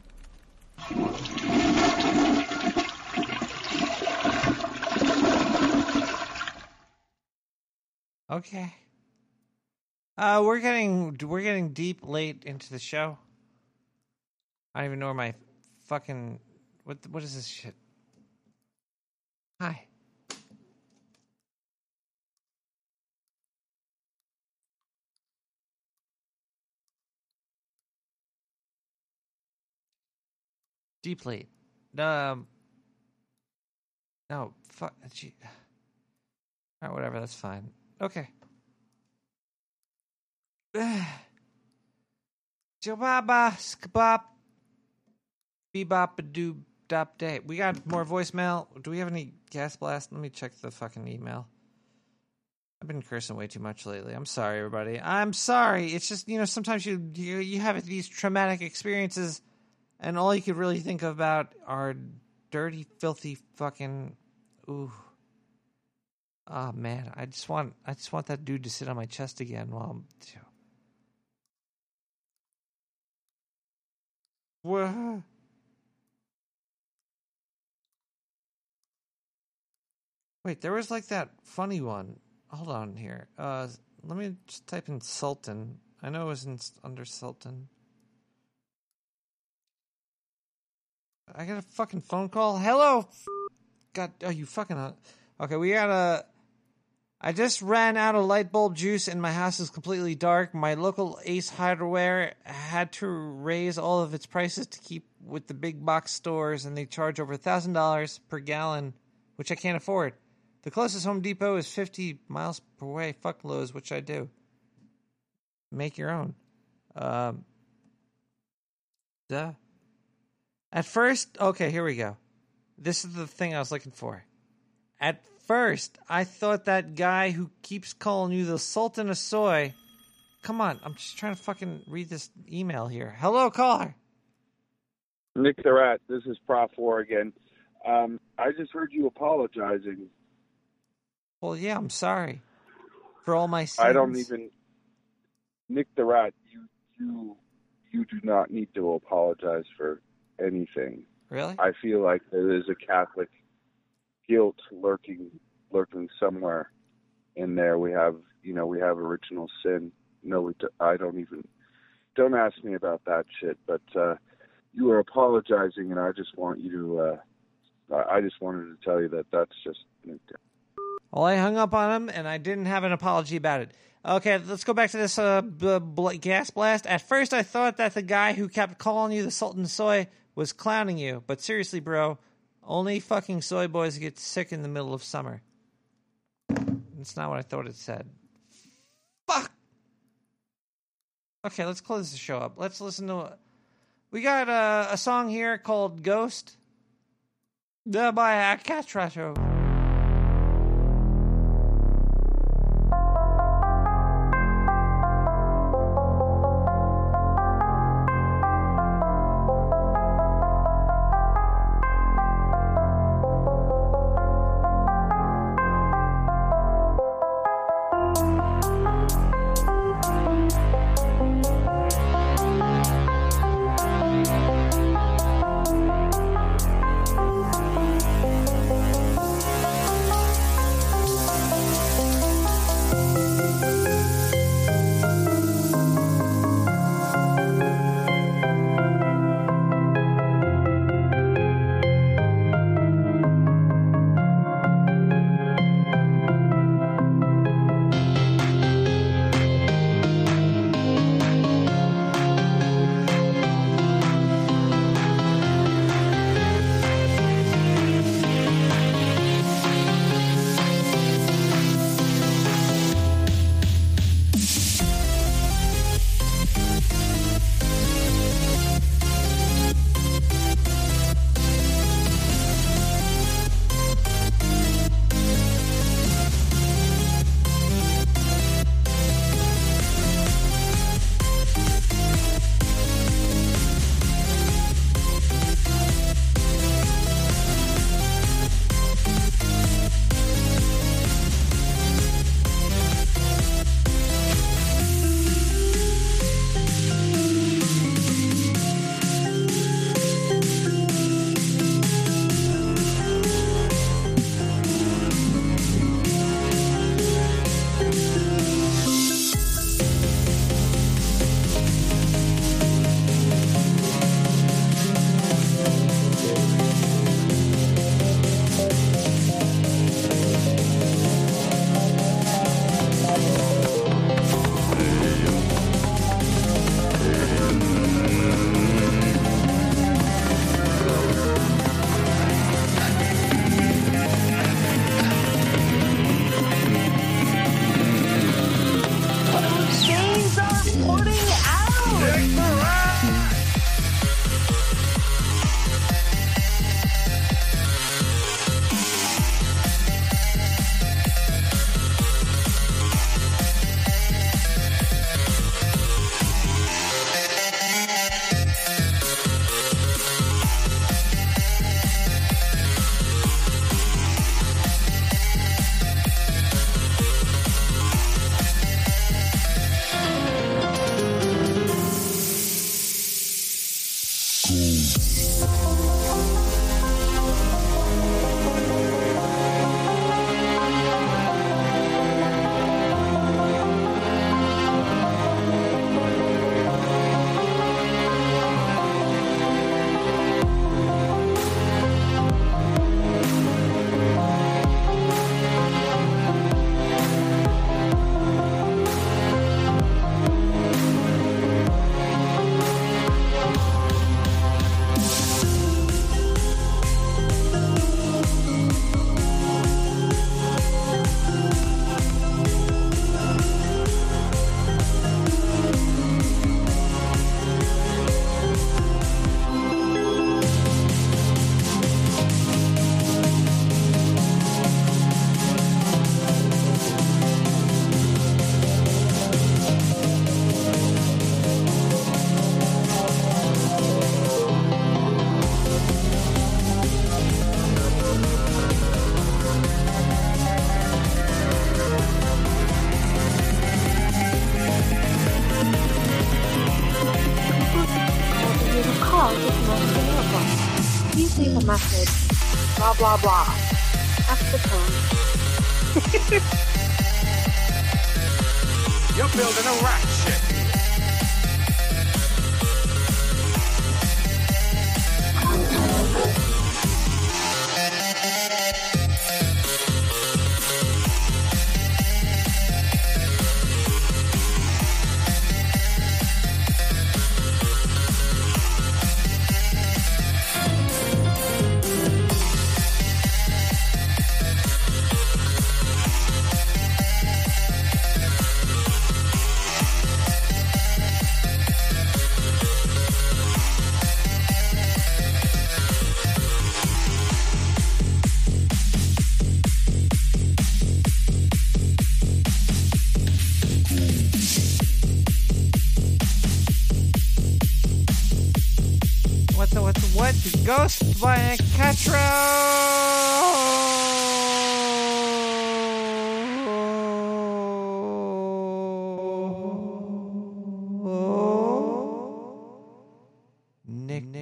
Okay. Uh, we're getting we're getting deep late into the show. I don't even know where my fucking what what is this shit? Hi. Deep late. Um. No, fuck. Gee. All right, whatever. That's fine. Okay. Jababa skabop bebop doo dop day. We got more voicemail. Do we have any gas blast? Let me check the fucking email. I've been cursing way too much lately. I'm sorry, everybody. I'm sorry. It's just you know sometimes you you, you have these traumatic experiences, and all you could really think about are dirty, filthy, fucking ooh. Oh man, I just want I just want that dude to sit on my chest again while I'm. Wait, there was like that funny one. Hold on here. Uh, let me just type in Sultan. I know it was in, under Sultan. I got a fucking phone call. Hello. God, oh, you fucking. Okay, we got a. I just ran out of light bulb juice and my house is completely dark. My local Ace Hardware had to raise all of its prices to keep with the big box stores, and they charge over $1,000 per gallon, which I can't afford. The closest Home Depot is 50 miles per way. Fuck Lowe's, which I do. Make your own. Um, duh. At first, okay, here we go. This is the thing I was looking for. At first, I thought that guy who keeps calling you the Sultan of Soy. Come on, I'm just trying to fucking read this email here. Hello, caller. Nick the Rat, this is Prof War again. Um, I just heard you apologizing. Well, yeah, I'm sorry for all my sins. I don't even Nick the Rat, you you you do not need to apologize for anything. Really? I feel like there is a Catholic guilt lurking lurking somewhere in there. We have you know we have original sin. No, we do, I don't even don't ask me about that shit. But uh, you are apologizing, and I just want you to. Uh, I I just wanted to tell you that that's just. Well, I hung up on him, and I didn't have an apology about it. Okay, let's go back to this uh, b- bl- gas blast. At first, I thought that the guy who kept calling you the Sultan Soy was clowning you, but seriously, bro, only fucking soy boys get sick in the middle of summer. That's not what I thought it said. Fuck. Okay, let's close the show up. Let's listen to. We got uh, a song here called "Ghost" by uh, Castrato.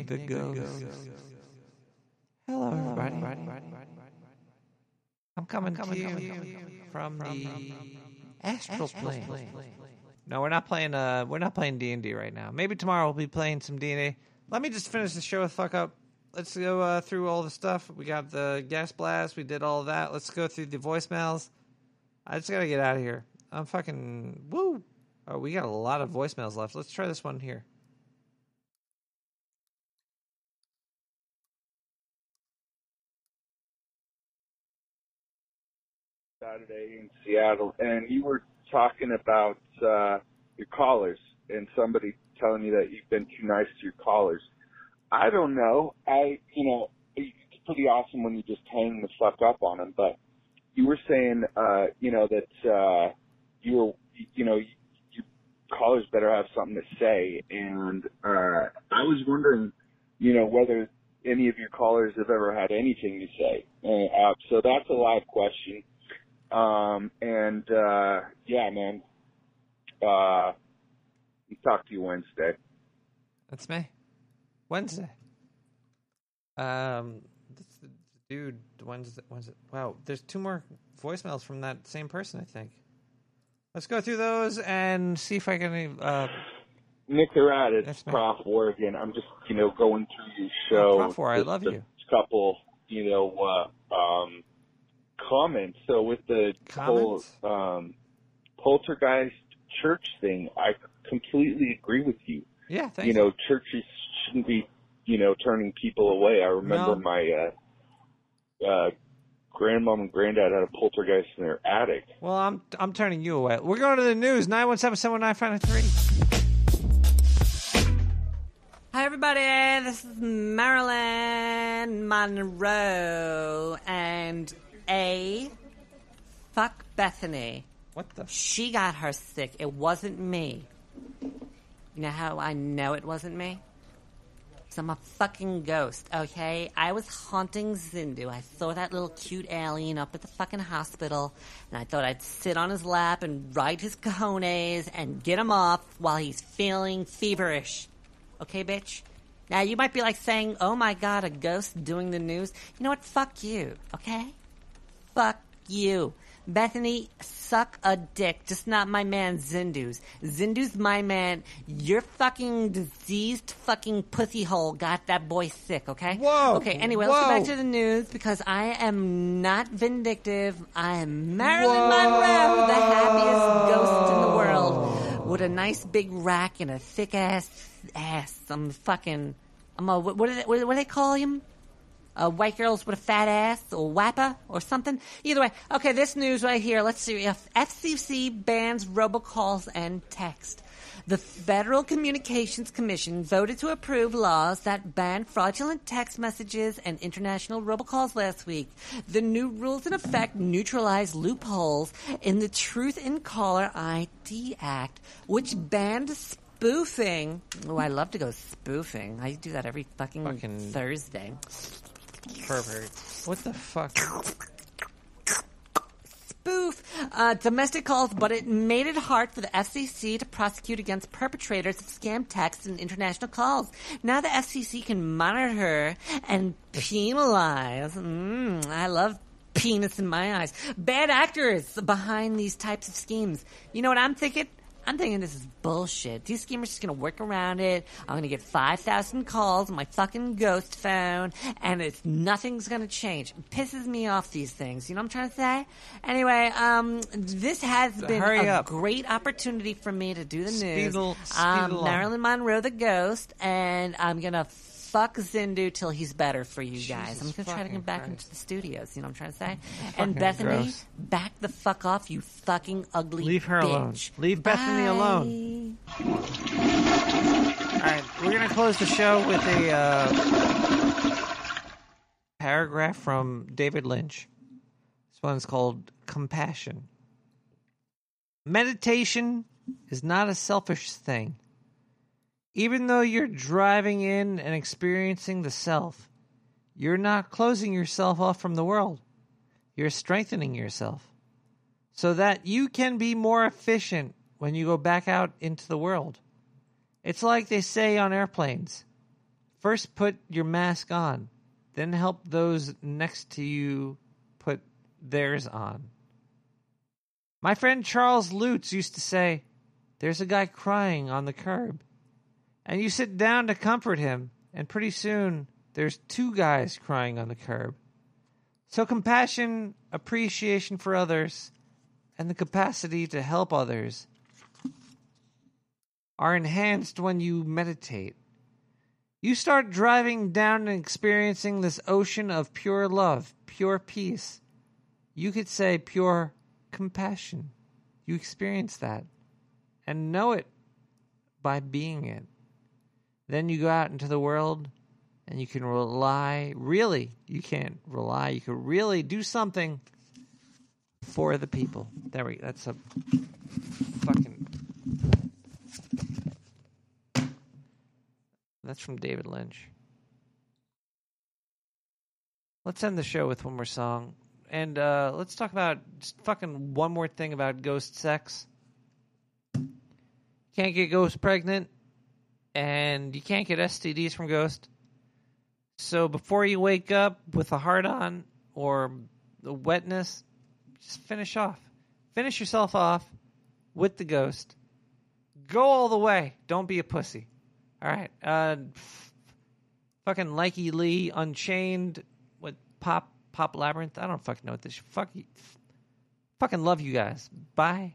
The Ghost. Hello, everybody. I'm coming to you from the astral plane. No, we're not playing. Uh, we're not playing D and D right now. Maybe tomorrow we'll be playing some D and D. Let me just finish the show with fuck up. Let's go uh, through all the stuff. We got the gas blast. We did all that. Let's go through the voicemails. I just gotta get out of here. I'm fucking woo. Oh, we got a lot of voicemails left. Let's try this one here. Saturday in Seattle, and you were talking about uh, your callers and somebody telling you that you've been too nice to your callers. I don't know. I, you know, it's pretty awesome when you just hang the fuck up on them, but you were saying, uh, you know, that uh, you were, you know, your callers better have something to say, and uh, I was wondering, you know, whether any of your callers have ever had anything to say. Uh, so that's a live question. Um, and, uh, yeah, man, uh, talk to you Wednesday. That's me. Wednesday. Um, the dude, Wednesday, Wednesday. Wow, there's two more voicemails from that same person. I think. Let's go through those and see if I can. Uh, Nick the Rat, it's Prof War again. I'm just, you know, going through your show. Oh, Prof War, I love a you. Couple, you know, uh, um, comments. So with the whole um, poltergeist church thing, I completely agree with you. Yeah, thank you know, churches shouldn't be, you know, turning people away. I remember No. my uh, uh, grandmom and granddad had a poltergeist in their attic. well, I'm I'm turning you away. We're going to the news. Nine one seven seven nine five three. Hi, everybody. This is Marilyn Monroe and A. Fuck Bethany. What the? She got her sick. It wasn't me. You know how I know it wasn't me? 'Cause I'm a fucking ghost, okay? I was haunting Zindu. I saw that little cute alien up at the fucking hospital, and I thought I'd sit on his lap and ride his cojones and get him off while he's feeling feverish. Okay, bitch? Now, you might be like saying, oh my god, a ghost doing the news. You know what? Fuck you, okay? Fuck you. Bethany, suck a dick. Just not my man Zindu's. Zindu's my man. Your fucking diseased fucking pussy hole got that boy sick, okay? Whoa! Okay, anyway, let's go back to the news because I am not vindictive. I am Marilyn Whoa. Monroe, the happiest ghost in the world. With a nice big rack and a thick ass ass. I'm fucking. I'm a. What, what, do, they, what, do they call him? Uh, white girls with a fat ass or WAPA or something. Either way, okay, this news right here. Let's see. If FCC bans robocalls and text. The Federal Communications Commission voted to approve laws that ban fraudulent text messages and international robocalls last week. The new rules in effect neutralize loopholes in the Truth in Caller ID Act, which banned spoofing. Oh, I love to go spoofing. I do that every fucking, Fucking- Thursday. Pervert. What the fuck? spoof uh, domestic calls, but it made it hard for the FCC to prosecute against perpetrators of scam texts and international calls. Now the FCC can monitor and penalize. Mm, I love penis in my eyes. Bad actors behind these types of schemes. You know what I'm thinking? I'm thinking this is bullshit. These schemers just gonna work around it. I'm gonna get 5,000 calls on my fucking ghost phone, and it's nothing's gonna change. It pisses me off these things. You know what I'm trying to say? Anyway, um, this has been Hurry a up. great opportunity for me to do the news. al- speed um. Marilyn Monroe, the ghost, and I'm gonna fuck Zindu till he's better for you guys. I'm Jesus gonna try to get back Christ. into the studios. You know what I'm trying to say? And Bethany, gross. back the fuck off, you fucking ugly Leave her alone. bitch. Leave Bethany Bye. alone. All right, we're gonna close the show with a uh, paragraph from David Lynch. This one's called "Compassion." Meditation is not a selfish thing. Even though you're driving in and experiencing the self, you're not closing yourself off from the world. You're strengthening yourself so that you can be more efficient when you go back out into the world. It's like they say on airplanes first put your mask on, then help those next to you put theirs on. My friend Charles Lutes used to say, There's a guy crying on the curb. And you sit down to comfort him, and pretty soon there's two guys crying on the curb. So, compassion, appreciation for others, and the capacity to help others are enhanced when you meditate. You start driving down and experiencing this ocean of pure love, pure peace. You could say pure compassion. You experience that and know it by being it. Then you go out into the world and you can rely, really, you can't rely, you can really do something for the people. There we That's a fucking. That's from David Lynch. Let's end the show with one more song. And uh, let's talk about just fucking one more thing about ghost sex. Can't get ghost pregnant, and you can't get STDs from ghost. So before you wake up with a hard on or the wetness, just finish off. Finish yourself off with the ghost. Go all the way. Don't be a pussy. All right. Uh, f- fucking Likey Lee, Unchained, what Pop Pop Labyrinth. I don't fucking know what this. Fuck you. Fucking love you guys. Bye.